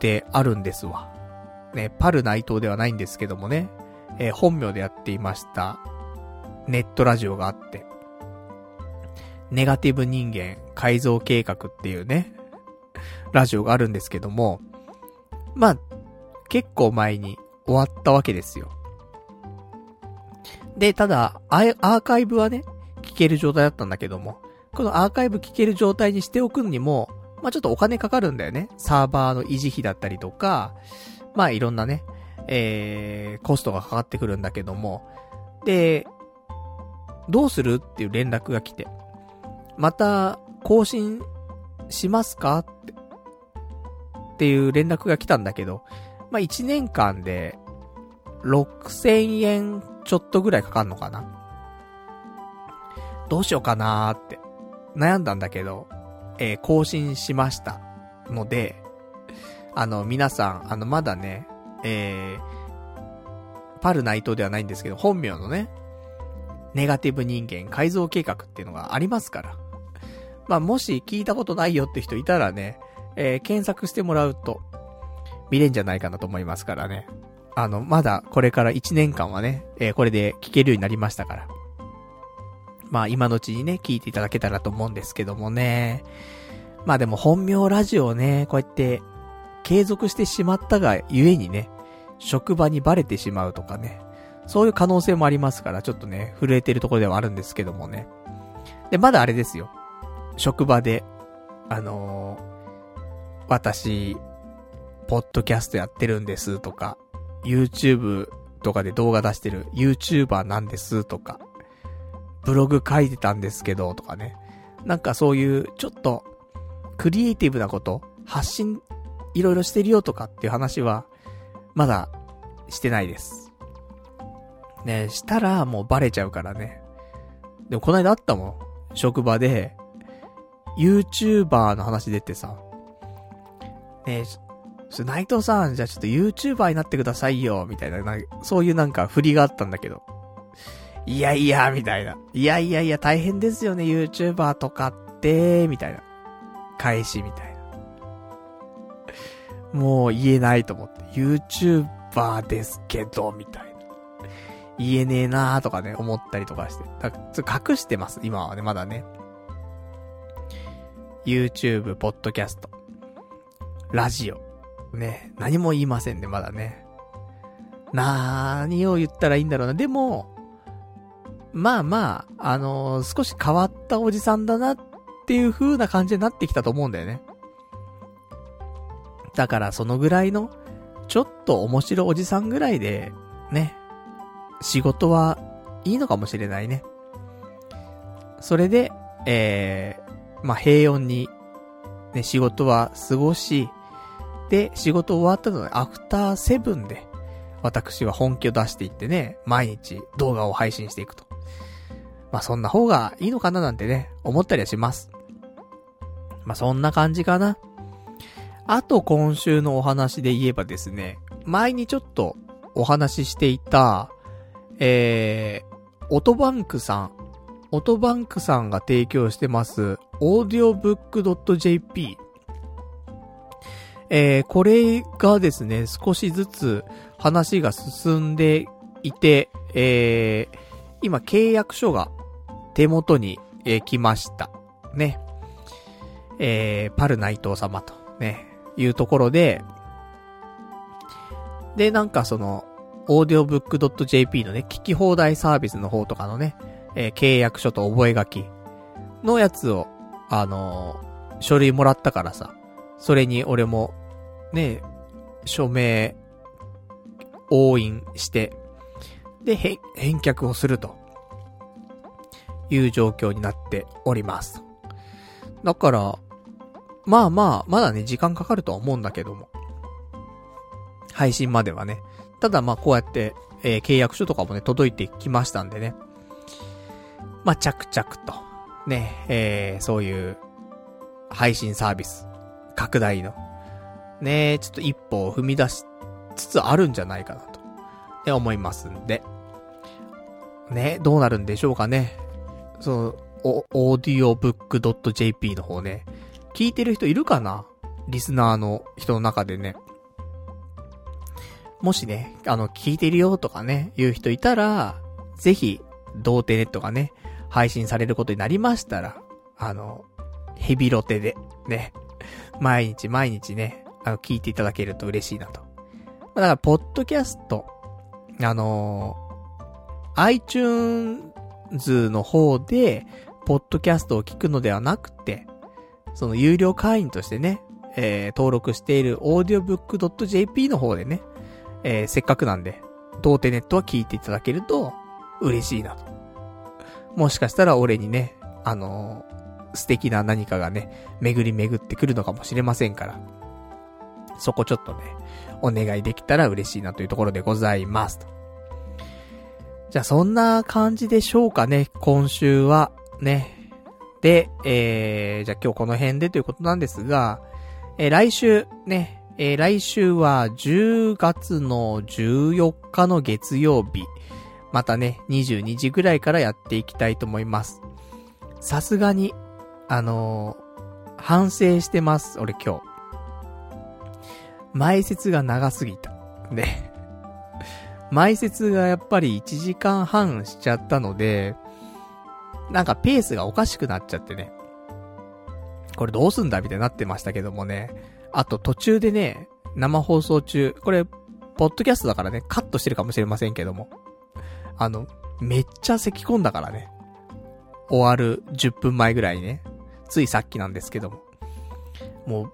ってあるんですわ。ね、パル内藤ではないんですけどもね、えー、本名でやっていました、ネットラジオがあって、ネガティブ人間改造計画っていうね、ラジオがあるんですけども、まあ、結構前に終わったわけですよ。で、ただ、アーカイブはね、聞ける状態だったんだけども、このアーカイブ聞ける状態にしておくにも、まあ、ちょっとお金かかるんだよね。サーバーの維持費だったりとか、まあ、いろんなね、えー、コストがかかってくるんだけども、で、どうするっていう連絡が来て、また、更新しますかって、っていう連絡が来たんだけど、まあ、1年間で、6000円ちょっとぐらいかかんのかな。どうしようかなーって悩んだんだけど、えー、更新しましたので、あの、皆さん、あの、まだね、えー、パル内藤ではないんですけど、本名のね、ネガティブ人間改造計画っていうのがありますから。まあ、もし聞いたことないよって人いたらね、えー、検索してもらうと、見れんじゃないかなと思いますからね。あの、まだこれから1年間はね、えー、これで聞けるようになりましたから。まあ今のうちにね、聞いていただけたらと思うんですけどもね。まあでも本名ラジオね、こうやって継続してしまったがゆえにね、職場にバレてしまうとかね。そういう可能性もありますから、ちょっとね、震えてるところではあるんですけどもね。で、まだあれですよ。職場で、あのー、私、ポッドキャストやってるんですとか、YouTube とかで動画出してる YouTuber なんですとか、ブログ書いてたんですけど、とかね。なんかそういう、ちょっと、クリエイティブなこと、発信、いろいろしてるよとかっていう話は、まだ、してないです。ねしたらもうバレちゃうからね。でもこの間あったもん。職場で、YouTuber の話出てさ、ねえ内藤さん、じゃあちょっと YouTuber になってくださいよ、みたいな、なそういうなんか振りがあったんだけど。いやいや、みたいな。いやいやいや、大変ですよね、YouTuber とかって、みたいな。返し、みたいな。もう言えないと思って。YouTuber ですけど、みたいな。言えねえなーとかね、思ったりとかして。だ隠してます、今はね、まだね。YouTube、ポッドキャスト、ラジオ。ね、何も言いませんね、まだね。何を言ったらいいんだろうな。でも、まあまあ、あのー、少し変わったおじさんだなっていう風な感じになってきたと思うんだよね。だからそのぐらいの、ちょっと面白おじさんぐらいで、ね、仕事はいいのかもしれないね。それで、えー、まあ、平穏に、ね、仕事は過ごし、で、仕事終わったので、アフターセブンで、私は本気を出していってね、毎日動画を配信していくと。まあ、そんな方がいいのかななんてね、思ったりはします。まあ、そんな感じかな。あと今週のお話で言えばですね、前にちょっとお話ししていた、えー、オトバンクさん、オトバンクさんが提供してます、audiobook.jp。えー、これがですね、少しずつ話が進んでいて、えー、今契約書が手元に、えー、来ました。ね。えー、パル内藤様と、ね、いうところで、で、なんかその、audiobook.jp のね、聞き放題サービスの方とかのね、えー、契約書と覚書のやつを、あのー、書類もらったからさ、それに俺も、ね、署名、押印して、で、返却をすると。いう状況になっております。だから、まあまあ、まだね、時間かかるとは思うんだけども。配信まではね。ただまあこうやって、えー、契約書とかもね、届いてきましたんでね。まあ着々と、ね、えー、そういう、配信サービス、拡大の、ね、ちょっと一歩を踏み出しつつあるんじゃないかなと、ね、思いますんで。ね、どうなるんでしょうかね。その、お、audiobook.jp の方ね、聞いてる人いるかな？リスナーの人の中でね。もしね、あの、聞いてるよとかね、言う人いたら、ぜひ、童貞ネットがね、配信されることになりましたら、あの、ヘビロテで、ね、毎日毎日ね、あの、聞いていただけると嬉しいなと。だから、ポッドキャスト、あのー、iTunes ズの方で、ポッドキャストを聞くのではなくて、その有料会員としてね、えー、登録している audiobook.jp の方でね、えー、せっかくなんで、童貞ネットは聞いていただけると嬉しいなと。もしかしたら俺にね、あのー、素敵な何かがね、巡り巡ってくるのかもしれませんから。そこちょっとね、お願いできたら嬉しいなというところでございますと。じゃあそんな感じでしょうかね、今週は。ね。で、えー、じゃあ今日この辺でということなんですが、えー、来週、ね、えー、来週は10月の14日の月曜日。またね、22時ぐらいからやっていきたいと思います。さすがに、あのー、反省してます、俺今日。前説が長すぎた。ね。前説がやっぱり1時間半しちゃったので、なんかペースがおかしくなっちゃってね。これどうすんだみたいになってましたけどもね。あと途中でね、生放送中、これ、ポッドキャストだからね、カットしてるかもしれませんけども。あの、めっちゃ咳込んだからね。終わる10分前ぐらいね。ついさっきなんですけども。もう、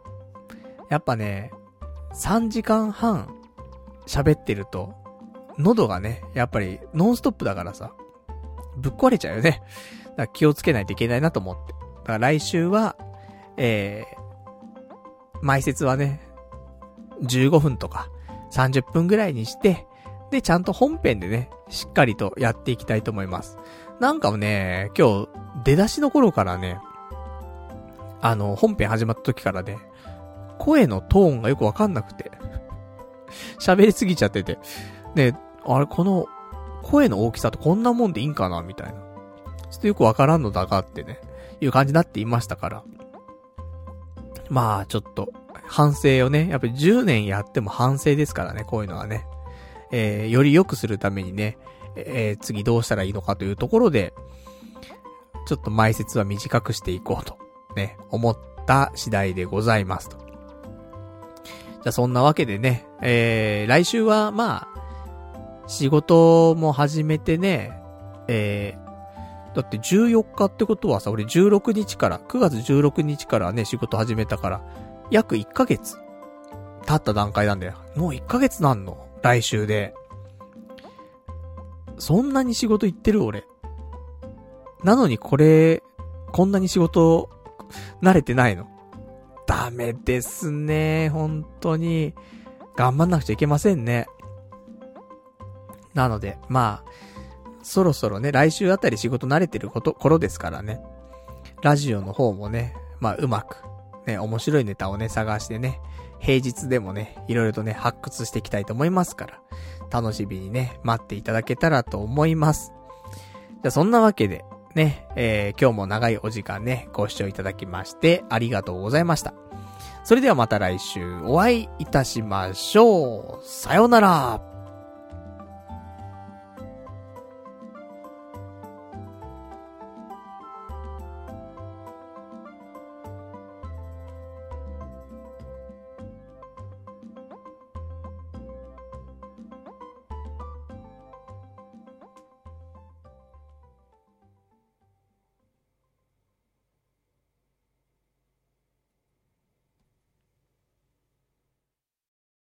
やっぱね、3時間半喋ってると、喉がね、やっぱりノンストップだからさ、ぶっ壊れちゃうよね。だから気をつけないといけないなと思って。だから来週は、えー、前説はね、15分とか30分ぐらいにして、で、ちゃんと本編でね、しっかりとやっていきたいと思います。なんかね、今日、出だしの頃からね、あの、本編始まった時からね、声のトーンがよくわかんなくて、喋りすぎちゃってて、ね、あれ、この、声の大きさとこんなもんでいいんかなみたいな。ちょっとよくわからんのだがってね、いう感じになっていましたから。まあ、ちょっと、反省をね、やっぱり10年やっても反省ですからね、こういうのはね。えー、より良くするためにね、えー、次どうしたらいいのかというところで、ちょっと前説は短くしていこうと、ね、思った次第でございますと。じゃあそんなわけでね、えー、来週はまあ、仕事も始めてね、えー、だって14日ってことはさ、俺16日から、9月16日からね、仕事始めたから、約1ヶ月経った段階なんだよ。もう1ヶ月なんの来週で。そんなに仕事行ってる俺。なのにこれ、こんなに仕事、慣れてないの。ダメですね。本当に。頑張んなくちゃいけませんね。なので、まあ、そろそろね、来週あたり仕事慣れてること、頃ですからね。ラジオの方もね、まあ、うまく、ね、面白いネタをね、探してね、平日でもね、いろいろとね、発掘していきたいと思いますから、楽しみにね、待っていただけたらと思います。じゃあそんなわけで、ね、えー、今日も長いお時間ね、ご視聴いただきまして、ありがとうございました。それではまた来週お会いいたしましょう。さようなら。